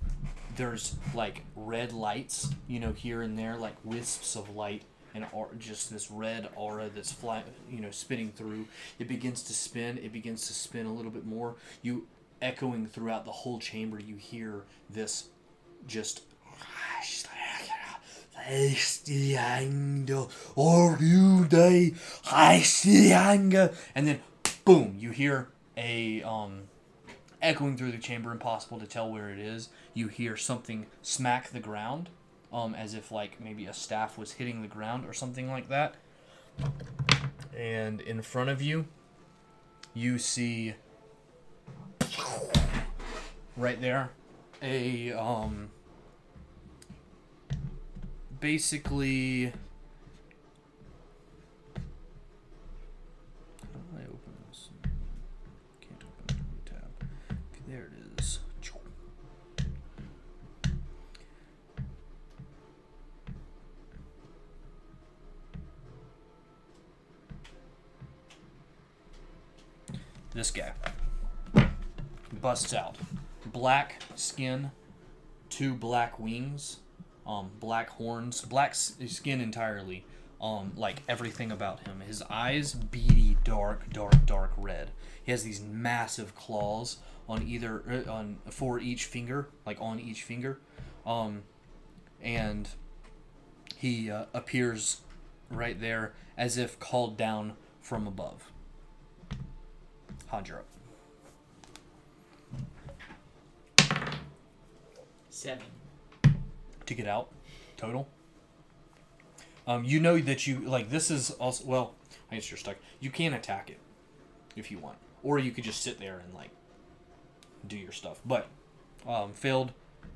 there's like red lights, you know, here and there, like wisps of light. And just this red aura that's fly, you know, spinning through. It begins to spin. It begins to spin a little bit more. You echoing throughout the whole chamber. You hear this, just hasty anger or you day i see anger and then boom you hear a um echoing through the chamber impossible to tell where it is you hear something smack the ground um as if like maybe a staff was hitting the ground or something like that and in front of you you see right there a um basically. This guy busts out. Black skin, two black wings, um, black horns, black s- skin entirely. Um, like everything about him. His eyes beady, dark, dark, dark red. He has these massive claws on either uh, on for each finger, like on each finger, um, and he uh, appears right there as if called down from above. Conjure up. Seven. to get out total. Um, you know that you like this is also well. I guess you're stuck. You can attack it if you want, or you could just sit there and like do your stuff. But um, failed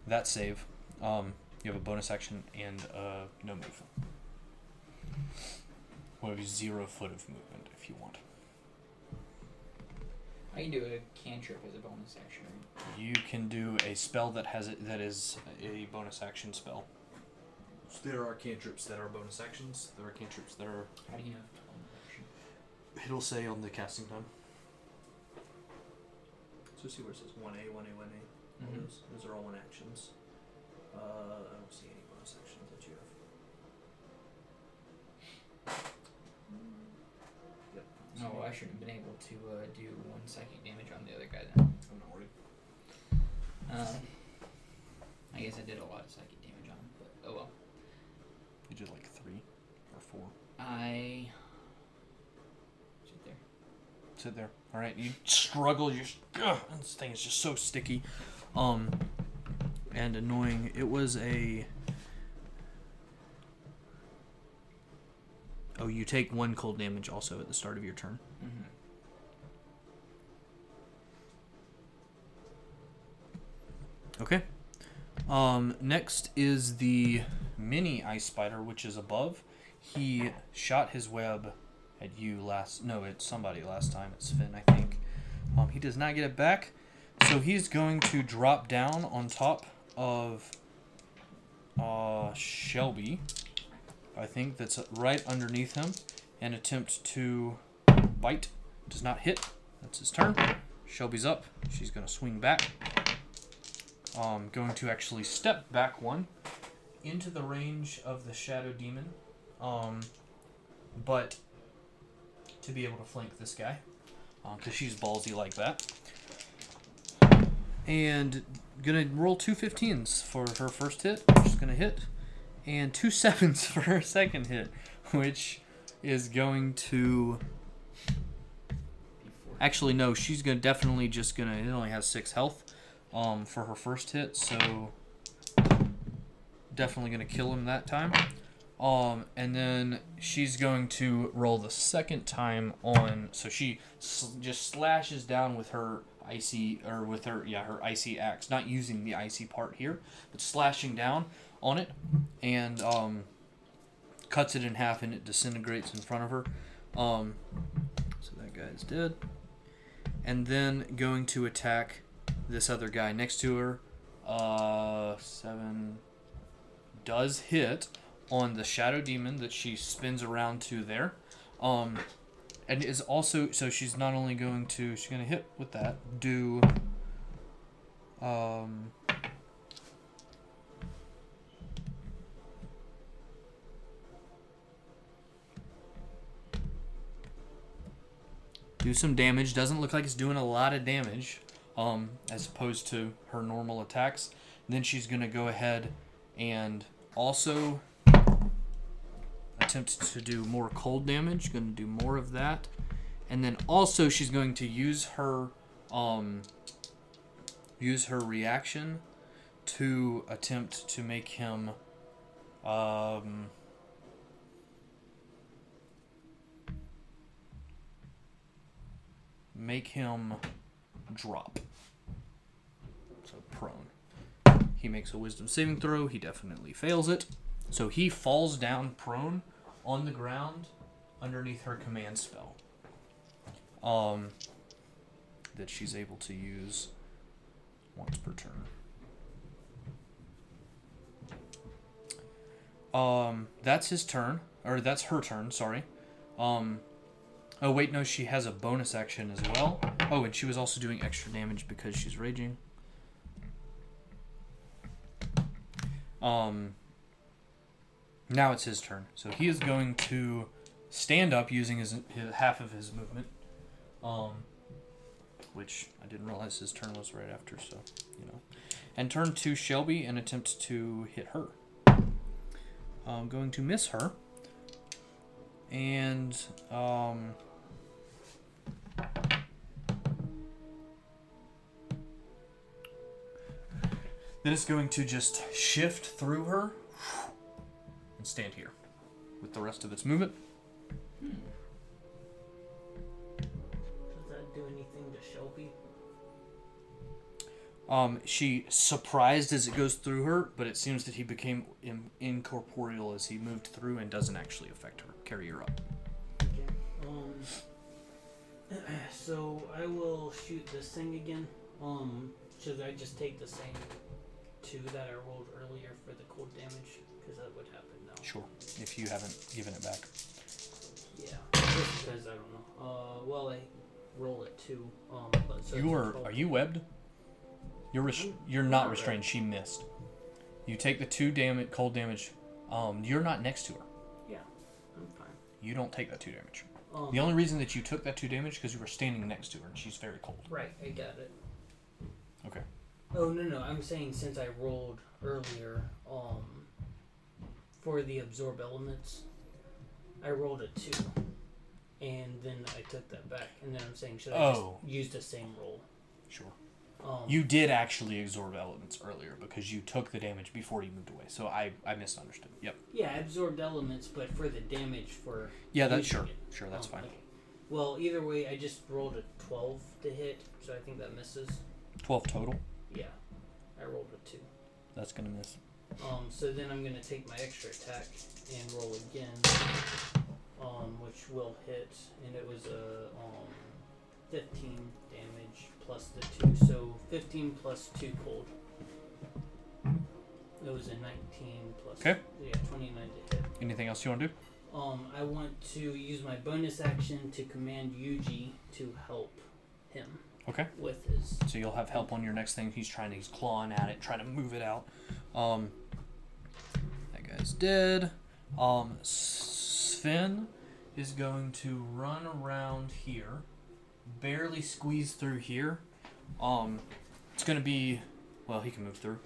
that save. Um, you have a bonus action and uh, no move. Well, have zero foot of movement if you want. I can do a cantrip as a bonus action. right? You can do a spell that has it that is a bonus action spell. So there are cantrips that are bonus actions. There are cantrips that are. How do you know? if bonus action? It'll say on the casting time. So see where it says one A, one A, one A. All Mhm. Those, those are all one actions. Uh, I don't see any bonus actions that you have. Yep. No, I shouldn't have been able to uh, do one psychic damage on the other guy then. I'm not worried. Um, I guess I did a lot of psychic damage on him, but oh well. You did like three or four. I sit there. Sit there. All right. You struggle. You're. Ugh, this thing is just so sticky, um, and annoying. It was a. Oh, you take one cold damage also at the start of your turn. Mm-hmm. Okay. Um, next is the mini ice spider, which is above. He shot his web at you last. No, it's somebody last time. It's Finn, I think. Um, he does not get it back, so he's going to drop down on top of uh, Shelby. I think that's right underneath him, and attempt to bite. Does not hit. That's his turn. Shelby's up. She's gonna swing back. Um, going to actually step back one into the range of the shadow demon. Um, but to be able to flank this guy, because she's ballsy like that. And gonna roll two 15s for her first hit, She's gonna hit, and two [LAUGHS] sevens for her second hit, which is going to. Actually, no, she's gonna definitely just gonna. It only has six health, um, for her first hit, so definitely gonna kill him that time. Um, and then she's going to roll the second time on. So she s- just slashes down with her icy or with her yeah her icy axe, not using the icy part here, but slashing down on it, and um, cuts it in half, and it disintegrates in front of her. Um, so that guy's dead. And then going to attack this other guy next to her. Uh, seven does hit on the shadow demon that she spins around to there. Um, and is also so she's not only going to she's gonna hit with that do um do some damage. Doesn't look like it's doing a lot of damage um as opposed to her normal attacks. Then she's gonna go ahead and also attempt to do more cold damage. Going to do more of that. And then also she's going to use her um use her reaction to attempt to make him um make him drop so prone he makes a wisdom saving throw he definitely fails it So he falls down prone on the ground underneath her command spell. Um, that she's able to use once per turn. Um, that's his turn, or that's her turn. Sorry. Um, oh wait, no, she has a bonus action as well. Oh, and she was also doing extra damage because she's raging. Um, now it's his turn, so he is going to stand up using his, his half of his movement. Um, which I didn't realize his turn was right after, so you know, and turn to Shelby and attempt to hit her. I'm going to miss her. And um then it's going to just shift through her and stand here with the rest of its movement. Does that do anything to Shelby? Um, she surprised as it goes through her, but it seems that he became in- incorporeal as he moved through and doesn't actually affect her, carry her up. Okay. Um. [CLEARS THROAT] So I will shoot this thing again. Um. Should I just take the same two that I rolled earlier for the cold damage? Because that would happen now. Sure, if you haven't given it back. Yeah. Just because I don't know. Uh. Well, I roll it too. Um. But so you are are you webbed? You're res- you're not not webbed. restrained. She missed. You take the two damage, cold damage. Um, you're not next to her. Yeah, I'm fine. You don't take that two damage. Um. The only reason that you took that two damage because you were standing next to her and she's very cold. Right. I got it. Okay. Oh no no! I'm saying since I rolled earlier, um, for the absorb elements, I rolled a two, and then I took that back, and then I'm saying should I Oh. just use the same roll? Sure. Um, You did actually absorb elements earlier because you took the damage before you moved away. So I I misunderstood. Yep. yeah, I absorbed elements, but for the damage for Yeah, that's using sure. it. Sure, that's Um, fine. okay. Well, either way, I just rolled a twelve to hit, so I think that misses. Twelve total. Yeah, I rolled a two. That's gonna miss. Um, so then I'm gonna take my extra attack and roll again, um, which will hit, and it was a um, 15 damage plus the two, so 15 plus two cold. It was a 19 plus. Okay. Yeah, 29 to hit. Anything else you want to do? Um, I want to use my bonus action to command Yuji to help him. Okay. With his. So you'll have help on your next thing. He's trying to, he's clawing at it, trying to move it out. Um, that guy's dead. Um, Sven is going to run around here, barely squeeze through here. Um, it's gonna be, well, he can move through,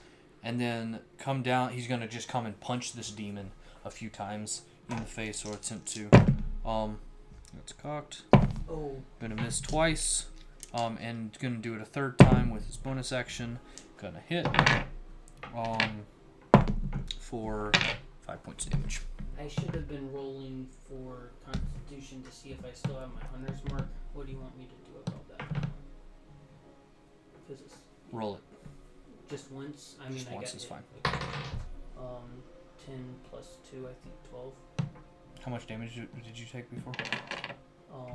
and then come down. He's gonna just come and punch this demon a few times in the face or attempt to. Um, it's cocked. Oh, Gonna miss twice. Um, and gonna do it a third time with his bonus action. Gonna hit. Um, for five points of damage. I should have been rolling for Constitution to see if I still have my hunter's mark. What do you want me to do about that? Because Roll it. just once. I mean, Just I once got is it. fine. Okay. Um, ten plus two, I think twelve. How much damage did did you take before? Um,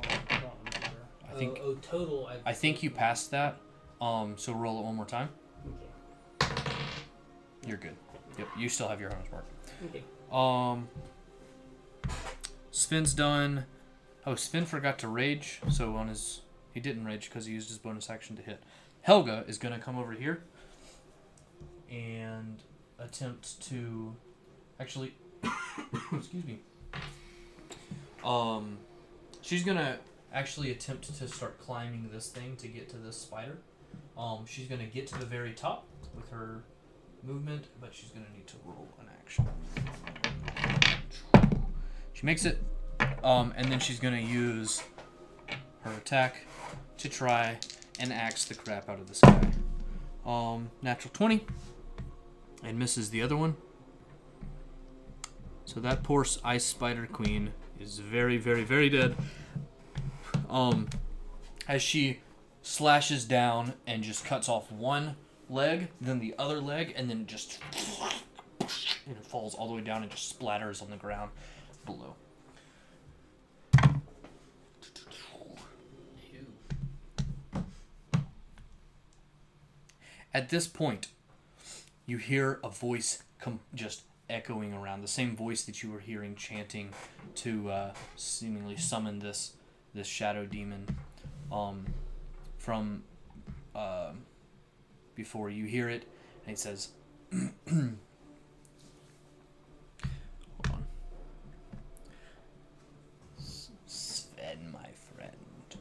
I. I oh, think- oh, total. I. I think you passed that. Um, so roll it one more time. Okay. You're good. Yep, you still have your hunter's mark. Okay. Um, Sven's done. Oh, Sven forgot to rage, so on his he didn't rage because he used his bonus action to hit. Helga is gonna come over here and attempt to actually [COUGHS] excuse me. Um, she's gonna actually attempt to start climbing this thing to get to this spider. Um, she's gonna get to the very top with her movement, but she's gonna need to roll an action. She makes it, um, and then she's gonna use her attack to try and axe the crap out of this guy. Um, natural twenty, and misses the other one. So that poor ice spider queen is very, very, very dead. Um, as she slashes down and just cuts off one leg, then the other leg, and then just and it falls all the way down and just splatters on the ground below. At this point, you hear a voice come just echoing around the same voice that you were hearing chanting to uh, seemingly summon this this shadow demon um, from uh, before you hear it, and it says, [CLEARS THROAT] "Hold on, Sven, my friend,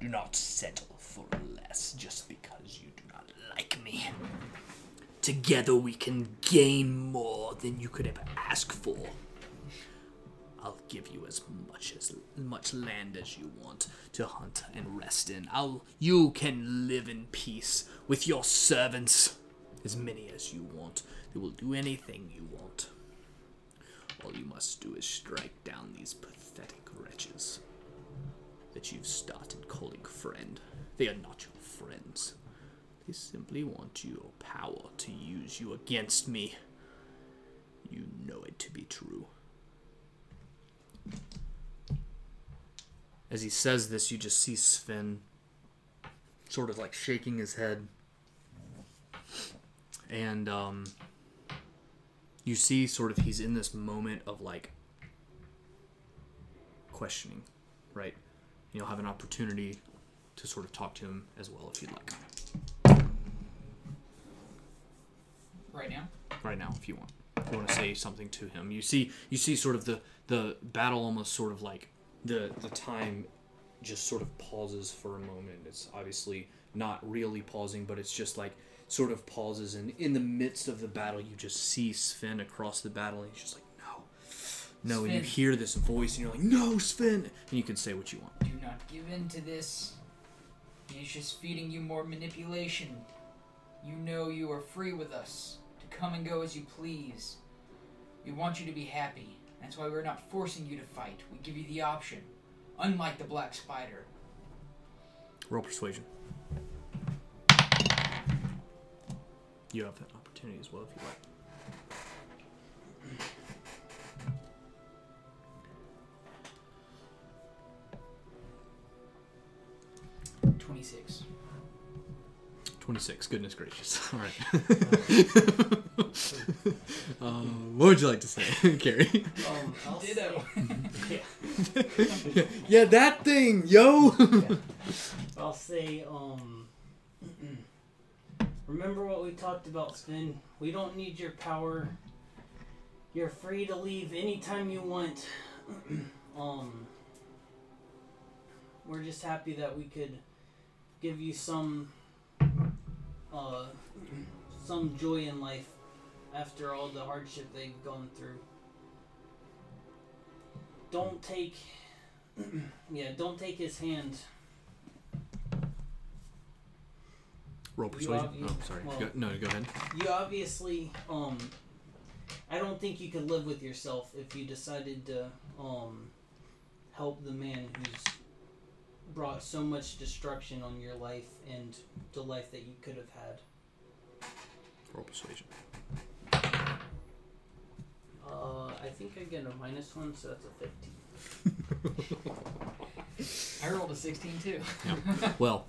do not settle for less just because you do not like me." Together we can gain more than you could ever ask for. Give you as much as much land as you want to hunt and rest in. I'll you can live in peace with your servants, as many as you want. They will do anything you want. All you must do is strike down these pathetic wretches that you've started calling friend. They are not your friends. They simply want your power to use you against me. You know it to be true. As he says this, you just see Sven sort of like shaking his head. And um, you see sort of he's in this moment of like questioning, right? You'll have an opportunity to sort of talk to him as well if you'd like. Right now? right now if you want. If you want to say something to him. You see you see sort of the the battle almost sort of like the the time just sort of pauses for a moment. It's obviously not really pausing, but it's just like sort of pauses and in the midst of the battle you just see Sven across the battle and he's just like no. No, and you hear this voice and you're like, No, Sven and you can say what you want. Do not give in to this. He's just feeding you more manipulation. You know you are free with us to come and go as you please. We want you to be happy. That's why we're not forcing you to fight. We give you the option. Unlike the Black Spider. Roll persuasion. You have that opportunity as well if you like. 26. 26. Goodness gracious. [LAUGHS] All right. um, [LAUGHS] what would you like to say, [LAUGHS] Carrie? Um, I'll Ditto. Say, yeah, that thing, yo. I'll say, um, [CLEARS THROAT] remember what we talked about, Sven? We don't need your power. You're free to leave anytime you want. [CLEARS THROAT] um, we're just happy that we could give you some, uh, [CLEARS THROAT] some joy in life after all the hardship they've gone through. Don't take, [CLEARS THROAT] yeah, don't take his hand. Roll persuasion. obvi- Oh, sorry. well- Go, no, go ahead. You obviously, um, I don't think you could live with yourself if you decided to, um, help the man who's brought so much destruction on your life and the life that you could have had. Roll persuasion. Uh, I think I get a minus one, so that's a 15. [LAUGHS] I rolled a 16 too. [LAUGHS] Well,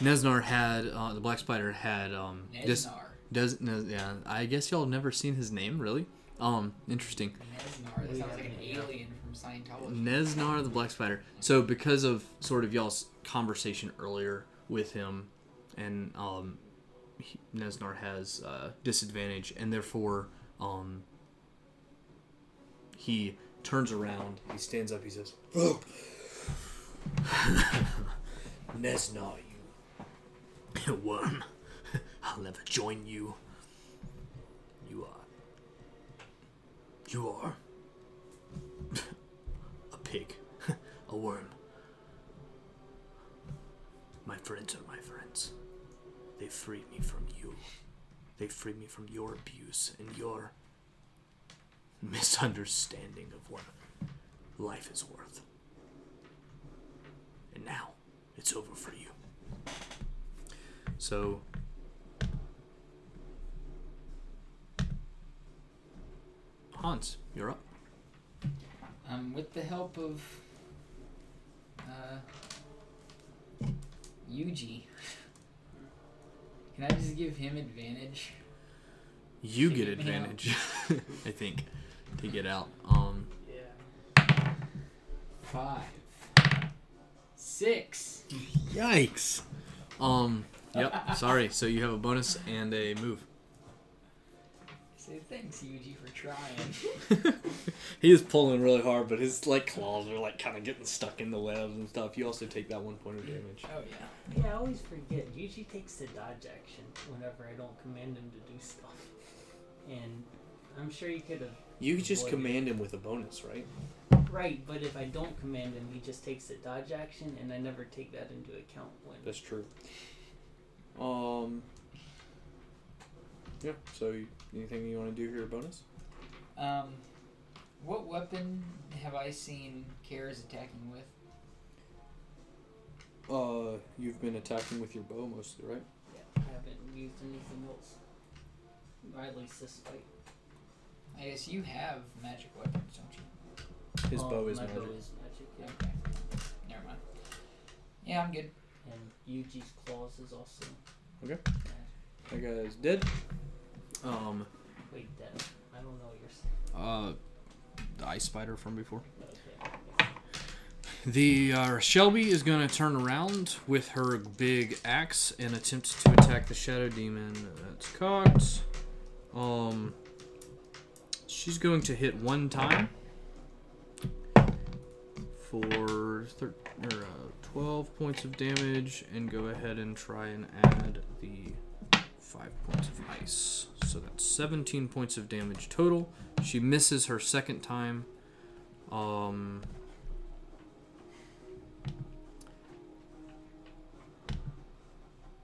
Nesnar had uh, the Black Spider had um this Nesnar. does Nes, yeah. I guess y'all never seen his name really. Um, interesting. Nesnar. That sounds like an alien from Scientology. Nesnar the Black Spider. So because of sort of y'all's conversation earlier with him, and um, he, Nesnar has uh, disadvantage, and therefore um, he turns around, he stands up, he says, "Oh, [LAUGHS] Nesnar, you [LAUGHS] worm, [LAUGHS] I'll never join you. You are, you are." Pig, [LAUGHS] a worm. My friends are my friends. They freed me from you. They freed me from your abuse and your misunderstanding of what life is worth. And now it's over for you. So Hans, you're up. Um, with the help of uh, Yuji, can I just give him advantage? You get get me out. advantage, [LAUGHS] I think, to get out. Um, Yeah. Five, six. yikes. Um, yep. sorry. So you have a bonus and a move. Say thanks, Yuji, for trying. [LAUGHS] he is pulling really hard, but his like claws are like kind of getting stuck in the webs and stuff. You also take that one point of damage. Oh yeah. Yeah, I always forget. Yuji takes the dodge action whenever I don't command him to do stuff. And I'm sure he could have. You could just Boy. command him with a bonus, right? Right, but if I don't command him, he just takes the dodge action, and I never take that into account when. That's true. Um. Yeah. So, you- anything you want to do here, bonus? Um, what weapon have I seen Kara's attacking with? Uh, you've been attacking with your bow mostly, right? Yeah, I haven't used anything else. Or at least this fight. I guess you have magic weapons, don't you? His Oh, bow is my magic. bow is magic, yeah. Okay. Never mind. Yeah, I'm good. And Yuji's claws is also. Okay. magic. That guy's dead. Um. Wait, that I don't know what you're saying. Uh, the ice spider from before. Okay. The uh, Shelby is going to turn around with her big axe and attempt to attack the shadow demon. That's cocked. Um, she's going to hit one time for thir- or, uh, 12 points of damage and go ahead and try and add the 5 points of ice. So that's 17 points of damage total. She misses her second time. Um,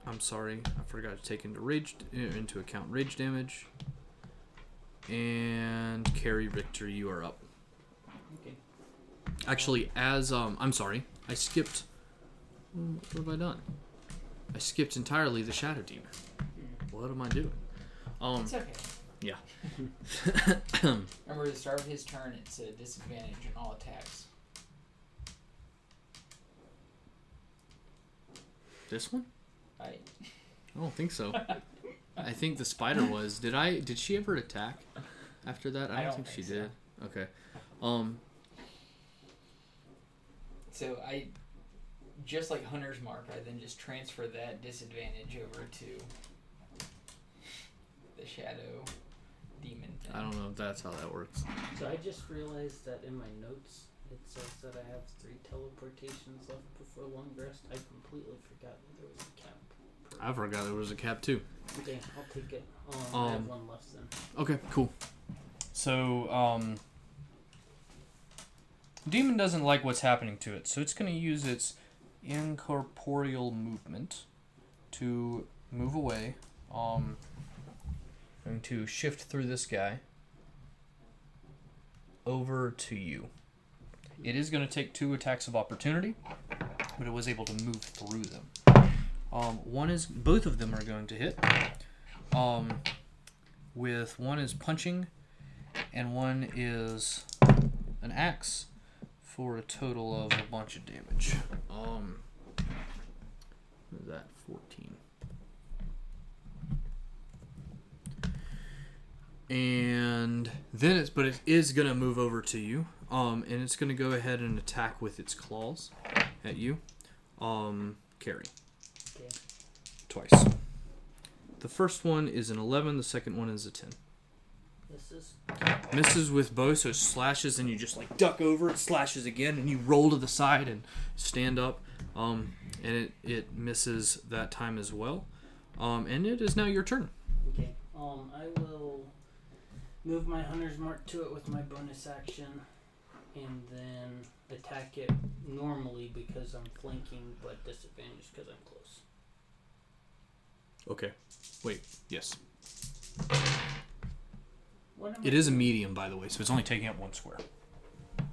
I'm sorry, I forgot to take into rage uh, into account rage damage. And Carrie Richter, you are up. Okay. Actually, as um, I'm sorry, I skipped. Hmm, What have I done? I skipped entirely the Shadow Demon. What am I doing? Um, It's okay. yeah. [LAUGHS] [COUGHS] Remember, at the start of his turn, it's a disadvantage on all attacks. this one? Right. I don't think so. [LAUGHS] I think the spider was. Did I? Did she ever attack after that? I don't, I don't think, she so. did. Okay. Um. So I, just like Hunter's Mark, I then just transfer that disadvantage over to the Shadow Demon thing. I don't know if that's how that works. So I just realized that in my notes it says that I have three teleportations left before long rest. I completely forgot that there was a cap. per- I forgot there was a cap too. Okay, I'll take it. Um, I have Um, one left then. Okay, cool. So, um, demon doesn't like what's happening to it, so it's going to use its incorporeal movement to move away. Um, going to shift through this guy over to you. It is going to take two attacks of opportunity, but it was able to move through them. Um, one is both of them are going to hit. Um, with one is punching and one is an axe for a total of a bunch of damage. Um that 14. And then it's but it is going to move over to you. Um and it's going to go ahead and attack with its claws at you. Um Carrie Okay. twice. The first one is an 11, the second one is a 10. This is misses with both, so it slashes, and you just like duck over it, slashes again, and you roll to the side and stand up. Um, and it, it misses that time as well. Um, and it is now your turn. okay. Um, I will move my hunter's mark to it with my bonus action, and then attack it normally because I'm flanking, but disadvantaged because I'm close. Okay. Wait. Yes. What am It I is a medium, by the way, so it's only taking up one square. So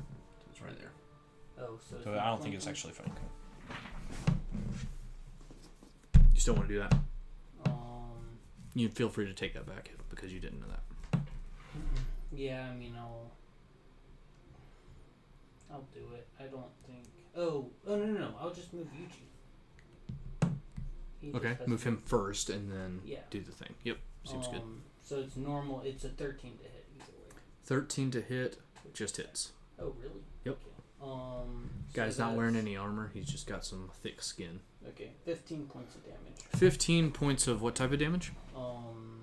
it's right there. Oh, so, So I don't think it's flanking? actually flanking. You still want to do that? Um, You feel free to take that back because you didn't know that. Yeah, I mean, I'll. I'll do it. I don't think. Oh, oh no, no, no! I'll just move Yuji. He Okay, move him first and then Yeah. do the thing. Yep, seems good. um, So it's normal. It's a thirteen to hit either way. 13 to hit, just hits. Oh really? Yep. Okay. Um. so Guy's not wearing any armor, he's just got some thick skin. Okay, fifteen points of damage. 15 points of what type of damage? Um.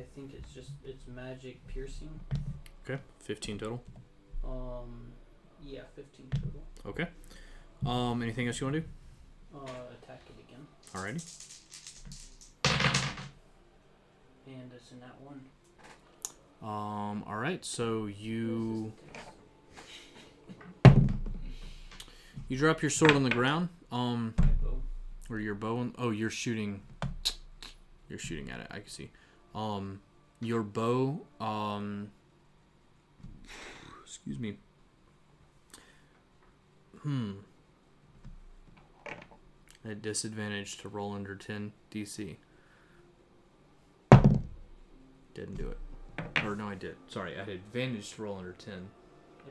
I think it's just it's magic piercing. Okay, 15 total. Um. Yeah, fifteen total. Okay. Um, anything else you want to do? Uh, attack it again, Alrighty. and it's in that one. Um, alright, so you you drop your sword on the ground. Um, or your bow. On, oh, you're shooting. You're shooting at it. I can see. Um, your bow. Um, excuse me. Hmm. At disadvantage to roll under 10 DC. Didn't do it. Or no, I did. Sorry, I had advantage to roll under 10. I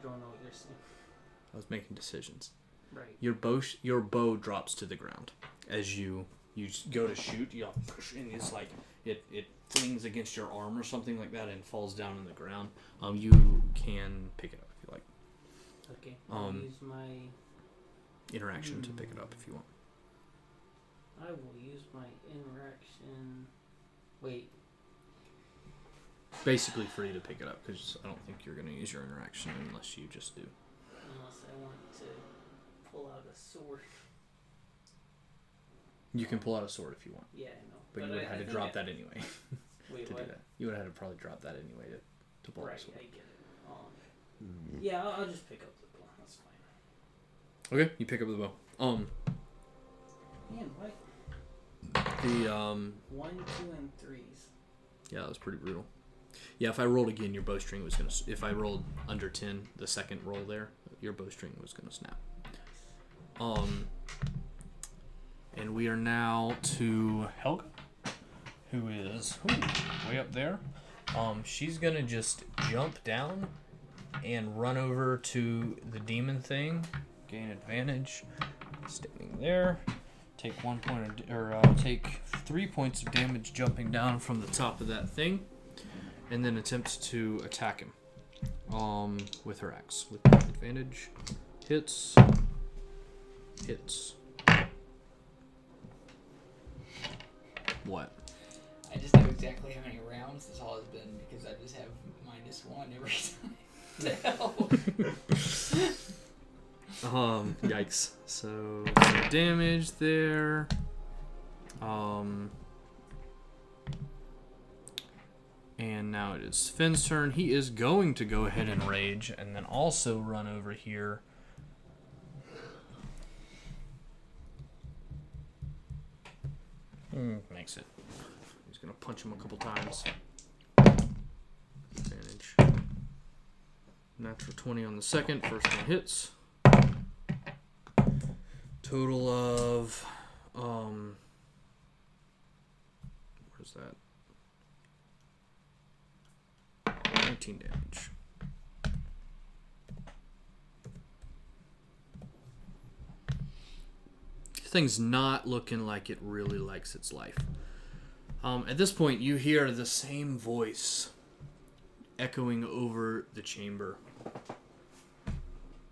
don't know what you're saying. I was making decisions. Right. Your bow, sh- your bow drops to the ground as you you go to shoot. You and it's like it it flings against your arm or something like that and falls down on the ground. Um, you can pick it up if you like. Okay. I'll Um, use my. Interaction to pick it up if you want. I will use my interaction. Wait. Basically free to pick it up because I don't think you're gonna use your interaction unless you just do. Unless I want to pull out a sword. You can pull out a sword if you want, Yeah, I know. but, you would have I had to drop I- that anyway [LAUGHS] Wait, [LAUGHS] to what? do that. You would have had to probably drop that anyway to, to pull out Right, sword. I get it. Um, yeah, I'll, I'll just pick up the bow. That's fine. Okay, you pick up the bow. Um, Man, what? the um, One, two, and threes. Yeah, that was pretty brutal. Yeah, if I rolled again, your bowstring was gonna. If I rolled under ten, the second roll there, your bowstring was gonna snap. Um, and we are now to Helga, who is ooh, way up there. Um, she's gonna just jump down and run over to the demon thing, gain advantage, standing there. Take one point of, or uh, take three points of damage jumping down from the top of that thing, and then attempt to attack him. Um, with her axe with advantage. Hits. Hits. What? I just know exactly how many rounds this all has been because I just have minus one every [LAUGHS] time. [LAUGHS] Um, yikes. So, some damage there. Um, and now it is Finn's turn. He is going to go ahead and rage and then also run over here. Mm, makes it. Going to punch him a couple times. Advantage. Natural 20 on the second. First one hits total of um where's that 19 damage thing's not looking like it really likes its life um, at this point you hear the same voice echoing over the chamber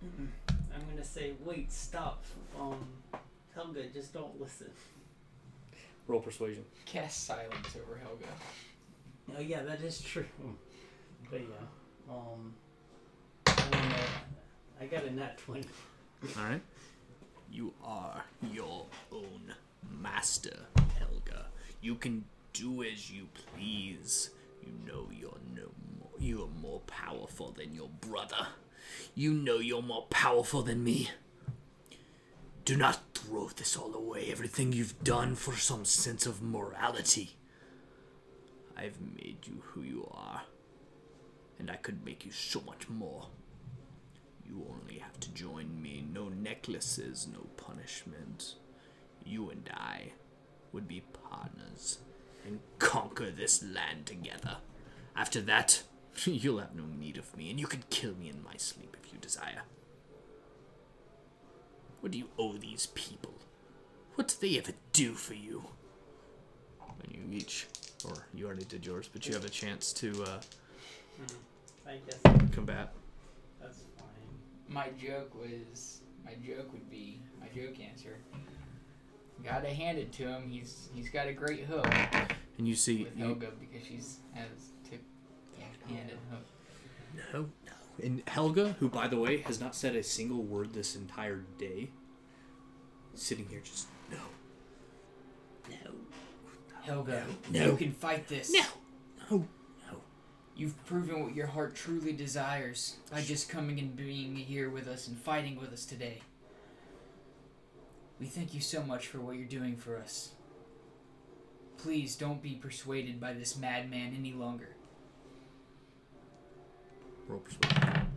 I'm gonna say, wait, stop. Um, Helga, just don't listen. roll persuasion Cast silence over Helga. Oh yeah, that is true. But yeah, um, I don't know. I got a nat twenty. All right. You are your own master, Helga. You can do as you please. You know you're no more. You are more powerful than your brother. You know you're more powerful than me. Do not throw this all away. Everything you've done for some sense of morality. I've made you who you are, and I could make you so much more. You only have to join me. No necklaces, no punishment. You and I would be partners and conquer this land together. After that, [LAUGHS] You'll have no need of me, and you can kill me in my sleep if you desire. What do you owe these people? What do they ever do for you? And you each, or you already did yours, but you have a chance to uh, I guess combat. that's fine. My joke was my joke would be my joke answer. Gotta hand it to him. He's he's got a great hook And you see, with you, Helga because she's has tip handed hook. No, no. And Helga, who by the way has not said a single word this entire day, sitting here just no, no, Helga, No. you can fight this. no, no, no. You've proven what your heart truly desires by just coming and being here with us and fighting with us today. We thank you so much for what you're doing for us. Please don't be persuaded by this madman any longer. Roll persuasion.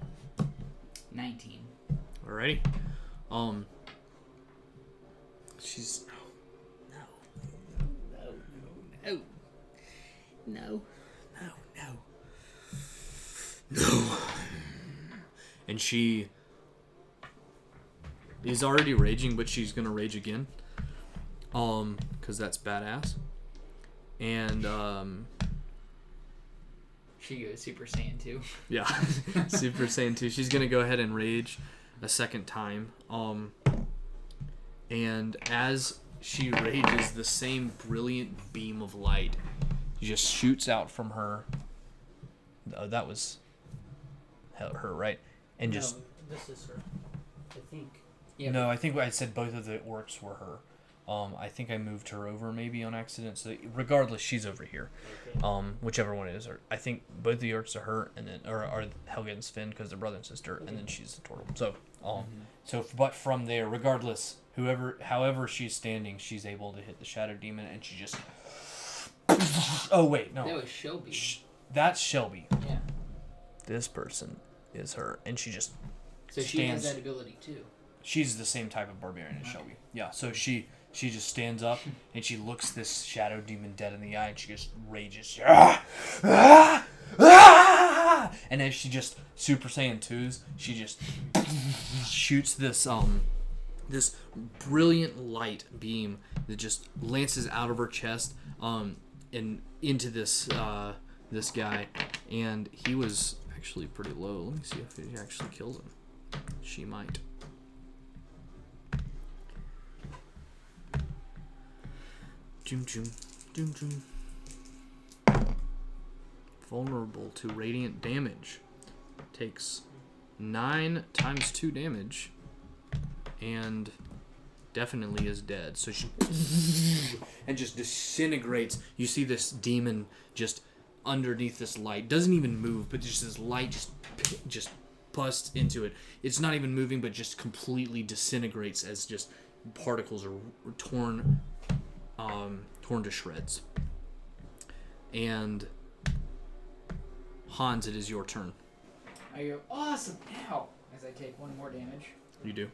19. Alrighty. Um. She's no, no, no, no, no, no, no, no. And she is already raging, but she's gonna rage again. Um, cause that's badass. And um, She goes Super Saiyan 2. [LAUGHS] yeah, [LAUGHS] Super Saiyan 2. She's gonna go ahead and rage a second time. Um, and as she rages, the same brilliant beam of light just shoots out from her. Oh, that was her, her, right? And just no, this is her. I think. Yeah, No, I think I said both of the orcs were her. Um, I think I moved her over maybe on accident. So regardless, she's over here. Okay. Um, whichever one it is. Or I think both the orcs are her, and then or are Helga and Sven because they're brother and sister, and then she's the turtle. So um, so but from there, regardless, whoever, however she's standing, she's able to hit the shadow demon, and she just. [SNIFFS] Oh wait, no, that was Shelby. Sh- that's Shelby. Yeah. This person is her, and she just So she has that ability too. She's the same type of barbarian as Shelby. Yeah, so she she just stands up and she looks this shadow demon dead in the eye and she just rages. "Ah! Ah! Ah!" And as she just Super Saiyan 2s, she just shoots this um this brilliant light beam that just lances out of her chest um and into this uh this guy and he was actually pretty low let me see if it actually kills him she might Joom, joom, joom, joom. vulnerable to radiant damage takes 9 times 2 damage and definitely is dead. So she [LAUGHS] and just disintegrates. You see this demon just underneath this light. Doesn't even move, but just this light just just busts into it. It's not even moving, but just completely disintegrates as just particles are torn um, torn to shreds. And Hans, it is your turn. I go, awesome! Ow! As I take one more damage. You do.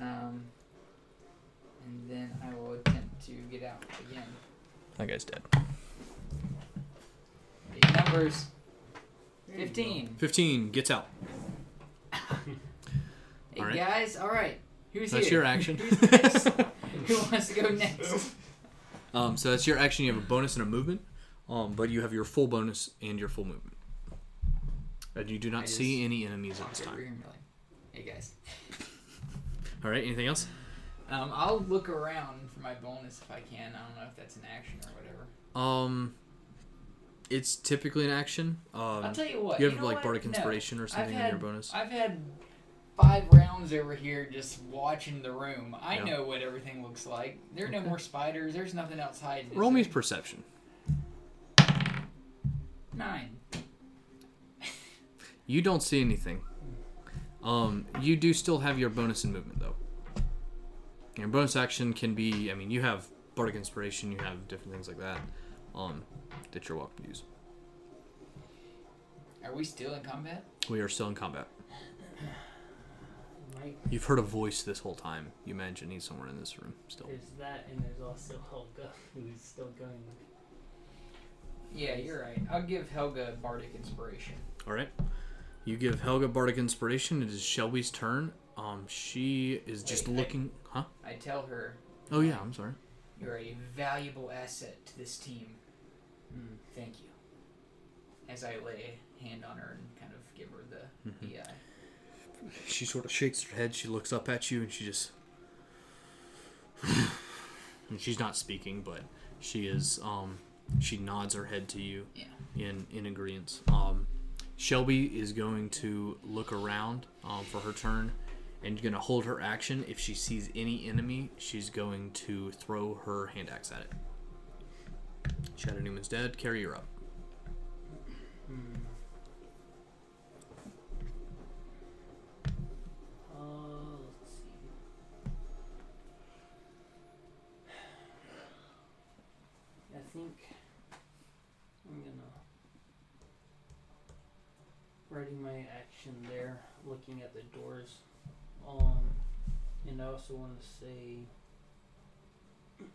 Um, and then I will attempt to get out again. That guy's dead. Big numbers. 15. 15 gets out. [LAUGHS] Hey Alright. guys, alright. Who's That's here? your [LAUGHS] action. Who's next? [LAUGHS] Who wants to go next? Um, so that's your action. You have a bonus and a movement, um, but you have your full bonus and your full movement. And you do not I see just any enemies at this time. like, Hey guys. [LAUGHS] All right. Anything else? Um, I'll look around for my bonus if I can. I don't know if that's an action or whatever. Um, it's typically an action. Um, I'll tell you what. you have know like what? bardic No. inspiration or something I've in your bonus. I've had five rounds over here just watching the room. I Yeah. know what everything looks like. There are no more spiders. There's nothing else hiding. Roll me perception. Nine. [LAUGHS] You don't see anything. Um, you do still have your bonus in movement though. Your bonus action can be. I mean, you have bardic inspiration. You have different things like that. Um, that you're welcome to use. Are we still in combat? We are still in combat. You've heard a voice this whole time. You imagine he's somewhere in this room still. there's that, and there's also [LAUGHS] Helga, who's still going. Yeah, you're right. I'll give Helga bardic inspiration. All right. You give Helga Bardic Inspiration. It is Shelby's turn. Um, she is just Wait, I- looking. Huh? I tell her Oh yeah. I'm sorry. you're a valuable asset to this team. Hmm. Thank you. As I lay a hand on her and kind of give her the, Mm-hmm. the eye. She sort of shakes her head. She looks up at you, and she just. [SIGHS] and she's not speaking, but she is. Um, she nods her head to you Yeah. in in agreement. Um, Shelby is going to look around um, for her turn, and going to hold her action. If she sees any enemy, she's going to throw her hand axe at it. Shadow Newman's dead. Carry her up. Think I'm gonna writing my action there, looking at the doors. Um, and I also want to say,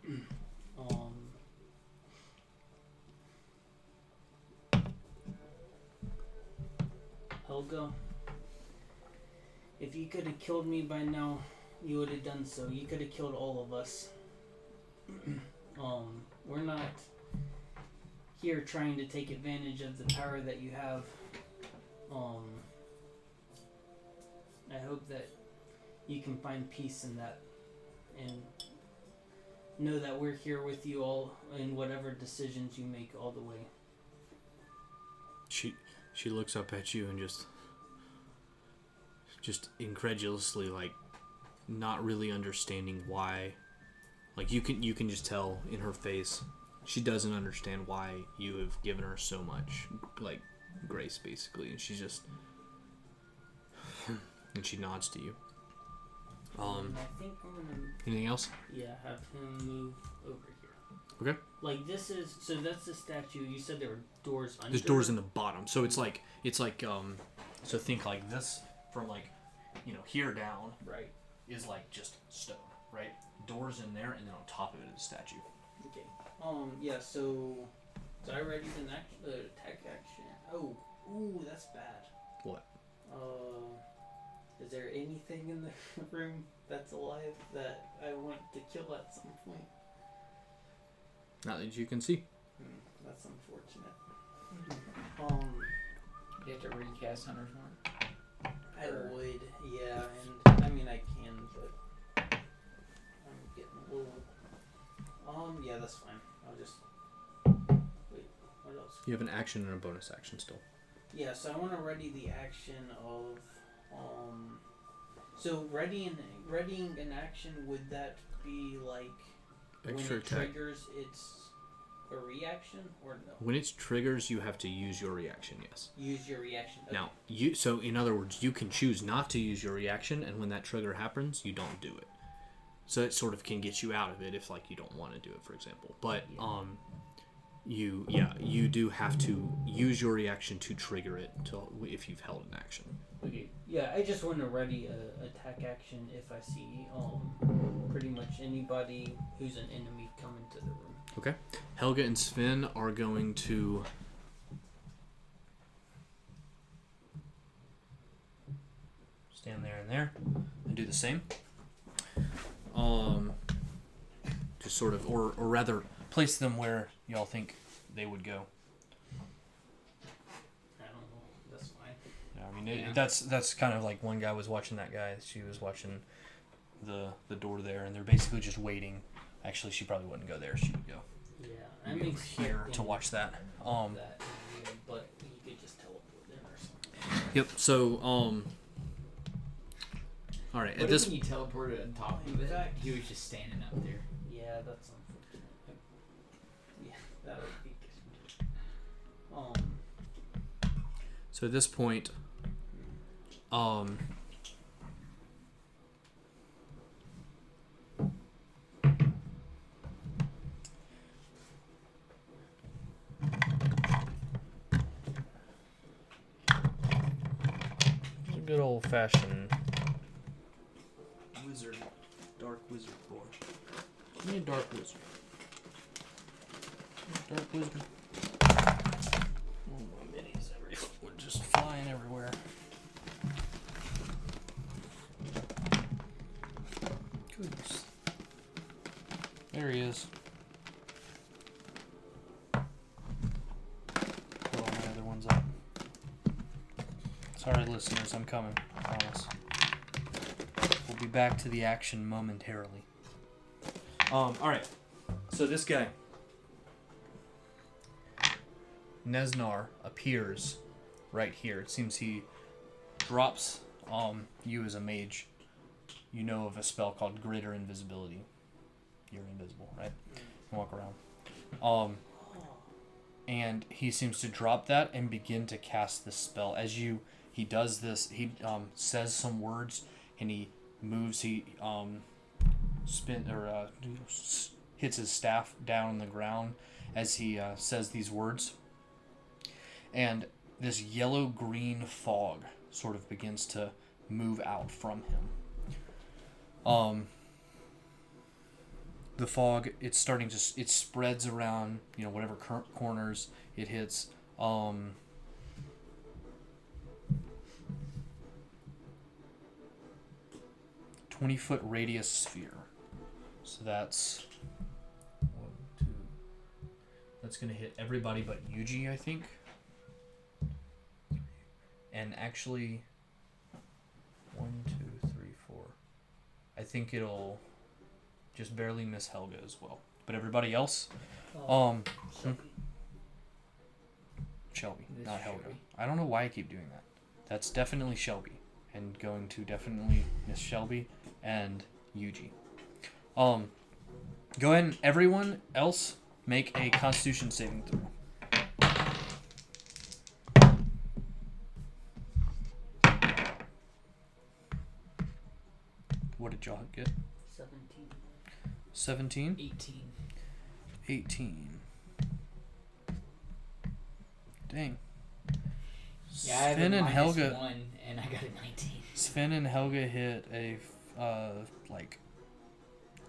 [CLEARS THROAT] um. Helga, if you could have killed me by now, you would have done so. You could have killed all of us. [CLEARS THROAT] um, we're not here trying to take advantage of the power that you have. Um, I hope that you can find peace in that and know that we're here with you all in whatever decisions you make all the way. She she looks up at you and just just incredulously like not really understanding why like you can you can just tell in her face she doesn't understand why you have given her so much like grace basically and she's just [SIGHS] and she nods to you um I think I'm gonna anything else Yeah, have him move over here. Okay. Like this is so that's the statue. You said there were doors under. there's doors in the bottom so it's like it's like um so think like this from like you know here down Right. is like just stone, right? Doors in there, and then on top of it is a statue. Okay. Um. Yeah. So. Did I already an action? Uh, attack action. Oh. Ooh, that's bad. What? Uh. Is there anything in the [LAUGHS] room that's alive that I want to kill at some point? Not that you can see. Hmm, that's unfortunate. Um. You have to recast Hunter's Mark. I Sure. would, yeah, and I mean I Yeah, that's fine. I'll just wait. What else? You have an action and a bonus action still. Yeah, so I want to ready the action of um. So readying readying an action would that be like Extra when it attack. triggers it's a reaction or no? When it triggers, you have to use your reaction. Yes. Use your reaction. Okay. Now, you so in other words, you can choose not to use your reaction, and when that trigger happens, you don't do it. So it sort of can get you out of it if like you don't want to do it, for example. But um, you yeah you do have to use your reaction to trigger it to if you've held an action. Okay. Yeah, I just want to ready a attack action if I see um pretty much anybody who's an enemy come into the room. Okay. Helga and Sven are going to. Stand there and there, and do the same. Um, just sort of, or or rather, place them where y'all think they would go. I don't know. That's fine. Yeah, I mean, it, Yeah. that's that's kind of like one guy was watching that guy. She was watching the the door there, and they're basically just waiting. Actually, she probably wouldn't go there. She would go Yeah, I'm over here to watch that. Um, that, but you could just teleport in or something. Yep. So, um. All right. What At if this, when you teleported on top of it? He was just standing up there. Yeah, that's unfortunate. Yeah, that would be good. Um. so at this point, um. A good old fashioned wizard, dark wizard board. Give me a dark wizard. Dark wizard. Oh, my minis everywhere, just flying everywhere. Goodness. There he is. My other ones up. Sorry, listeners, I'm coming. I promise. Be back to the action momentarily. Um, alright. So this guy. Nezznar appears right here. It seems he drops um you as a mage. You know of a spell called Greater Invisibility. You're invisible, right? You walk around. Um and he seems to drop that and begin to cast this spell. As you he does this, he um, says some words and he moves. He um, spin or uh, hits his staff down on the ground as he uh, says these words, and this yellow green fog sort of begins to move out from him. Um, the fog it's starting to it spreads around you know whatever cor- corners it hits um Twenty foot radius sphere, so that's one, two. That's gonna hit everybody but Yuji, I think. And actually, one, two, three, four. I think it'll just barely miss Helga as well. But everybody else, Oh, um, Shelby. Shelby, This not Helga. Shelby. I don't know why I keep doing that. That's definitely Shelby, and going to definitely miss Shelby and Yuji. Um, go ahead and everyone else make a Constitution saving throw. What did y'all get? 17. 17? 18. 18. Dang. Yeah, Sven and Helga. one, and I got a 19. Sven and Helga hit a uh like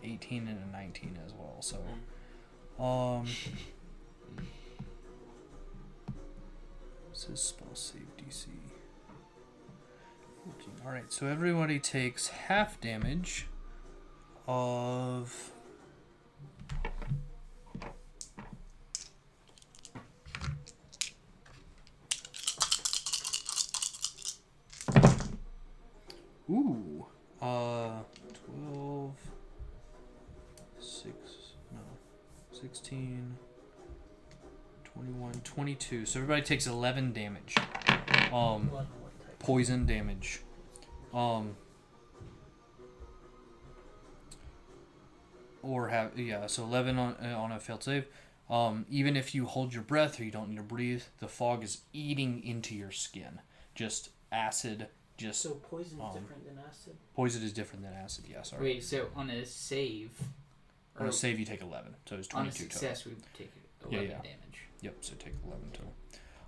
18 and a 19 as well. So um [LAUGHS] this is spell save DC. 14. All right, so everybody takes half damage of Ooh. Uh 12 6 no 16 21 22. So everybody takes 11 damage. Um poison damage. Um or have yeah, so 11 on uh, on a failed save. Um even if you hold your breath or you don't need to breathe, the fog is eating into your skin. Just acid just So poison is Um, different than acid? poison is different than acid. Yeah, sorry. Wait, so on a save, On a save you take 11. So it's on a 22 total. success, we take Yeah, 11 yeah. damage. Yep, so take 11 total.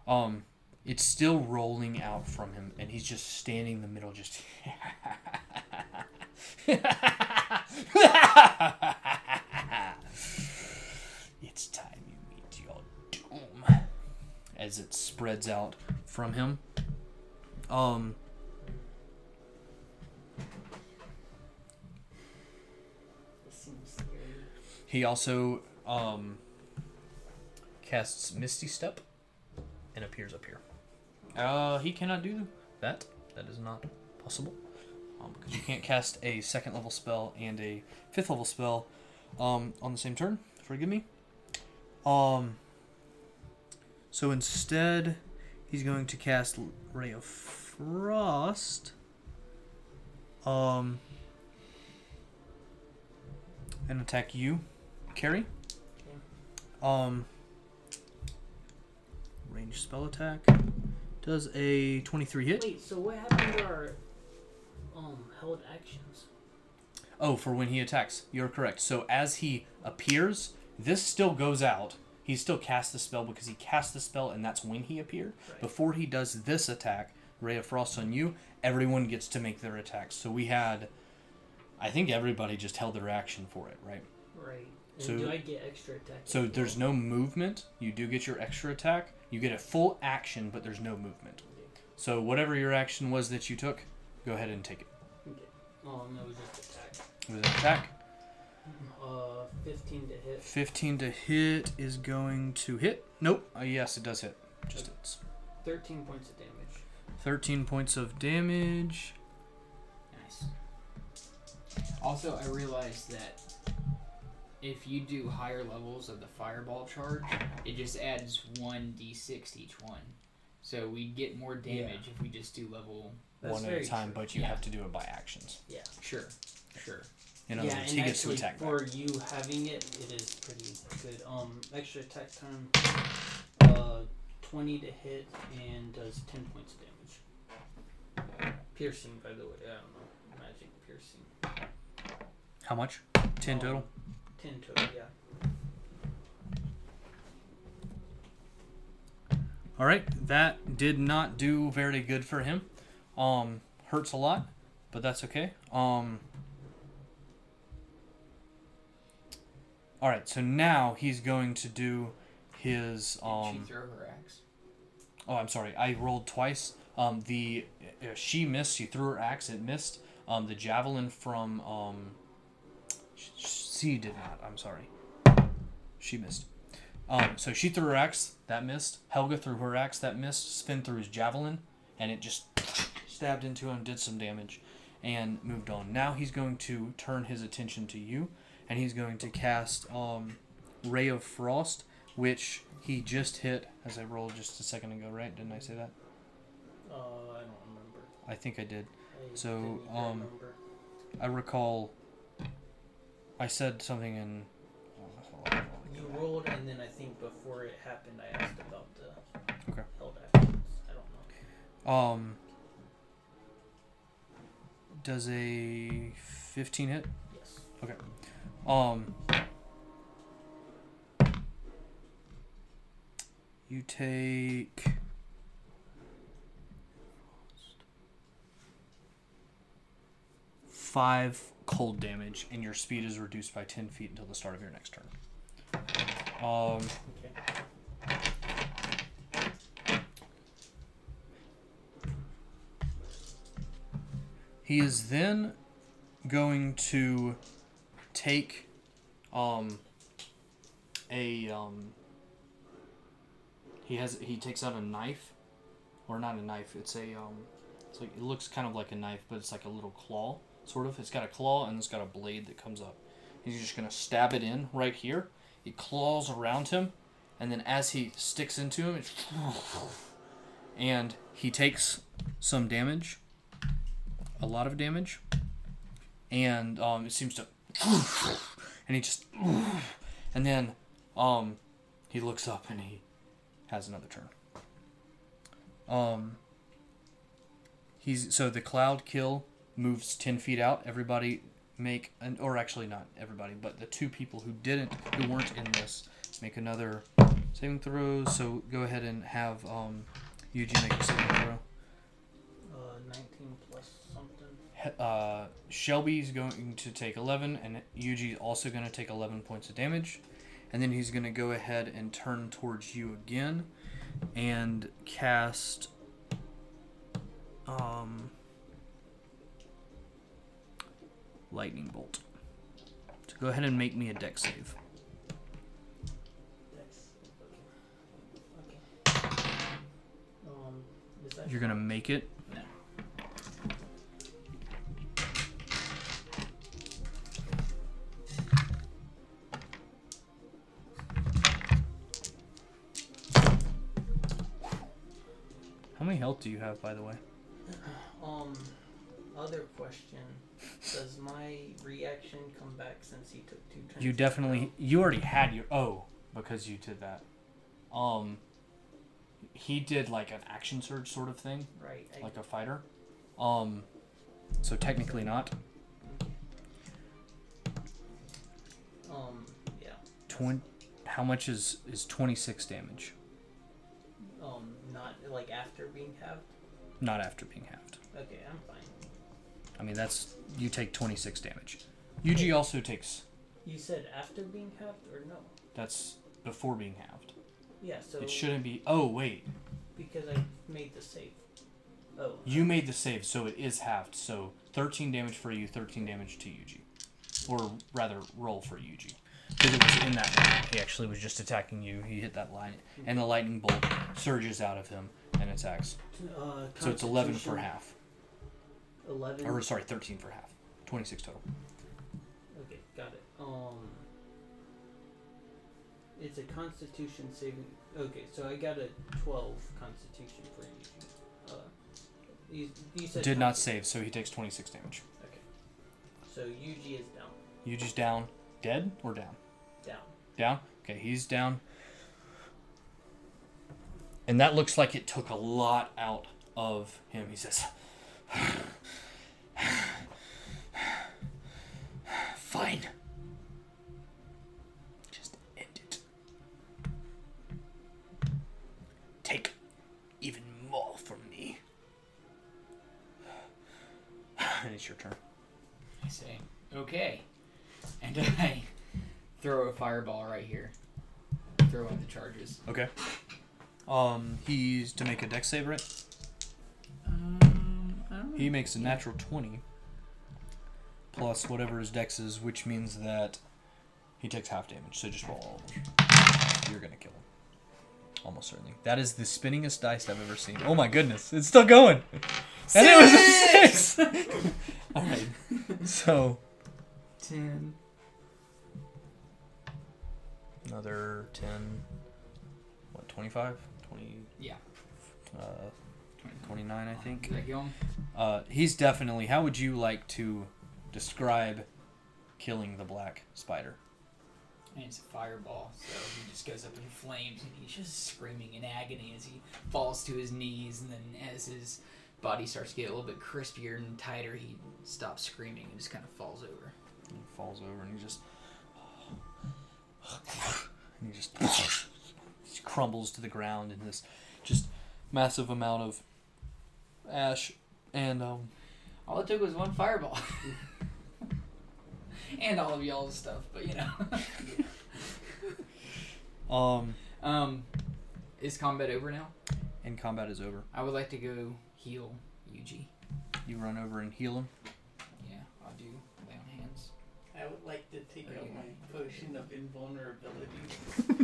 Um, it's still rolling out from him, and he's just standing in the middle, just. [LAUGHS] it's time you meet your doom. As it spreads out from him. Um. This seems scary. He also um, casts Misty Step and appears up here. Uh, he cannot do that. That is not possible. Um, because you can't cast a second level spell and a fifth level spell um, on the same turn. Forgive me. Um. So instead, he's going to cast Ray of Frost. Um. And attack you, Carrie. Um. Range spell attack. Does a 23 hit? Wait, so what happened to our um held actions? Oh, for when he attacks. You're correct. So as he appears, this still goes out. He still casts the spell because he cast the spell and that's when he appeared. Right. Before he does this attack, Ray of Frost on you, everyone gets to make their attacks. So we had I think everybody just held their action for it, right? Right. So- do I get extra attack? So there's no movement. You do get your extra attack, You get a full action, but there's no movement. So whatever your action was that you took, go ahead and take it. Okay. Um, it was just attack. It was an attack. Uh, 15 to hit. 15 to hit is going to hit. Nope. Uh, yes, it does hit. Just hits. 13 points of damage. 13 points of damage. Nice. Also, I realized that if you do higher levels of the fireball charge, it just adds one d6 to each one. So we get more damage if we just do level. That's one at a time, true. but you Yeah. have to do it by actions. Yeah. Sure, sure. In other yeah, words, and he gets to actually, attack back. for you having it, it is pretty good. Um, extra attack time, uh, 20 to hit and does 10 points of damage. Piercing, by the way. I don't know. Magic piercing. How much? 10 Um, total? 10 total, yeah. All right, that did not do very good for him. Um, hurts a lot, but that's okay. Um, all right, so now he's going to do his Did um. she throw her axe? Oh, I'm sorry. I rolled twice. Um, the uh, she missed. She threw her axe. It missed. Um, the javelin from um. sh- She did not. I'm sorry. She missed. Um, so she threw her axe. That missed. Helga threw her axe. That missed. Sven threw his javelin, and it just stabbed into him, did some damage, and moved on. Now he's going to turn his attention to you, and he's going to cast um, Ray of Frost, which he just hit as I rolled just a second ago, right? Didn't I say that? Uh, I don't remember. I think I did. I So, um. I recall I said something in. You rolled, and then I think before it happened, I asked about the Okay. held actions. I don't know. Um. Does a 15 hit? Yes. Okay. Um. You take. Five cold damage, and your speed is reduced by 10 feet until the start of your next turn. Um. He is then going to take um a um he has he takes out a knife or not a knife it's a um it's like it looks kind of like a knife but it's like a little claw sort of. It's got a claw and it's got a blade that comes up. He's just to stab it in right here. It claws around him and then as he sticks into him it's and he takes some damage a lot of damage, and um, it seems to, and he just, and then um, he looks up and he has another turn. Um, he's so the cloud kill moves ten feet out. Everybody make an, or actually not everybody, but the two people who didn't, who weren't in this, make another saving throw. So go ahead and have um, Yuji make a saving throw. Uh, 19 plus something. Uh, Shelby's going to take 11, and Yuji's also going to take 11 points of damage. And then he's going to go ahead and turn towards you again and cast. Um, lightning bolt. So go ahead and make me a Dex save. You're gonna make it. How many health do you have, by the way? Um, other question. Does my reaction come back since he took two turns? You definitely you already had your oh because you did that. Um he did like an action surge sort of thing, Right. I, like a fighter. Um so technically not. um, yeah. Twen- how much is is 26 damage? Um, not like after being halved. Not after being halved. Okay, I'm fine. I mean that's you take 26 damage. Yuji also takes You said after being halved or no? that's before being halved. Yeah, so It shouldn't be. Oh wait, because I made the save. Oh. you made the save, so it is halved. So 13 damage for you, 13 damage to Yuji, or rather, roll for Yuji. Because it was in that line. He actually was just attacking you. He hit that line, and the lightning bolt surges out of him and attacks. Uh, So it's 11 for Constitution, half. 11. Or sorry, 13 for half. 26 total. Okay, got it. Um, it's a Constitution saving. Okay, so I got a 12 Constitution for you. Uh, you, you said Did not save, so he takes 26 damage. Okay, so Yuji is down. Yuji's down. Dead or down? Down. Down? Okay, he's down. And that looks like it took a lot out of him. He says, [SIGHS] [LAUGHS] Fine. Just end it. Take even more from me. [SIGHS] And it's your turn. I say, okay. And [LAUGHS] I throw a fireball right here. Throw in the charges. Okay. Um, he's to make a Dex save, right? He makes a natural 20 plus whatever his dex is, which means that he takes half damage. So just roll all of them. You're going to kill him. Almost certainly. That is the spinningest dice I've ever seen. Oh my goodness, it's still going. And it was a six. [LAUGHS] all right. So Ten. another 10 what 25 20 Yeah. uh 29 I think. Did I go on? Uh, he's definitely. How would you like to describe killing the black spider? And it's a fireball, so he just goes up in flames and he's just screaming in agony as he falls to his knees. And then, as his body starts to get a little bit crispier and tighter, he stops screaming and just kind of falls over. And he falls over and he just. And he just. He [LAUGHS] crumbles to the ground in this just massive amount of ash and um All it took was one fireball. [LAUGHS] and all of y'all's stuff, but you know. [LAUGHS] um um, is combat over now? and combat is over. I would like to go heal Yuji. You run over and heal him. Yeah, I'll do lay on hands. I would like to take out my potion of invulnerability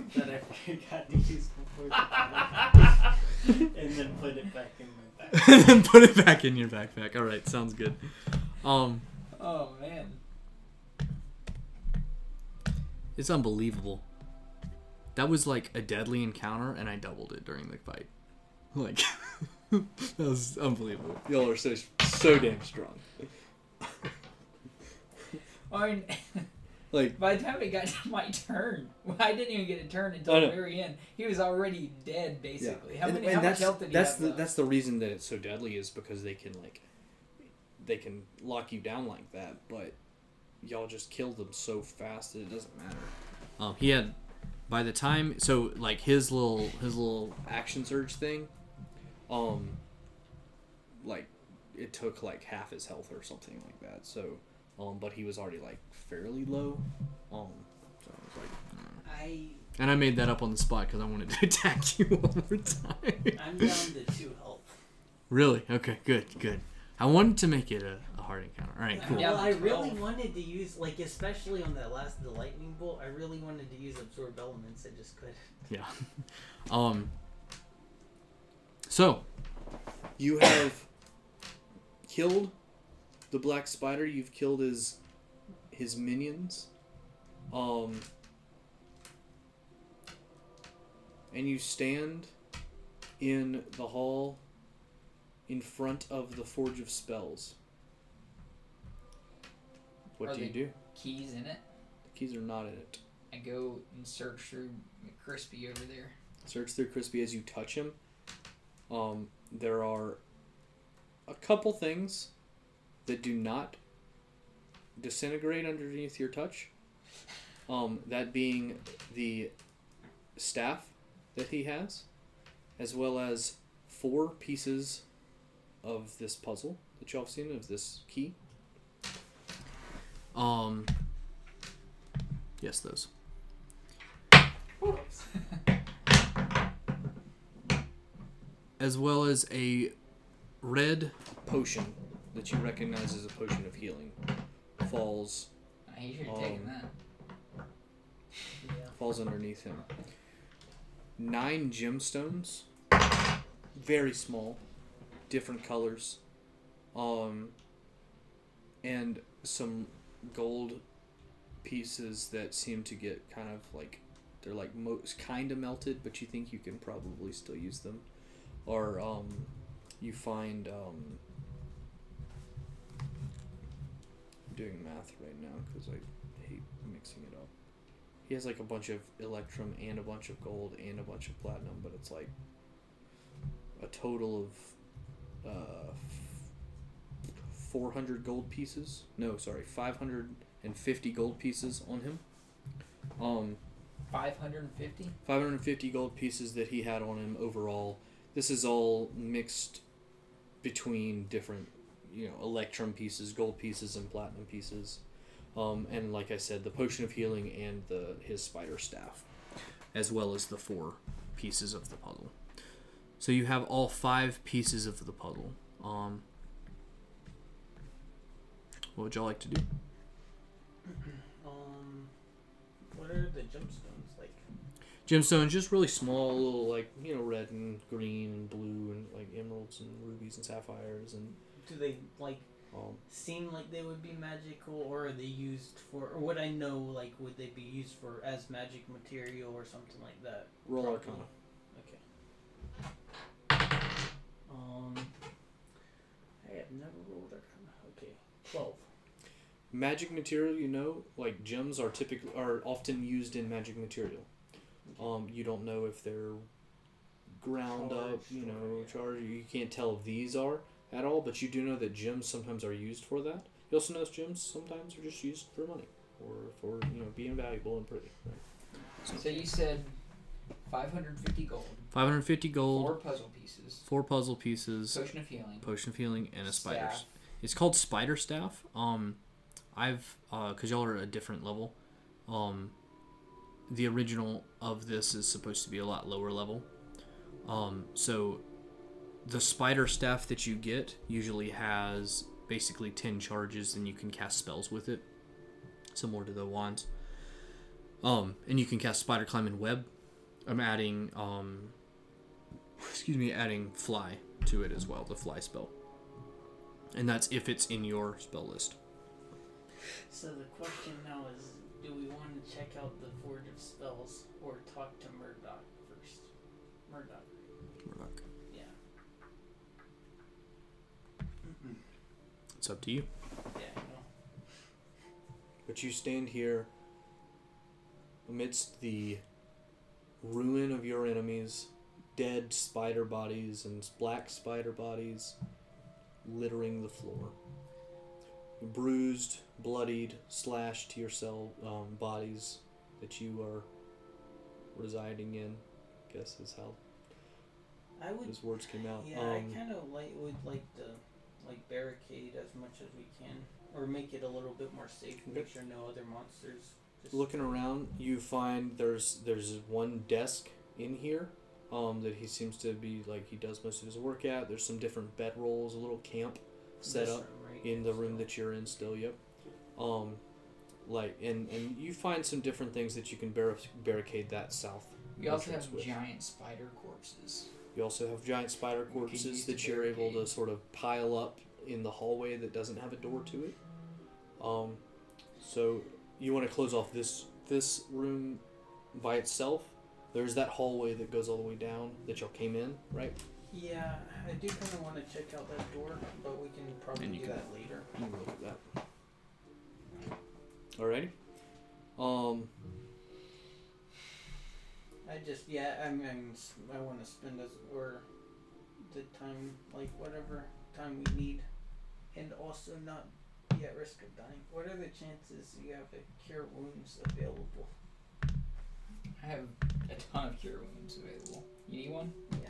[LAUGHS] that I forgot to use before the fight, and then put it back in my back. And [LAUGHS] then put it back in your backpack. All right, sounds good. Um, Oh man. it's unbelievable. That was like a deadly encounter, and I doubled it during the fight. [LAUGHS] Like, [LAUGHS] that was unbelievable. Y'all are so so damn strong. I mean, Like, by the time it got [LAUGHS] to my turn, [LAUGHS] I didn't even get a turn until the very end. He was already dead, basically. How And- many? and how much that's, health did he that's have? the left? that's the reason that it's so deadly is because they can like they can lock you down like that, but y'all just killed them so fast that it doesn't matter. Um, he had by the time so like his little his little action surge thing, um, like it took like half his health or something like that. So, um, but he was already like fairly low, um, so I was like. mm. I And I made that up on the spot because I wanted to [LAUGHS] attack you one more time. I'm down to two health. Really? Okay, good, good. I wanted to make it a, a hard encounter. All right, cool. Yeah, Well, I really wanted to use like especially on that last the lightning bolt. I really wanted to use absorb elements. I just could. Yeah. [LAUGHS] Um. So, you have killed the black spider. You've killed his his minions. Um. And you stand in the hall in front of the Forge of Spells. What Are do you do? keys in it. The keys are not in it. I go and search through Crispy over there. Search through Crispy as you touch him. Um, there are a couple things that do not disintegrate underneath your touch. Um, that being the staff that he has, as well as four pieces of this puzzle that y'all have seen of this key. Um. Yes, those. as well as a red potion that you recognize as a potion of healing falls He should have taken Um, that. Falls underneath him. Nine gemstones, very small, different colors, um, and some gold pieces that seem to get kind of like they're like most kind of melted, but you think you can probably still use them. Or um, you find um, I'm doing math right now because I hate mixing it up. He has like a bunch of electrum and a bunch of gold and a bunch of platinum, but it's like a total of uh, f- 400 gold pieces. No, sorry, 550 gold pieces on him. Um, 550? 550 gold pieces that he had on him overall. This is all mixed between different, you know, electrum pieces, gold pieces, and platinum pieces. Um, and like I said, the potion of healing and the his spider staff, as well as the four pieces of the puzzle. So you have all five pieces of the puzzle. Um, what would y'all like to do? [CLEARS THROAT] Um, what are the gemstones like? Gemstones, just really small, little like you know, red and green and blue and like emeralds and rubies and sapphires and Do they like um, seem like they would be magical, or are they used for? Or would I know like would they be used for as magic material or something like that? roll arcana. Um, I have never rolled arcana. Okay, twelve. Magic material, you know, like gems are typically are often used in magic material. Um, you don't know if they're ground up, you know, charged. You can't tell if these are at all, but you do know that gems sometimes are used for that. You also know gems sometimes are just used for money or for you know being valuable and pretty. Right? So you said 550 gold, 550 gold, four puzzle pieces, four puzzle pieces, potion of healing, potion of healing, and a spider. staff. It's called Spider Staff. Um, I've uh, cause y'all are at a different level. Um, the original of this is supposed to be a lot lower level. Um, so the Spider Staff that you get usually has basically ten charges, and you can cast spells with it, similar to the wands. Um, and you can cast Spider Climb and Web. I'm adding um, [LAUGHS] excuse me, adding Fly to it as well, the Fly spell and that's if it's in your spell list. So the question now is, do we want to check out the Forge of Spells or talk to Murdoch first? Murdoch. Yeah. It's up to you. Yeah. But you stand here amidst the ruin of your enemies, dead spider bodies and black spider bodies littering the floor. Bruised, bloodied, slashed to yourself um, bodies that you are residing in. I guess is how I would. his words came out. Yeah, um, I kind of like would like to like barricade as much as we can, or make it a little bit more safe. and Make sure no other monsters. Just looking around you find there's there's one desk in here um, that he seems to be like he does most of his work at there's some different bed rolls, a little camp set this up room, right? in the room So- that you're in still yep um, like and and you find some different things that you can bar- barricade that south We also have with. giant spider corpses. You also have giant spider corpses use that you're able to sort of pile up in the hallway that doesn't have a door to it. Um, so you want to close off this this room by itself. There's that hallway that goes all the way down that y'all came in, right? Yeah, I do kind of want to check out that door, but we can probably And you do can- that later. You can look at that. Alrighty. Um, I just yeah, I mean s- I want to spend as or the time like whatever time we need, and also not be at risk of dying. What are the chances you have a cure wounds available? I have a ton of cure wounds available. You need one? Yeah.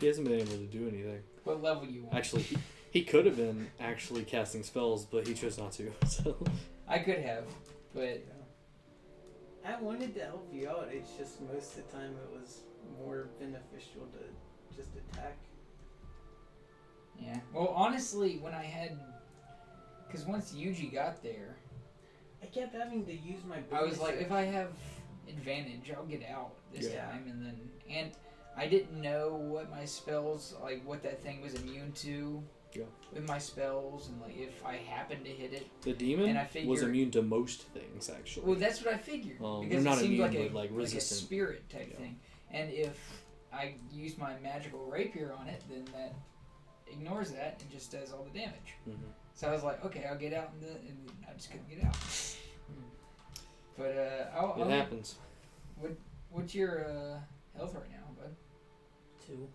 he hasn't been able to do anything. What level you want? Actually, he, he could have been actually casting spells, but he chose not to. [LAUGHS] So I could have, but I wanted to help you out. It's just most of the time it was more beneficial to just attack Yeah. Well, honestly, when I had, because once Yuji got there, I kept having to use my. I was bonus like, if. I have advantage, I'll get out this Yeah. time, and then and I didn't know what my spells like, what that thing was immune to. Yeah. With my spells, and like if I happen to hit it, The demon And I was immune to most things, actually. well, that's what I figured Um, because they're it not seemed immune, like a but, like, like a spirit type Yeah. thing. And if I use my magical rapier on it, then that ignores that and just does all the damage. Mhm. So I was like, okay, I'll get out, and, the, and I just couldn't get out. [LAUGHS] but uh, I'll, It I'll happens. what's your uh, health right now, bud? two.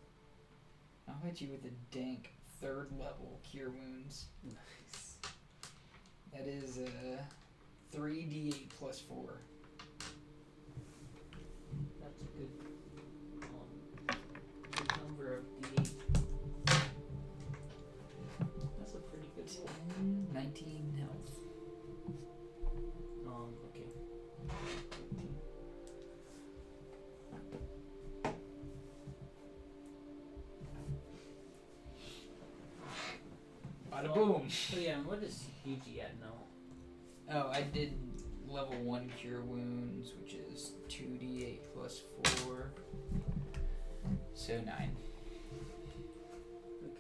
I'll hit you with a dank third level cure wounds. Nice. That is uh, 3d8 plus 4. What is Yuji at now? Oh, I did level one cure wounds, which is two d8 plus four. So nine. Okay.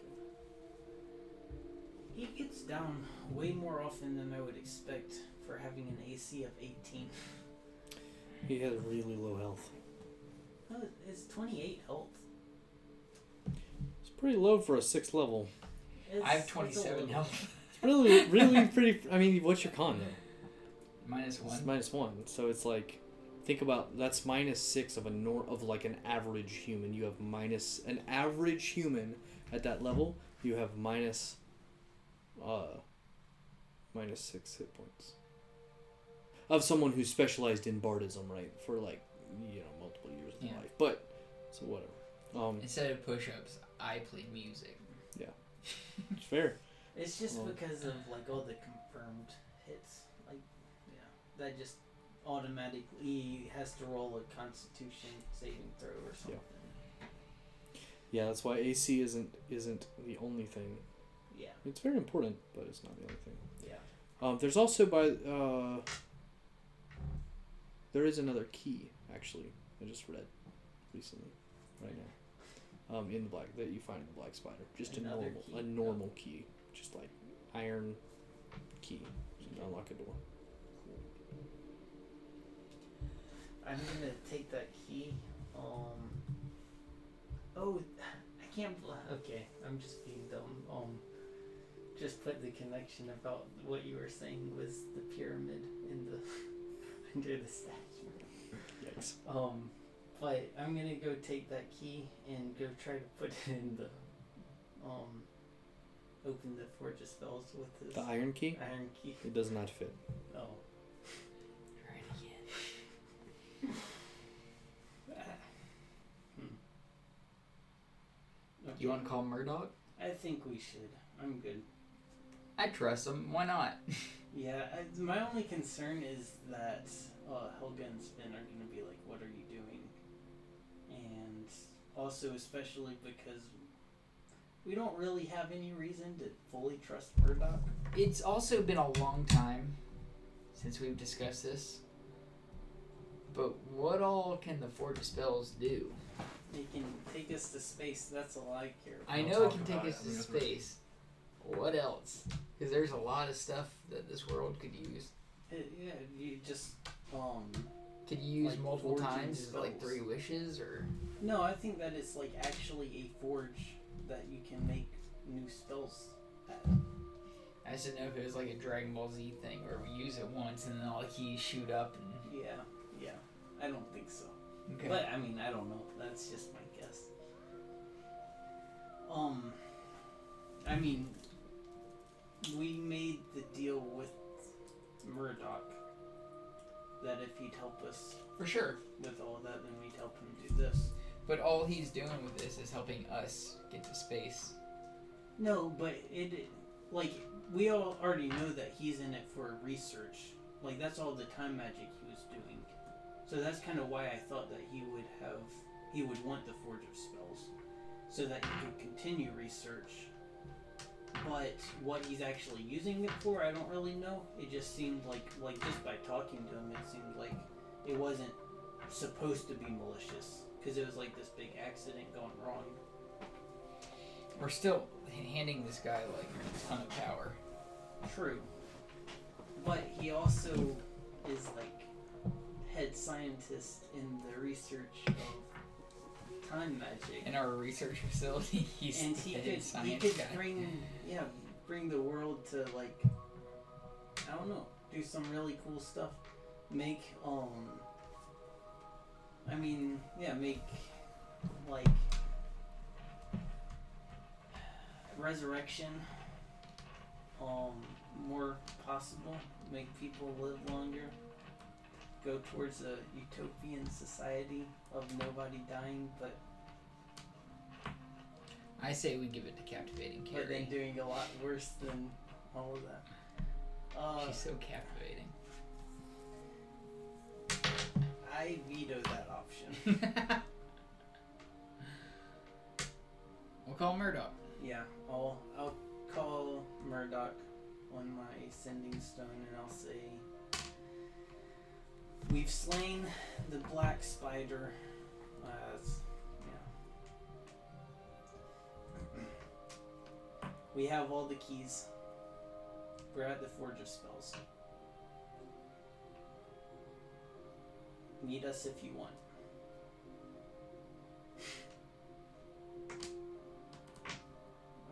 He gets down way more often than I would expect for having an AC of 18. He has really low health. Oh, it's 28 health. It's pretty low for a sixth level. It's, I have 27 health. [LAUGHS] It's really, really pretty. I mean, what's your con though? Minus It's one. minus one. So it's like, think about that's minus six of a nor of like an average human. You have minus an average human at that level. You have minus, uh, minus six hit points. Of someone who specialized in bardism, right, for like you know multiple years of Yeah. life. But so whatever. Um, Instead of push-ups, I play music. Yeah, it's fair. [LAUGHS] It's just Well- because of like all the confirmed hits. Like, yeah, that just automatically has to roll a Constitution saving throw or something. Yeah, yeah, that's why AC isn't isn't the only thing. Yeah, It's very important, but it's not the only thing. yeah. Um, there's also by uh, there is another key actually. I just read recently, right now, um, in the black that you find in the black spider. Just a normal key? a normal key, just like iron key to unlock a door. I'm gonna take that key. Um. Oh, I can't. Okay, I'm just being dumb. Um. Just put the connection about what you were saying was the pyramid in the [LAUGHS] under the statue. Yikes! Um, but I'm gonna go take that key and go try to put it in the, um, open the forge of spells with this The iron key iron key. it does not fit. Oh. Try it again. Hmm. You want to call Murdoch? I think we should. I'm good. I trust him. Why not? [LAUGHS] Yeah, I, my only concern is that uh, Helga and Sven are gonna be like, "What are you doing?" And also, especially because we don't really have any reason to fully trust Murdoch. It's also been a long time since we've discussed this. But what all can the Forge of Spells do? They can take us to space. That's all I care about. I know it can take us it. I to mean, that's what- space. What else? Because there's a lot of stuff that this world could use. Uh, yeah, you just um. Could you use Like multiple times? Is like three wishes or? No, I think that it's like actually a forge that you can make new spells. At. I just didn't know if it was like a Dragon Ball Z thing where we use it once and then all the keys shoot up and. Yeah, yeah. I don't think so. Okay. But I mean, I don't know. That's just my guess. Um, I mean, we made the deal with Murdoch that if he'd help us For sure. with all of that, then we'd help him do this. But all he's doing with this is helping us get to space. No, but it like we all already know that he's in it for research. Like that's all the time magic he was doing. So that's kind of why I thought that he would have he would want the Forge of Spells, so that he could continue research but what he's actually using it for, I don't really know. It just seemed like, like just by talking to him, it seemed like it wasn't supposed to be malicious because it was like this big accident going wrong. We're still handing this guy like a ton of power. True, but he also is like head scientist in the research of time magic. In our research facility, [LAUGHS] he's and he could he could guy. bring yeah bring the world to like I don't know do some really cool stuff make um I mean yeah make like resurrection um more possible make people live longer go towards a utopian society of nobody dying but I say we give it to captivating but then Carrie. doing a lot worse than all of that. Uh, She's so captivating. I veto that option. [LAUGHS] [LAUGHS] we'll call Murdoch. yeah, I'll I'll call Murdoch on my sending stone and I'll say we've slain the black spider. Uh, yeah. [CLEARS THROAT] We have all the keys. We're at the Forge of Spells. Meet us if you want.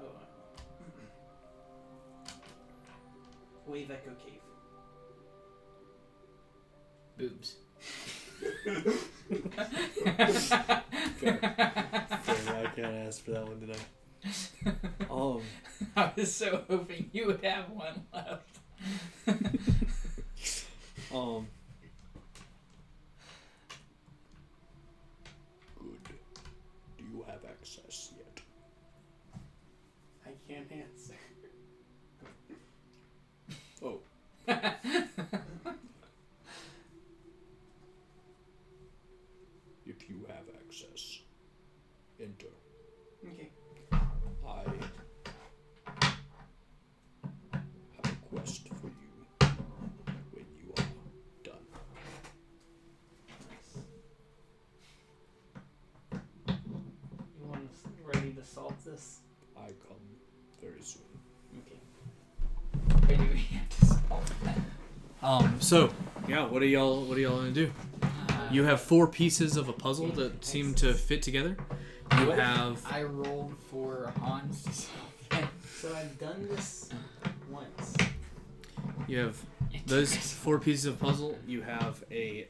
Oh. [CLEARS THROAT] Wave Echo Cave. Boobs. [LAUGHS] Fair, I can't ask for that one today. Um, [LAUGHS] I was so hoping you would have one left. [LAUGHS] um. Good. Do you have access yet? I can't answer. Oh, [LAUGHS] if you have access, enter. Okay. I have a quest for you when you are done. You want us ready to solve this? Um. So, yeah. What are y'all? What are y'all gonna do? Uh, You have four pieces of a puzzle that seem to fit together. You have. I rolled for Hans. [LAUGHS] So I've done this once. You have those four pieces of puzzle. You have a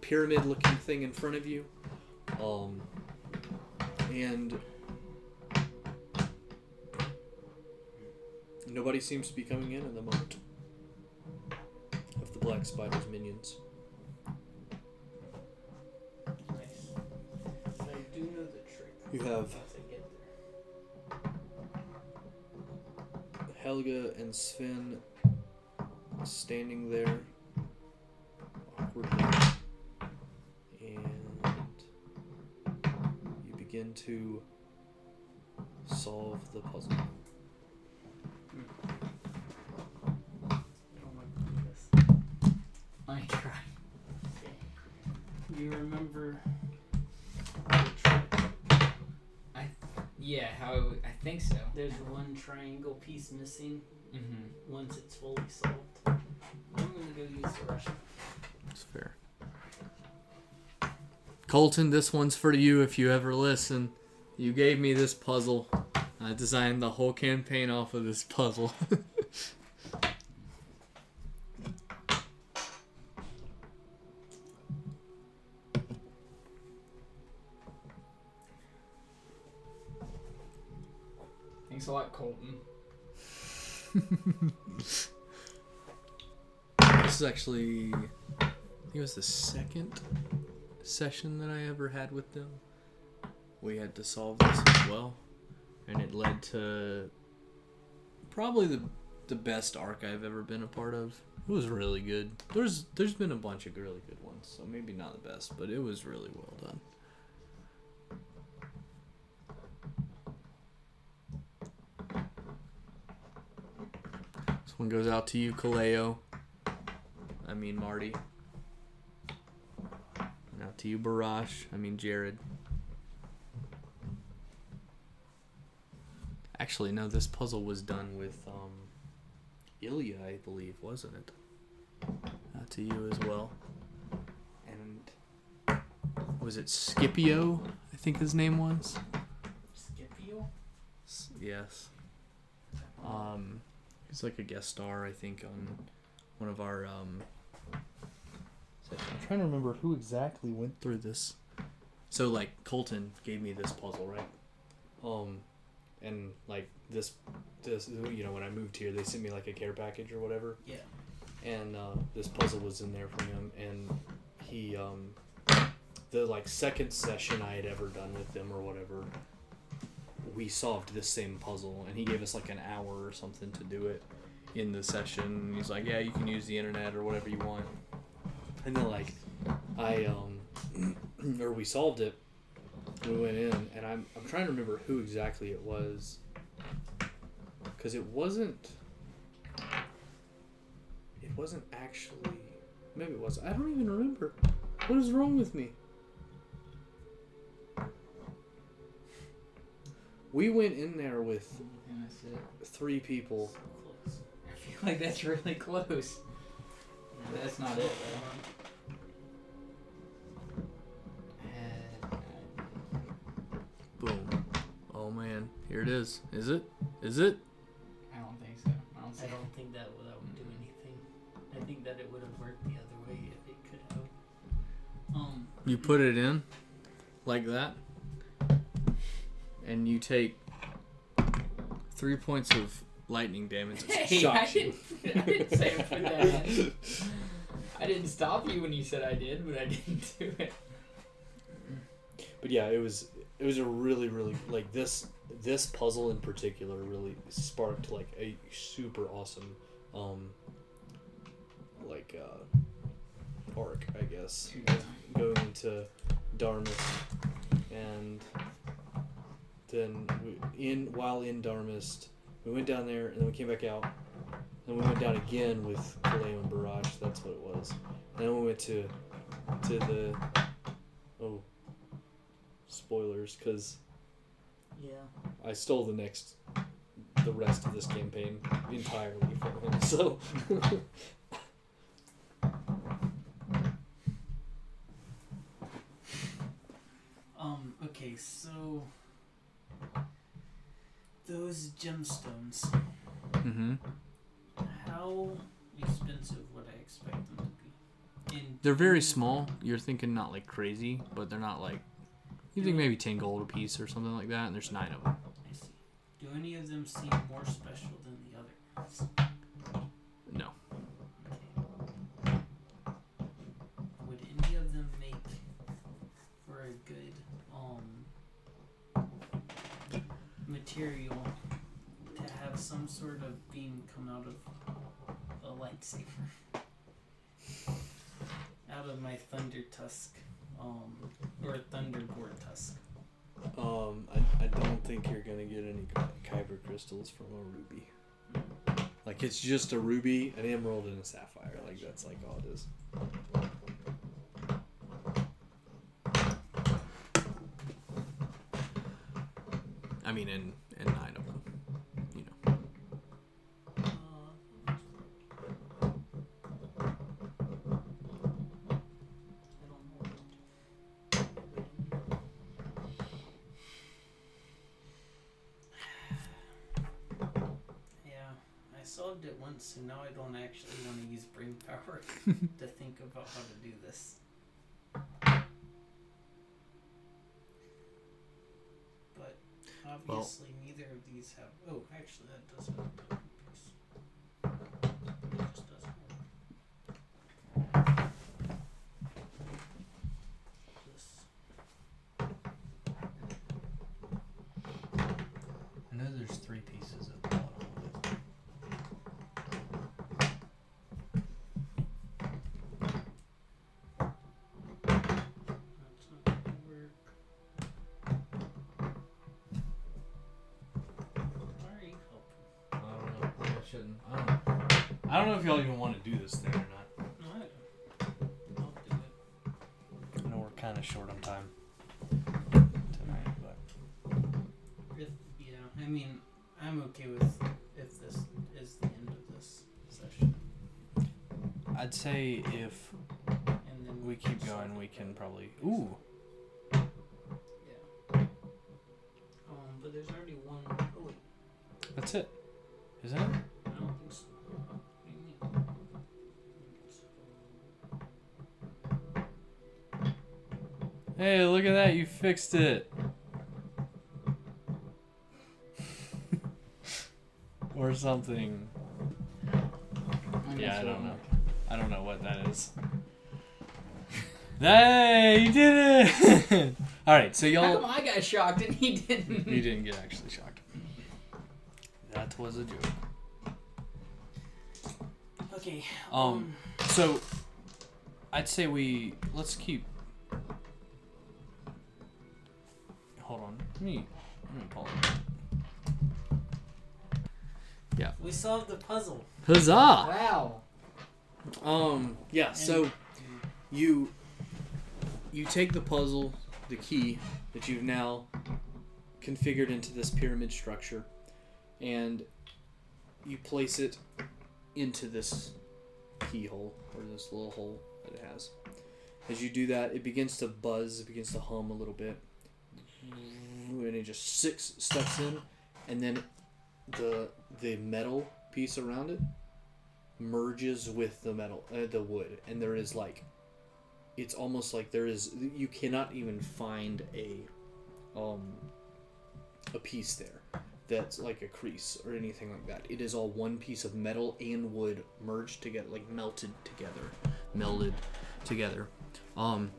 pyramid-looking thing in front of you. Um. And nobody seems to be coming in at the moment. Black spider's minions. Nice. I do know the trick. You have. Helga and Sven standing there awkwardly, and you begin to solve the puzzle. I don't want to do this. I try. Okay. You remember the trick? Yeah, how I, I think so. There's one triangle piece missing Mm-hmm. once it's fully solved. I'm gonna go use the Russian. That's fair. Colton, this one's for you if you ever listen. You gave me this puzzle. I designed the whole campaign off of this puzzle. [LAUGHS] Colton. this is actually, I think it was the second session that I ever had with them. We had to solve this as well, and it led to probably the the best arc I've ever been a part of. It was really good. There's there's been a bunch of really good ones, so maybe not the best, but it was really well done. One goes out to you, Kaleo. I mean Marty. And out to you, Barash. I mean Jared. Actually, no. This puzzle was done with um, Ilya, I believe, wasn't it? Out to you as well. And was it Scipio? I think his name was. Scipio? S- Yes. Um, he's like a guest star, I think, on one of our. Um, I'm trying to remember who exactly went through this. So like Colton gave me this puzzle, right? Um, and like this, this you know when I moved here, they sent me like a care package or whatever. Yeah. And uh, this puzzle was in there from him, and he um, the like second session I had ever done with them or whatever we solved this same puzzle and he gave us like an hour or something to do it in the session. He's like yeah you can use the internet or whatever you want. And then like i um [CLEARS THROAT] or we solved it. We went in and i'm i'm trying to remember who exactly it was. Because it wasn't it wasn't actually maybe it was i don't even remember. What is wrong with me we went in there with And that's it. three people Close. I feel like that's really close. That's not it, though. Boom. Oh man, here it is. Is it? Is it? I don't think so. I don't I don't think that would, that would do anything. I think that it would have worked the other way if it could have. Um, You put it in like that, and you take three points of lightning damage. as it Hey, I you. didn't, I didn't say put that. I didn't stop you when you said I did, but I didn't do it. But yeah, it was it was a really really like this this puzzle in particular really sparked like a super awesome um like uh arc I guess going into Darmist and then we, in while in Darmist we went down there and then we came back out. And we went down again with Kaleo and Barrage. That's what it was. Then we went to to the oh spoilers because yeah. I stole the next the rest of this campaign entirely from him [LAUGHS] so. [LAUGHS] Um, okay, so those gemstones, mm-hmm. how expensive would I expect them to be? In They're very small. You're thinking not like crazy, but they're not like. You think maybe ten gold a piece or something like that, and there's nine of them. I see. Do any of them seem more special than the others? No. Okay. Would any of them make for a good um material to have some sort of beam come out of a lightsaber? Out of my thunder tusk, um, or thunderboard tusk. Um, I, I don't think you're gonna get any kyber crystals from a ruby. Like it's just a ruby, an emerald, and a sapphire. Like that's like all it is. I mean, and I solved it once, and now I don't actually want to use brain power [LAUGHS] to think about how to do this. But obviously, neither of these have. Oh, actually, that does have don't know if y'all even want to do this thing or not. No, I- I'll do it. I know we're kind of short on time tonight, but If, yeah, I mean, I'm okay with if this is the end of this session, I'd say if and then we keep going, we can probably. Ooh, Yeah. Um, but there's already one. Oh wait, that's it, isn't it? Hey, look at that! You fixed it. [LAUGHS] or something. Yeah, I don't know. I don't know what that is. Hey, you did it! [LAUGHS] All right, so y'all. come I got shocked and he didn't? [LAUGHS] You didn't get actually shocked. That was a joke. Okay. Um, so I'd say we let's keep. Me let me pull it. we solved the puzzle. Huzzah! Wow. Um, yeah, so you you take the puzzle, the key that you've now configured into this pyramid structure, and you place it into this keyhole or this little hole that it has. As you do that, it begins to buzz, it begins to hum a little bit, and it just six steps in, and then the the metal piece around it merges with the metal, uh, the wood, and there is like, it's almost like there is you cannot even find a, um, a piece there that's like a crease or anything like that. It is all one piece of metal and wood merged together, like melted together, melded together. Um,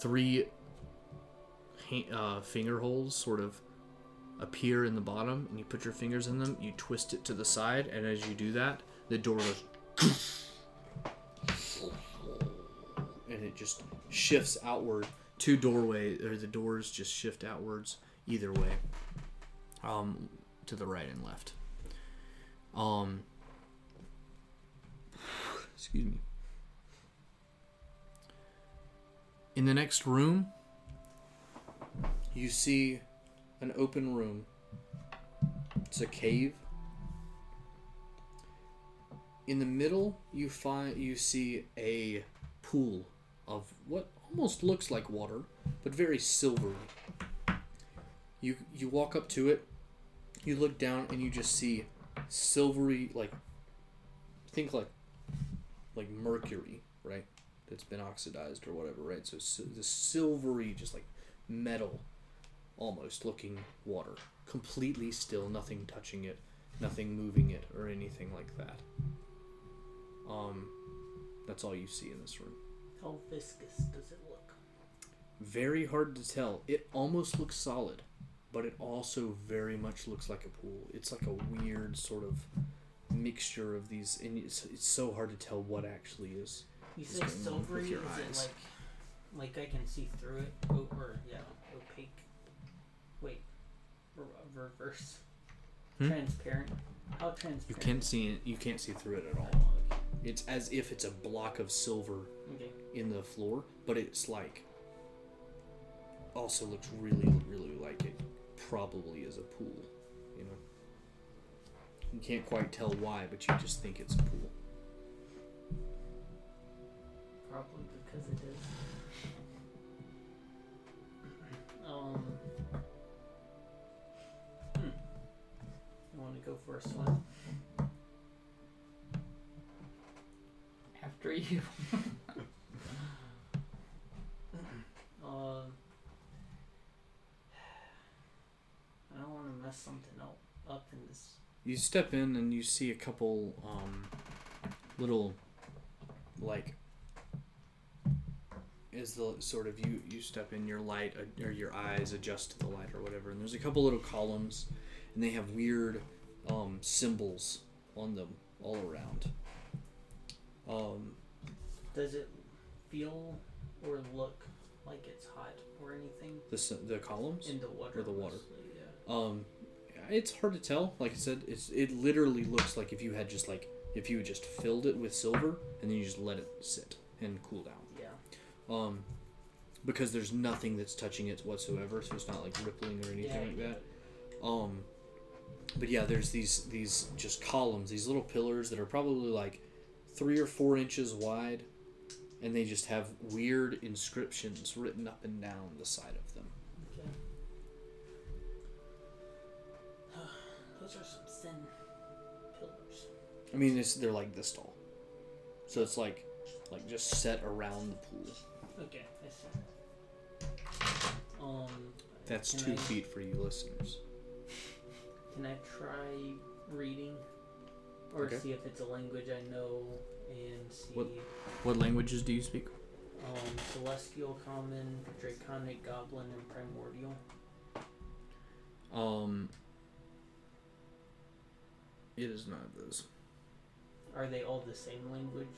three uh, finger holes sort of appear in the bottom and you put your fingers in them you twist it to the side and as you do that the door goes [LAUGHS] and it just shifts outward two doorway or the doors just shift outwards either way um to the right and left. Um [SIGHS] excuse me. In the next room you see an open room. It's a cave. In the middle, you find you see a pool of what almost looks like water, but very silvery. You you walk up to it, you look down, and you just see silvery like think like like mercury, right? That's been oxidized or whatever, right? So, so the silvery, just like metal almost looking water. Completely still, nothing touching it, nothing moving it, or anything like that. Um, that's all you see in this room. How viscous does it look? Very hard to tell. It almost looks solid, but it also very much looks like a pool. It's like a weird sort of mixture of these, and it's, it's so hard to tell what actually is. You say going on with silvery? Is eyes? it like, like I can see through it? O- or yeah, opaque. Wait, re- reverse. Hmm? Transparent. How transparent? You can't see it. You can't see through it at all. It's as if it's a block of silver okay. in the floor, but it's like also looks really, really like it probably is a pool. You know, you can't quite tell why, but you just think it's a pool. Probably because it is. To go a swim? After you. [LAUGHS] Um. I don't want to mess something up up in this. You step in and you see a couple um, little like is the sort of you you step in your light uh, or your eyes adjust to the light or whatever and there's a couple little columns and they have weird um, symbols on them all around um, Does it feel or look like it's hot or anything the, s- the columns in the water? Or the water. mostly, Yeah. um, it's hard to tell. Like I said, it's it literally looks like if you had just like if you had just filled it with silver and then you just let it sit and cool down. Yeah. Um, because there's nothing that's touching it whatsoever, so it's not like rippling or anything Yeah, like that. Um, but yeah, there's these these just columns, these little pillars that are probably like three or four inches wide, and they just have weird inscriptions written up and down the side of them. Okay. [SIGHS] Those are some thin pillars. I mean, it's they're like this tall, so it's like like just set around the pool. Okay, I see. Um. That's two I, feet for you listeners. Can I try reading, or Okay. see if it's a language I know, and see What- What languages do you speak? um celestial, common, draconic, goblin, and primordial. Um, it is none of those. Are they all the same language?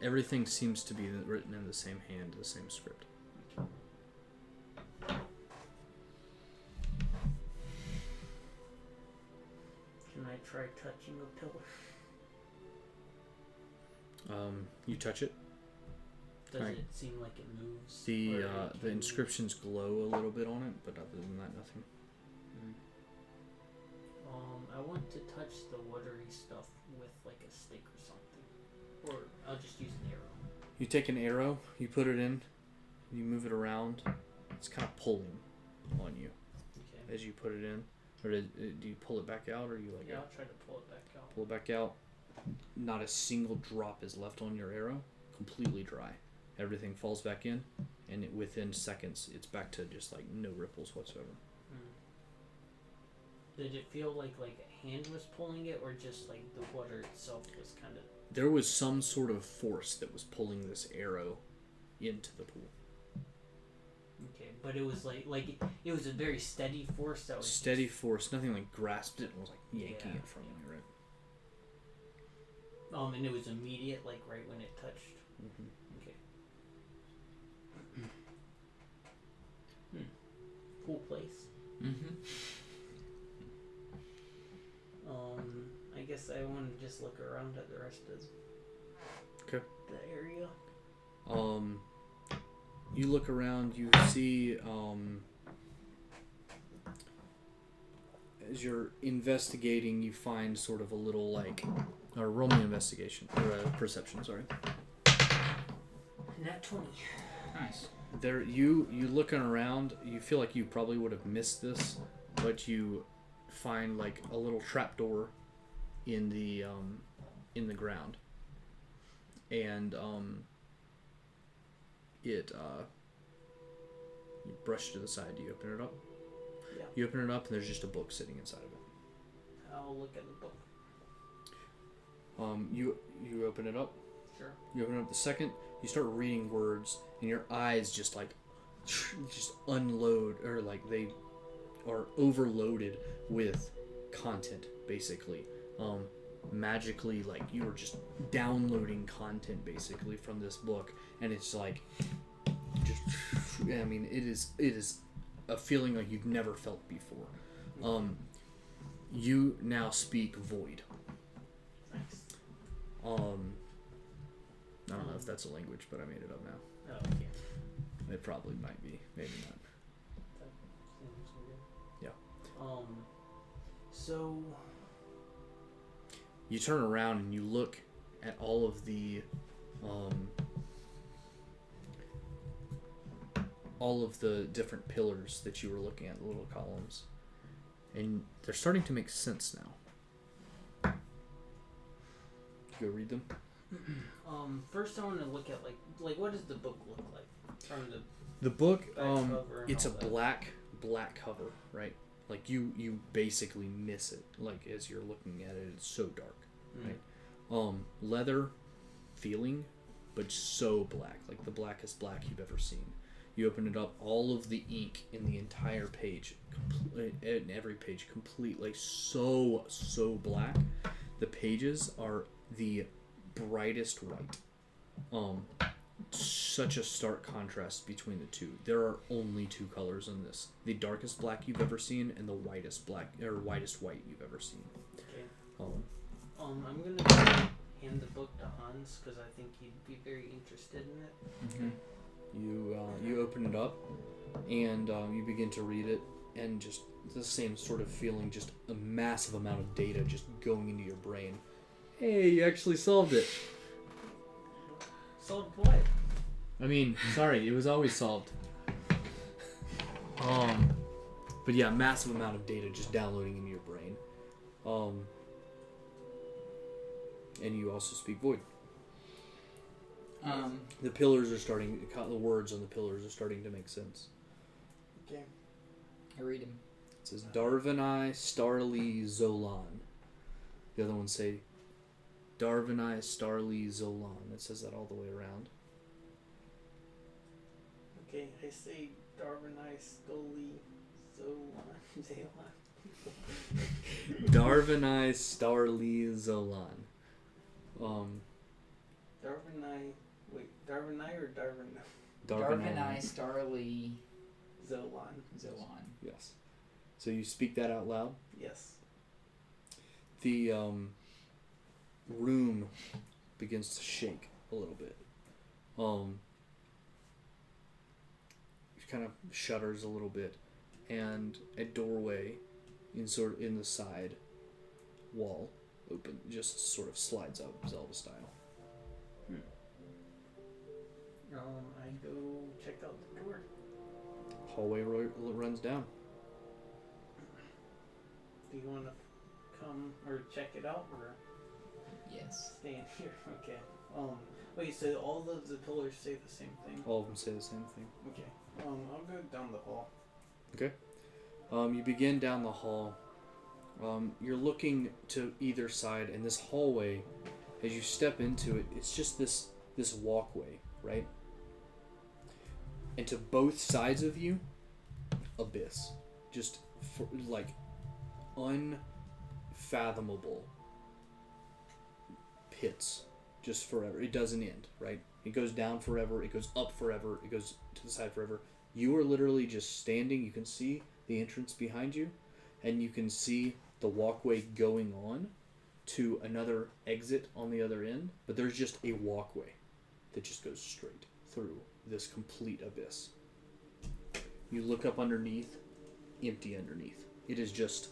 Everything seems to be written in the same hand, the same script. Can I try touching a pillar? Um, you touch it. Does Right. it seem like it moves? The uh, the inscriptions glow a little bit on it, but other than that, nothing. Mm. Um, I want to touch the watery stuff with like a stick or something, or I'll just use an arrow. You take an arrow, you put it in, you move it around. It's kind of pulling on you Okay. as you put it in. Or did, uh, do you pull it back out, or you like Yeah, I'll try to pull it back out. pull it back out? Not a single drop is left on your arrow. Completely dry. Everything falls back in, and it, within seconds, it's back to just like no ripples whatsoever. Mm. Did it feel like like a hand was pulling it, or just like the water itself was kind of? There was some sort of force that was pulling this arrow into the pool. Okay, but it was like like it was a very steady force that was just- Steady force, nothing like grasped it and was like yanking Yeah, it from you, right? um, and it was immediate, like right when it touched. Mm-hmm. Okay. Hmm. Cool place. Mm-hmm. Um, I guess I want to just look around at the rest of. 'Kay. The area. Um, you look around, you see, um, as you're investigating, you find sort of a little like, or roll me investigation or uh, perception. Sorry. Nat twenty. Nice. There, you you looking around, you feel like you probably would have missed this, but you find like a little trapdoor in the um, in the ground, and um, it uh, you brush it to the side. Do You open it up. Yeah. You open it up, and there's just a book sitting inside of it. I'll look at the book. Um, you you open it up. Sure. You open up the second, you start reading words, and your eyes just like [LAUGHS] just unload or like they are overloaded with content basically. Um, magically, like you are just downloading content basically from this book, and it's like just I mean it is it is a feeling like you've never felt before. Um, you now speak void. Thanks. Um, I don't know if that's a language, but I made it up now. Oh, okay. It probably might be, maybe not. That seems weird. Yeah. Um. So. You turn around and you look at all of the, um, all of the different pillars that you were looking at, the little columns, and they're starting to make sense now. You go read them. [CLEARS THROAT] Um. First, I want to look at like like what does the book look like from the The book, um, it's a that? black black cover right like you you basically miss it like as you're looking at it it's so dark Mm. right? Um leather feeling but so black like the blackest black you've ever seen. You open it up all of the ink in the entire page complete, in every page completely so so black. The pages are the brightest white. Um such a stark contrast between the two. There are only two colors in this: the darkest black you've ever seen, and the whitest black or whitest white you've ever seen. Okay. Um, Um, I'm gonna hand the book to Hans because I think he'd be very interested in it. You uh, you open it up, and um, you begin to read it, and just the same sort of feeling, just a massive amount of data just going into your brain. Hey, you actually solved it. Solved what? I mean, sorry, it was always solved. Um, but yeah, massive amount of data just downloading into your brain. Um, and you also speak void. Um, The pillars are starting. The words on the pillars are starting to make sense. Okay. I read him. It says Darvanai Starly Zolan. The other ones say Darvanai Starly Zolan. It says that all the way around. Okay, I say Darwinai Stoli Zolan [LAUGHS] Zalon. Darvanai Starly Zolan. Um, Darwinai wait, Darwinai or Darwin Darvanai Starly Zolan. Zoan. Yes. So you speak that out loud. Yes. The um, room begins to shake a little bit. Um, it kind of shudders a little bit, and a doorway in sort in the side wall open just sort of slides up Zelda style. Um, I go check out the door. Hallway ro- runs down. Do you want to come or check it out or In [LAUGHS] here? Okay. Um, wait. So all of the pillars say the same thing. All of them say the same thing. Okay. Um, I'll go down the hall. Okay. Um, you begin down the hall. Um, you're looking to either side, and this hallway, as you step into it, it's just this this walkway, right? And to both sides of you, abyss, just for, like unfathomable pits, just forever. It doesn't end, right? It goes down forever. It goes up forever. It goes to the side forever. You are literally just standing. You can see the entrance behind you, and you can see the walkway going on to another exit on the other end. But there's just a walkway that just goes straight through this complete abyss. You look up underneath, empty underneath. It is just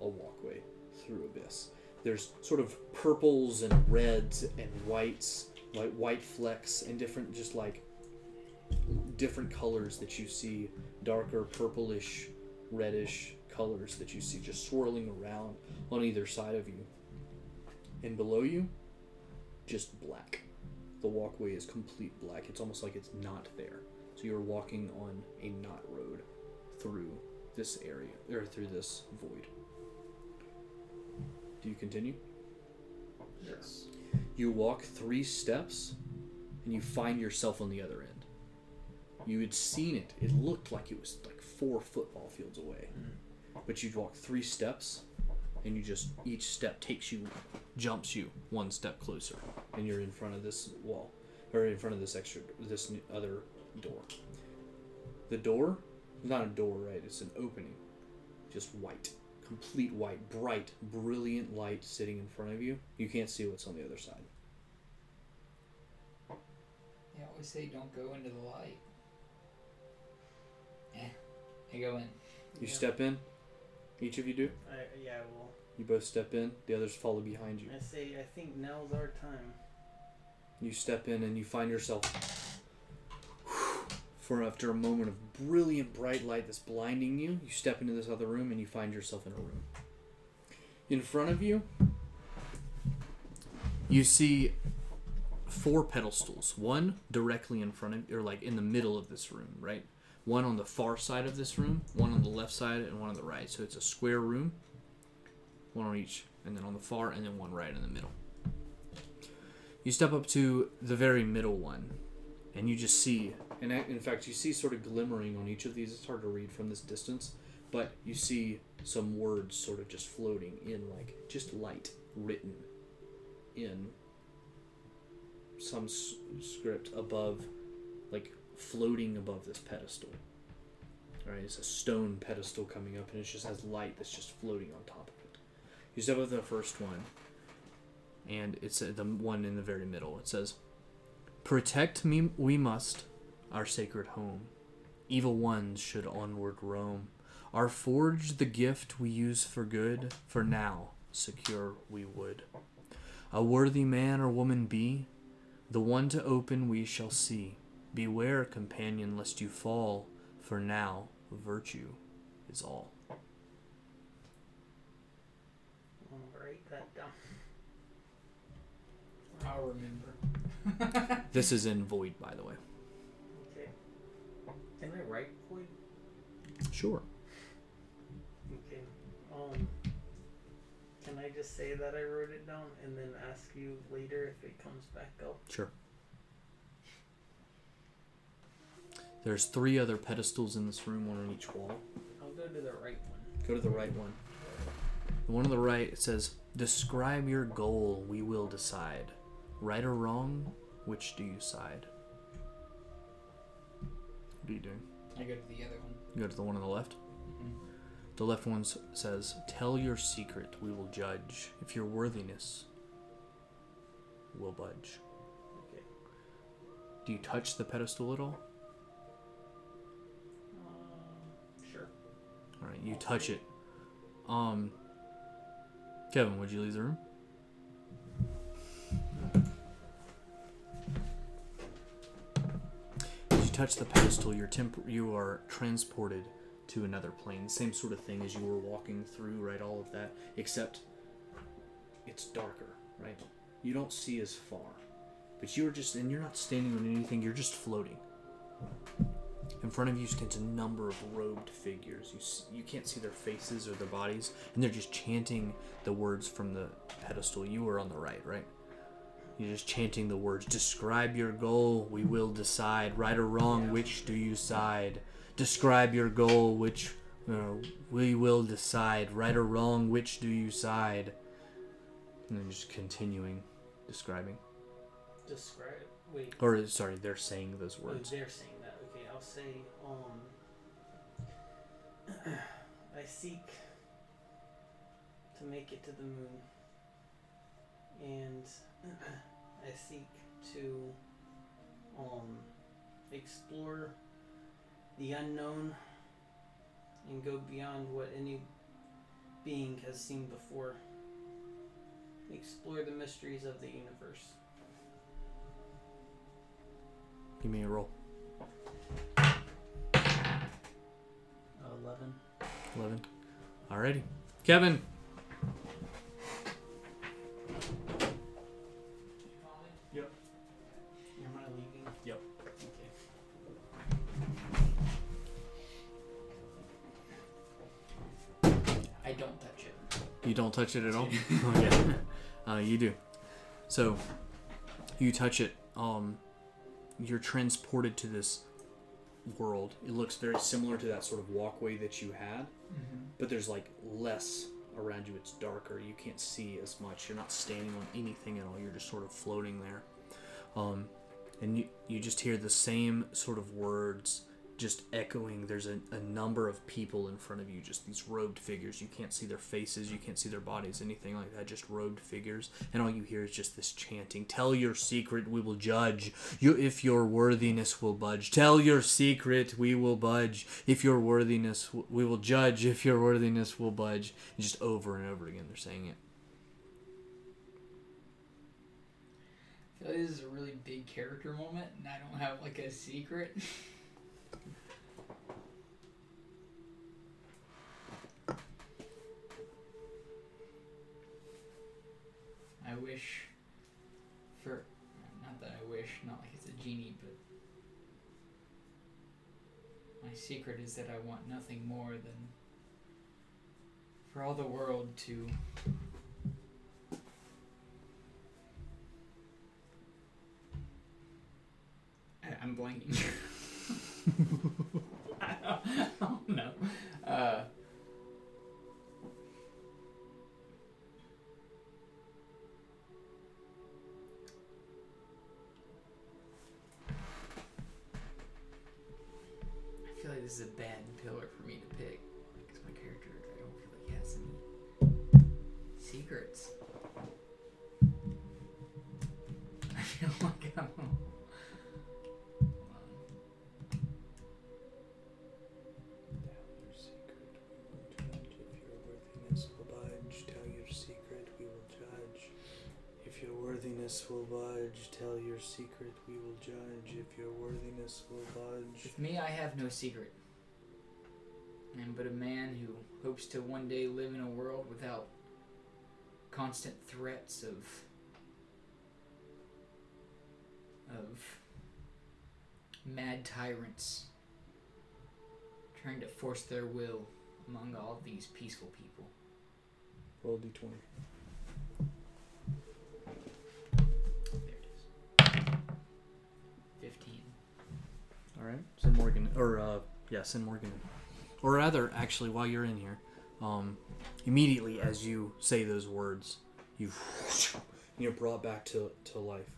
a walkway through abyss. There's sort of purples and reds and whites, like white flecks and different, just like different colors that you see, darker purplish, reddish colors that you see just swirling around on either side of you. And below you, just black. The walkway is complete black. It's almost like it's not there. So you're walking on a not road through this area, or through this void. Do you continue? Yes. You walk three steps and you find yourself on the other end. You had seen it. It looked like it was like four football fields away. Mm-hmm. But you'd walk three steps and you just, each step takes you, jumps you one step closer. And you're in front of this wall, or in front of this extra, this other door. The door not a door, right? It's an opening. Just white. Complete white. Bright, brilliant light sitting in front of you. You can't see what's on the other side. They always say don't go into the light. Yeah, I go in. You Yeah. step in. Each of you do. I, yeah, well, You both step in. The others follow behind you. I say I think now's our time. You step in and you find yourself for after a moment of brilliant bright light that's blinding you, you step into this other room and you find yourself in a room. In front of you, you see four pedestals. One directly in front of you, or like in the middle of this room, right? One on the far side of this room, one on the left side, and one on the right. So it's a square room, one on each, and then on the far, and then one right in the middle. You step up to the very middle one, and you just see, and in fact, you see sort of glimmering on each of these. It's hard to read from this distance, but you see some words sort of just floating in, like just light written in some s- script above, like floating above this pedestal. All right, it's a stone pedestal coming up, and it just has light that's just floating on top of it. You step up the first one, and it's uh, the one in the very middle. It says, "Protect me, we must, our sacred home. Evil ones should onward roam. Our forge the gift we use for good. For now, secure we would. A worthy man or woman be, the one to open we shall see. Beware, companion, lest you fall. For now, virtue is all." I'm gonna write that down. I'll remember. [LAUGHS] This is in void, by the way. Okay. Can I write void? Sure. Okay. Um. Can I just say that I wrote it down and then ask you later if it comes back up? Sure. There's three other pedestals in this room, one on each wall. I'll go to the right one. Go to the right one. The one on the right it says, "Describe your goal. We will decide. Right or wrong, which do you side?" What are you doing? I go to the other one. You go to the one on the left. Mhm. The left one says, "Tell your secret. We will judge. If your worthiness will budge." Okay. Do you touch the pedestal at all? Um. Sure. All right, you touch it. Um, Kevin, would you leave the room? Touch the pedestal, you're temp- you are transported to another plane. Same sort of thing as you were walking through, right? All of that, except it's darker, right? You don't see as far, but you're just, and you're not standing on anything. You're just floating. In front of you stands a number of robed figures. You s- you can't see their faces or their bodies, and they're just chanting the words from the pedestal. You were on the right, right? You're just chanting the words. Describe your goal. We will decide. Right or wrong, which do you side? Describe your goal. Which uh, we will decide. Right or wrong, which do you side? And then just continuing describing. Describe. Wait. Or sorry, they're saying those Oh, words. they're saying that. Okay, I'll say, um, [CLEARS THROAT] I seek to make it to the moon, and [CLEARS THROAT] I seek to, um, explore the unknown and go beyond what any being has seen before. Explore the mysteries of the universe. Give me a roll. Eleven. 11. Alrighty. Kevin. You don't touch it at all? [LAUGHS] oh, yeah. Uh, you do. So, you touch it. Um, you're transported to this world. It looks very similar to that sort of walkway that you had, Mm-hmm. but there's like less around you. It's darker. You can't see as much. You're not standing on anything at all. You're just sort of floating there. Um, and you, you just hear the same sort of words just echoing. There's a, a number of people in front of you, just these robed figures. You can't see their faces, you can't see their bodies, anything like that, just robed figures. And all you hear is just this chanting Tell your secret, we will judge. You, if your worthiness will budge. Tell your secret, we will budge. If your worthiness, we will judge. If your worthiness will budge. And just over and over again, they're saying it. I feel like this is a really big character moment, and I don't have like a secret. [LAUGHS] I wish for not that I wish, not like it's a genie, but my secret is that I want nothing more than for all the world to I- I'm blanking. I [LAUGHS] don't, I don't know. Uh, will budge, tell your secret, we will judge. If your worthiness will budge. With me, I have no secret. I am but a man who hopes to one day live in a world without constant threats of of mad tyrants trying to force their will among all these peaceful people. Roll d20. All right, Sin Morgan, or uh, yeah, Sin Morgan, or rather, actually, while you're in here, um, immediately as you say those words, you [LAUGHS] you're brought back to to life.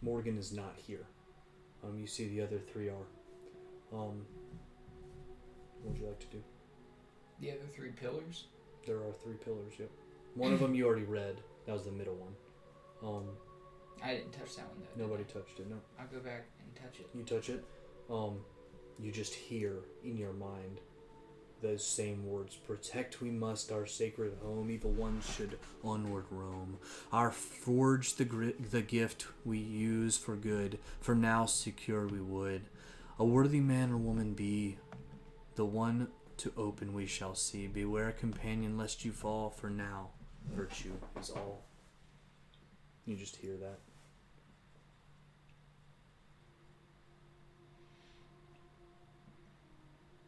Morgan is not here. Um, you see the other three are. Um, what would you like to do? The other three pillars. There are three pillars. Yep. One of them you already read. That was the middle one. Um, I didn't touch that one though. did nobody I? touched it. No. I'll go back and touch it. you touch it, um, you just hear in your mind those same words Protect we must our sacred home, evil ones should onward roam. Our forge the, gri- the gift we use for good, for now secure we would. A worthy man or woman be, the one to open we shall see. Beware, companion, lest you fall, for now virtue is all. You just hear that.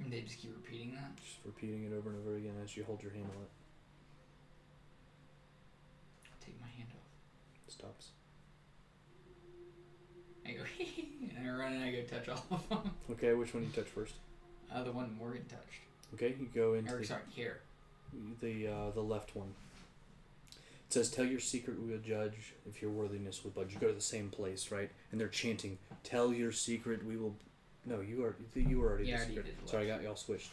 And they just keep repeating that. Just repeating it over and over again as you hold your hand on it. Take my hand off. Stops. I go [LAUGHS] and I run and I go touch all of them. Okay, which one you touch first? Uh, the one Morgan touched. Okay, you go into Or the sorry, here. the, uh, the left one. It says, "Tell your secret, we will judge if your worthiness will budge." You go to the same place, right? And they're chanting, "Tell your secret, we will." No, you are you were already. Yeah, already did Sorry, I got y'all switched.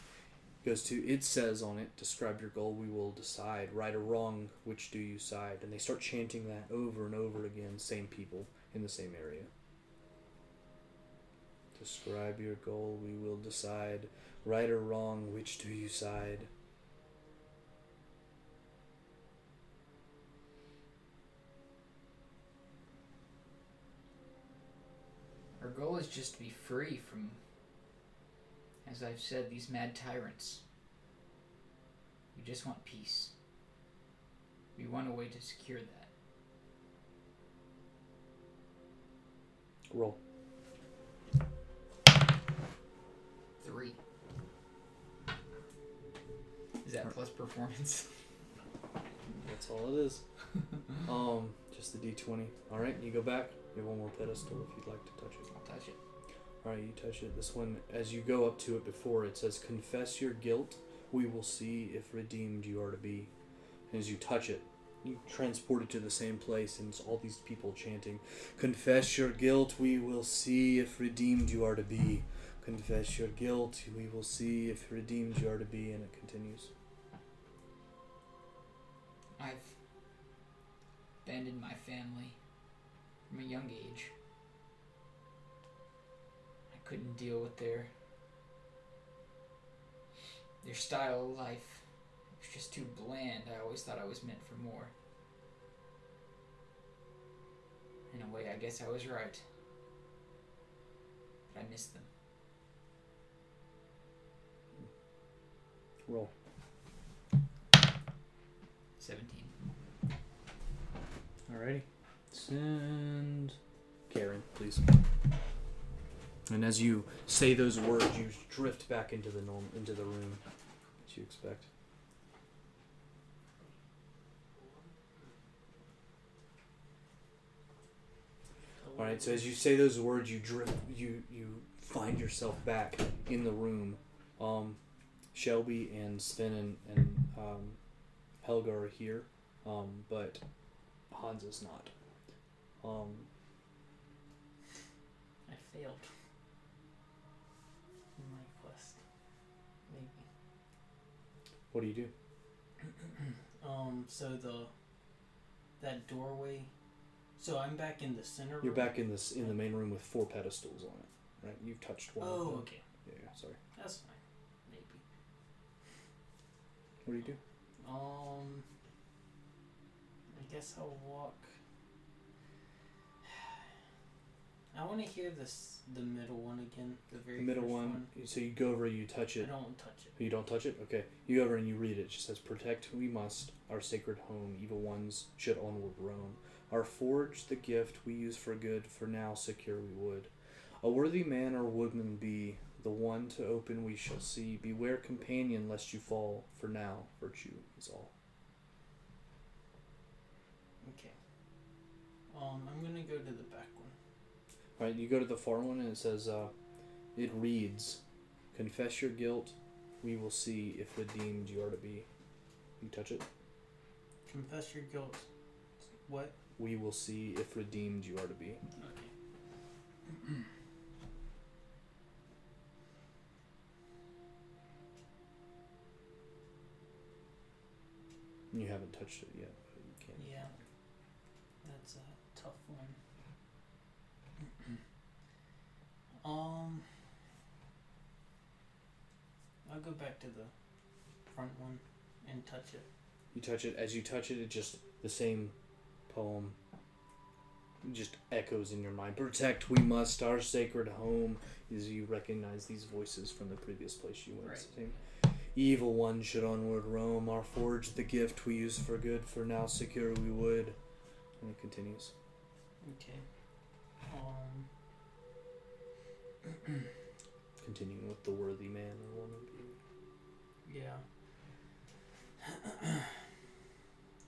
Goes to it says on it, describe your goal, we will decide. Right or wrong, which do you side? And they start chanting that over and over again, same people in the same area. Describe your goal, we will decide. Right or wrong, which do you side? Our goal is just to be free from, as I've said, these mad tyrants. We just want peace. We want a way to secure that. Roll. Three. Is that plus performance? That's all it is. [LAUGHS] um, just the D twenty. All right, you go back. You have one more pedestal if you'd like to touch it. I'll touch it. All right, you touch it. This one, as you go up to it before, it says, "Confess your guilt. We will see if redeemed you are to be." And as you touch it, you transport it to the same place, and it's all these people chanting, "Confess your guilt. We will see if redeemed you are to be." Confess your guilt. We will see if redeemed you are to be, and it continues. I've abandoned my family from a young age. I couldn't deal with their their style of life. It was just too bland. I always thought I was meant for more. In a way, I guess I was right. But I missed them. Roll. 17. Alrighty. Send Karen, please. And as you say those words, you drift back into the norm into the room that you expect. All right. So as you say those words, you drift. You you find yourself back in the room. Um, Shelby and Sven and, and um, Helga are here, um, but Hans is not. Um, I failed. in My quest. Maybe. What do you do? [CLEARS THROAT] Um, so the that doorway. So I'm back in the center. You're room? back in this in the main room with four pedestals on it, right? You've touched one. of Oh, them. okay. Yeah, yeah, sorry. That's fine. Maybe. What do you do? Um, I guess I'll walk. I want to hear this the middle one again. The very The middle first one. So you go over, you touch it. I don't touch it. You don't touch it? Okay. You go over and you read it. It just says, Protect we must our sacred home, evil ones should onward roam. Our forge, the gift we use for good, for now secure we would. A worthy man or woodman be, the one to open we shall see. Beware, companion, lest you fall, for now virtue is all. Okay. Um, I'm gonna go to the back one. Alright, you go to the far one and it says, uh, it reads, Confess your guilt, we will see if redeemed you are to be. You touch it? Confess your guilt. What? We will see if redeemed you are to be. Okay. [CLEARS THROAT] You haven't touched it yet, but you can. Yeah. That's a tough one. Um. I'll go back to the front one and touch it. You touch it. As you touch it, it just the same poem just echoes in your mind. Protect, we must our sacred home. As you recognize these voices from the previous place you went. Right. Evil one should onward roam. Our forge, the gift we use for good. For now, secure we would. And it continues. Okay. Um. [CLEARS THROAT] Continuing with the worthy man or woman. Yeah. [CLEARS THROAT]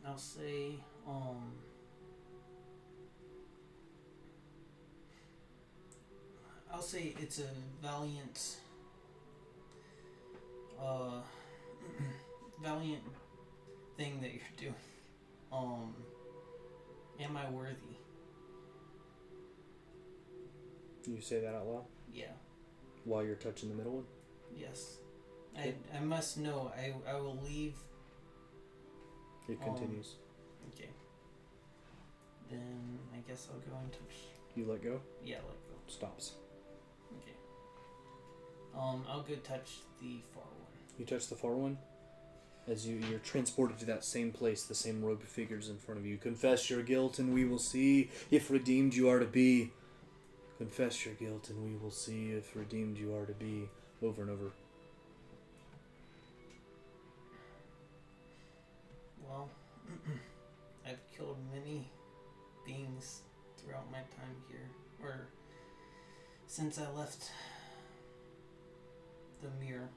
I'll say, um. I'll say it's a valiant, uh, [CLEARS THROAT] valiant thing that you're doing. Um, am I worthy? You say that out loud Yeah. while you're touching the middle one. Yes. I, I must know. I, I will leave. It Um, continues. Okay. Then I guess I'll go and touch. You let go. Yeah, let go. Stops. Okay. Um, I'll go touch the far one. You touch the far one. As you, you're transported to that same place, the same robed figures in front of you. Confess your guilt, and we will see if redeemed you are to be. Confess your guilt, and we will see if redeemed you are to be. Over and over. Well, [CLEARS THROAT] I've killed many beings throughout my time here, or since I left the mirror.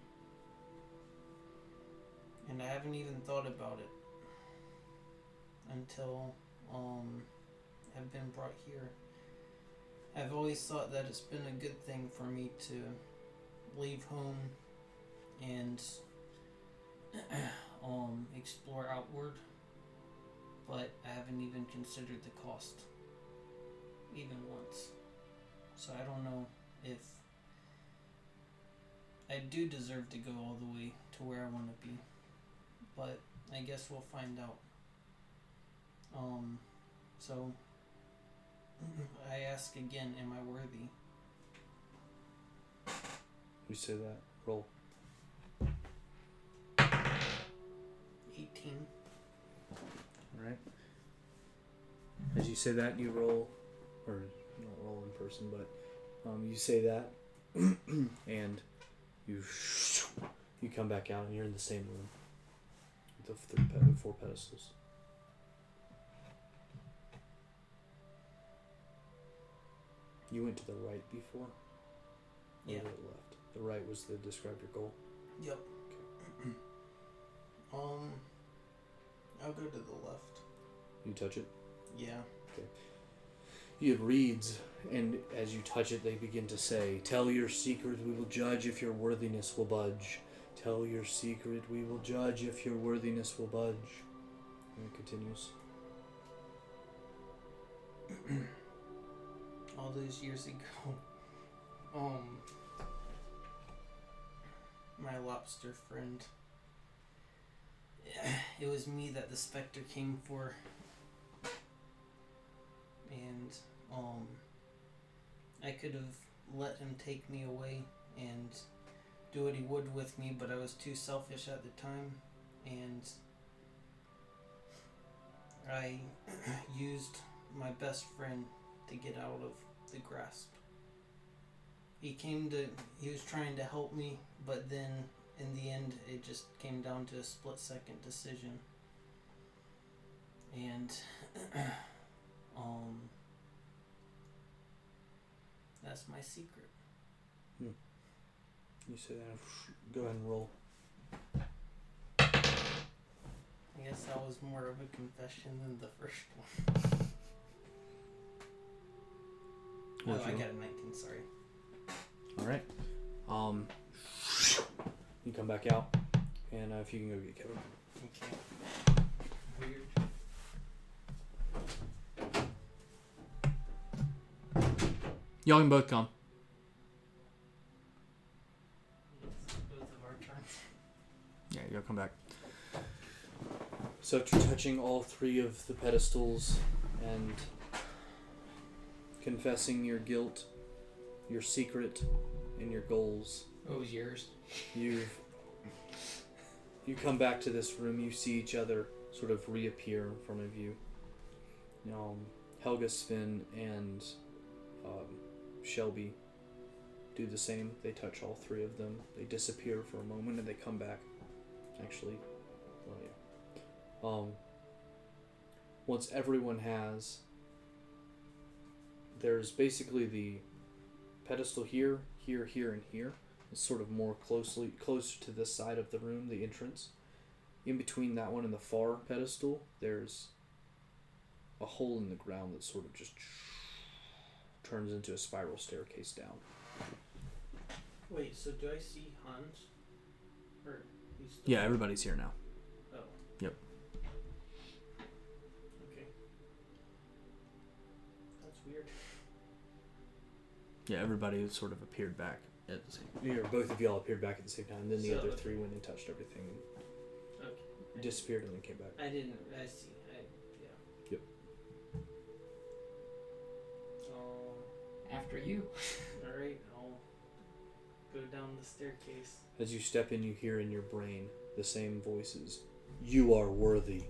And I haven't even thought about it until um, I've been brought here. I've always thought that it's been a good thing for me to leave home and [CLEARS THROAT] um, explore outward, but I haven't even considered the cost, even once. So I don't know if I do deserve to go all the way to where I want to be, but I guess we'll find out. Um, so I ask again, am I worthy? You say that. Roll. 18. Alright. As you say that, you roll, or not roll in person, but um, you say that, [CLEARS THROAT] and you you come back out, and you're in the same room with the three four pedestals. You went to the right before, or Yeah. the left. The right was the describe your goal. Yep. [CLEARS THROAT] um, I'll go to the left. You touch it. Yeah. Okay. It reads, and as you touch it, they begin to say, Tell your secret, we will judge if your worthiness will budge. Tell your secret, we will judge if your worthiness will budge. And it continues. [CLEARS THROAT] All those years ago, [LAUGHS] um, my lobster friend [SIGHS] it was me that the specter came for. And um I could have let him take me away and do what he would with me, but I was too selfish at the time and I [CLEARS THROAT] used my best friend to get out of the grasp. He came to he was trying to help me, but then in the end it just came down to a split second decision. And [CLEARS THROAT] um that's my secret. You say that. Go ahead and roll. I guess that was more of a confession than the first one. [LAUGHS] Oh, What'd I got a 19, sorry. All right. Um, you come back out, and uh, if you can go get Kevin. Okay. Weird. Y'all can both come. It's both of our turns. Yeah, y'all come back. So after touching all three of the pedestals and confessing your guilt, your secret, and your goals, What was yours? you've you come back to this room. You see each other sort of reappear in front of you. Um, Helga, Sven, and um, Shelby do the same. They touch all three of them. They disappear for a moment and they come back. Actually, well, yeah. Um, once everyone has, there's basically the pedestal here, here, here, and here. It's sort of more closely closer to this side of the room, the entrance. In between that one and the far pedestal, there's a hole in the ground that sort of just turns into a spiral staircase down. Wait, so do I see Hans? Or he's still Yeah, everybody's here now. Oh. Yep. Yeah, everybody sort of appeared back at the same. Yeah, both of y'all appeared back at the same time. Then the So- other three went and touched everything, Okay. and disappeared, and then came back. I didn't. I see. I yeah. Yep. Oh, After you. [LAUGHS] all right. I'll go down the staircase. As you step in, you hear in your brain the same voices. You are worthy.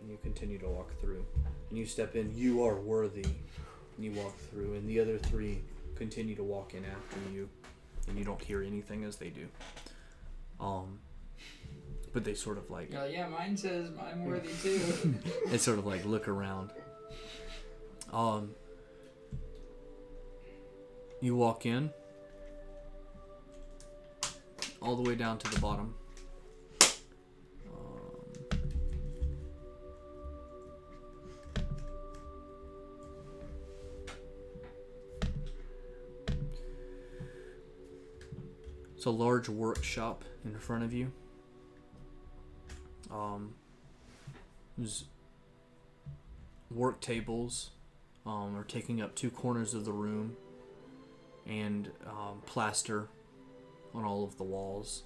And you continue to walk through. And you step in, you are worthy. And you walk through. And the other three continue to walk in after you. And you don't hear anything as they do. Um, but they sort of like You're yeah, mine says I'm worthy [LAUGHS] too. they sort of like look around. Um, you walk in, all the way down to the bottom. It's a large workshop in front of you. Um, there's work tables um, are taking up two corners of the room and um, plaster on all of the walls.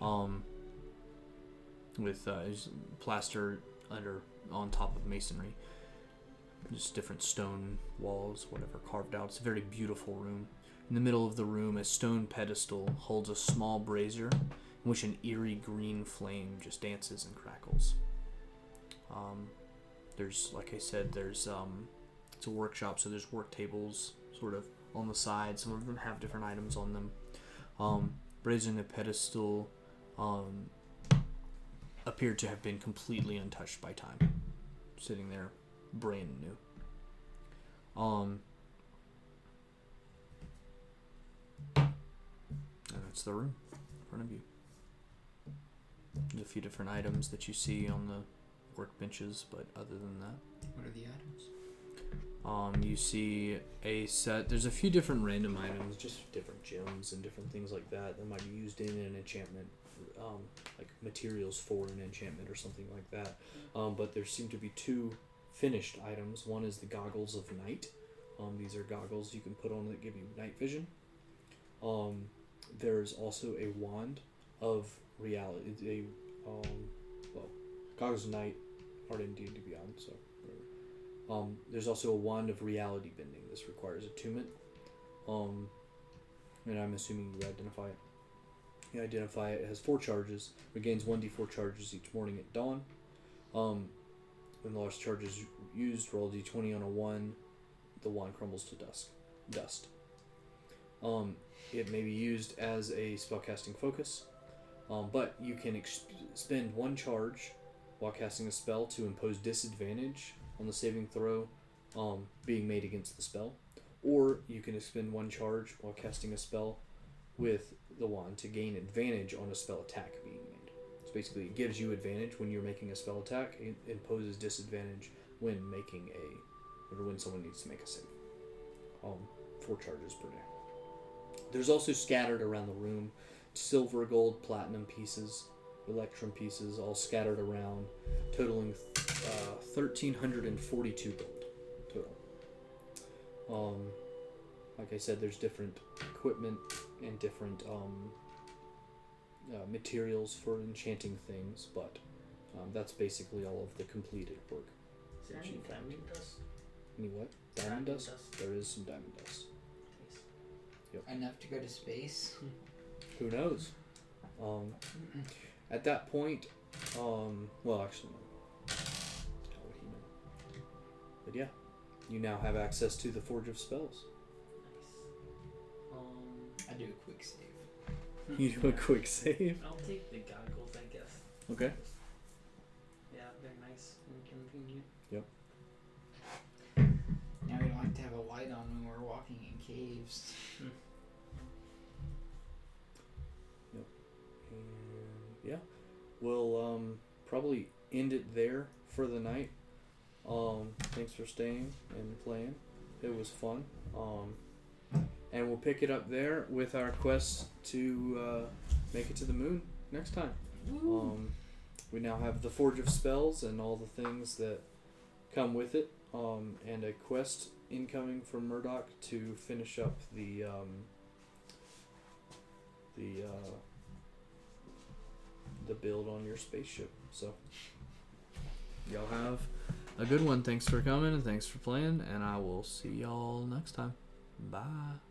Um, with uh, plaster under on top of masonry. Just different stone walls whatever carved out. It's a very beautiful room in the middle of the room a stone pedestal holds a small brazier in which an eerie green flame just dances and crackles um, there's like I said, there's um, it's a workshop, so there's work tables sort of on the side. Some of them have different items on them. Um, raising the pedestal um, appeared to have been completely untouched by time, sitting there, brand new. Um, that's the room in front of you. There's a few different items that you see on the workbenches, but other than that, what are the items? um, you see a set. There's a few different random items, just different gems and different things like that that might be used in an enchantment, um, like materials for an enchantment or something like that. Um, but there seem to be two finished items. One is the goggles of night. Um, these are goggles you can put on that give you night vision. Um, there's also a wand of reality. A um, Goggles of Night are in D&D Beyond, so whatever. Um, there's also a Wand of Reality Bending. This requires attunement. Um, and I'm assuming you identify it. You identify it. Has four charges. Regains 1d4 charges each morning at dawn. Um, when the last charge is used, roll a d20 on a 1. The wand crumbles to dust. Dust. Um, it may be used as a spellcasting focus, um, but you can ex- spend one charge while casting a spell to impose disadvantage on the saving throw um, being made against the spell, or you can expend one charge while casting a spell with the wand to gain advantage on a spell attack being made. So basically, it gives you advantage when you're making a spell attack. It imposes disadvantage when making a, or when someone needs to make a save. Um, four charges per day. There's also scattered around the room silver, gold, platinum pieces, electrum pieces, all scattered around, totaling uh, 1,342 gold total. Um, like I said, there's different equipment and different um, uh, materials for enchanting things, but um, that's basically all of the completed work. Is there any diamond dust? Any what? Diamond dust? There is some diamond dust. Enough to go to space. Who knows? Um, at that point, um, well, actually, no. How would he know? But yeah, you now have access to the Forge of Spells. Nice. Um, I do a quick save. [LAUGHS] You do a quick save. I'll take the goggles, I guess. Okay. Yeah, they're nice and convenient. Yep. Now we don't have to have a light on when we're walking in caves. We'll um, probably end it there for the night. Um, thanks for staying and playing. It was fun. Um, and we'll pick it up there with our quest to uh, make it to the moon next time. Um, we now have the Forge of Spells and all the things that come with it, um, and a quest incoming from Murdoch to finish up the um, the uh, the build on your spaceship. So y'all have a good one. Thanks for coming and thanks for playing, and I will see y'all next time. Bye.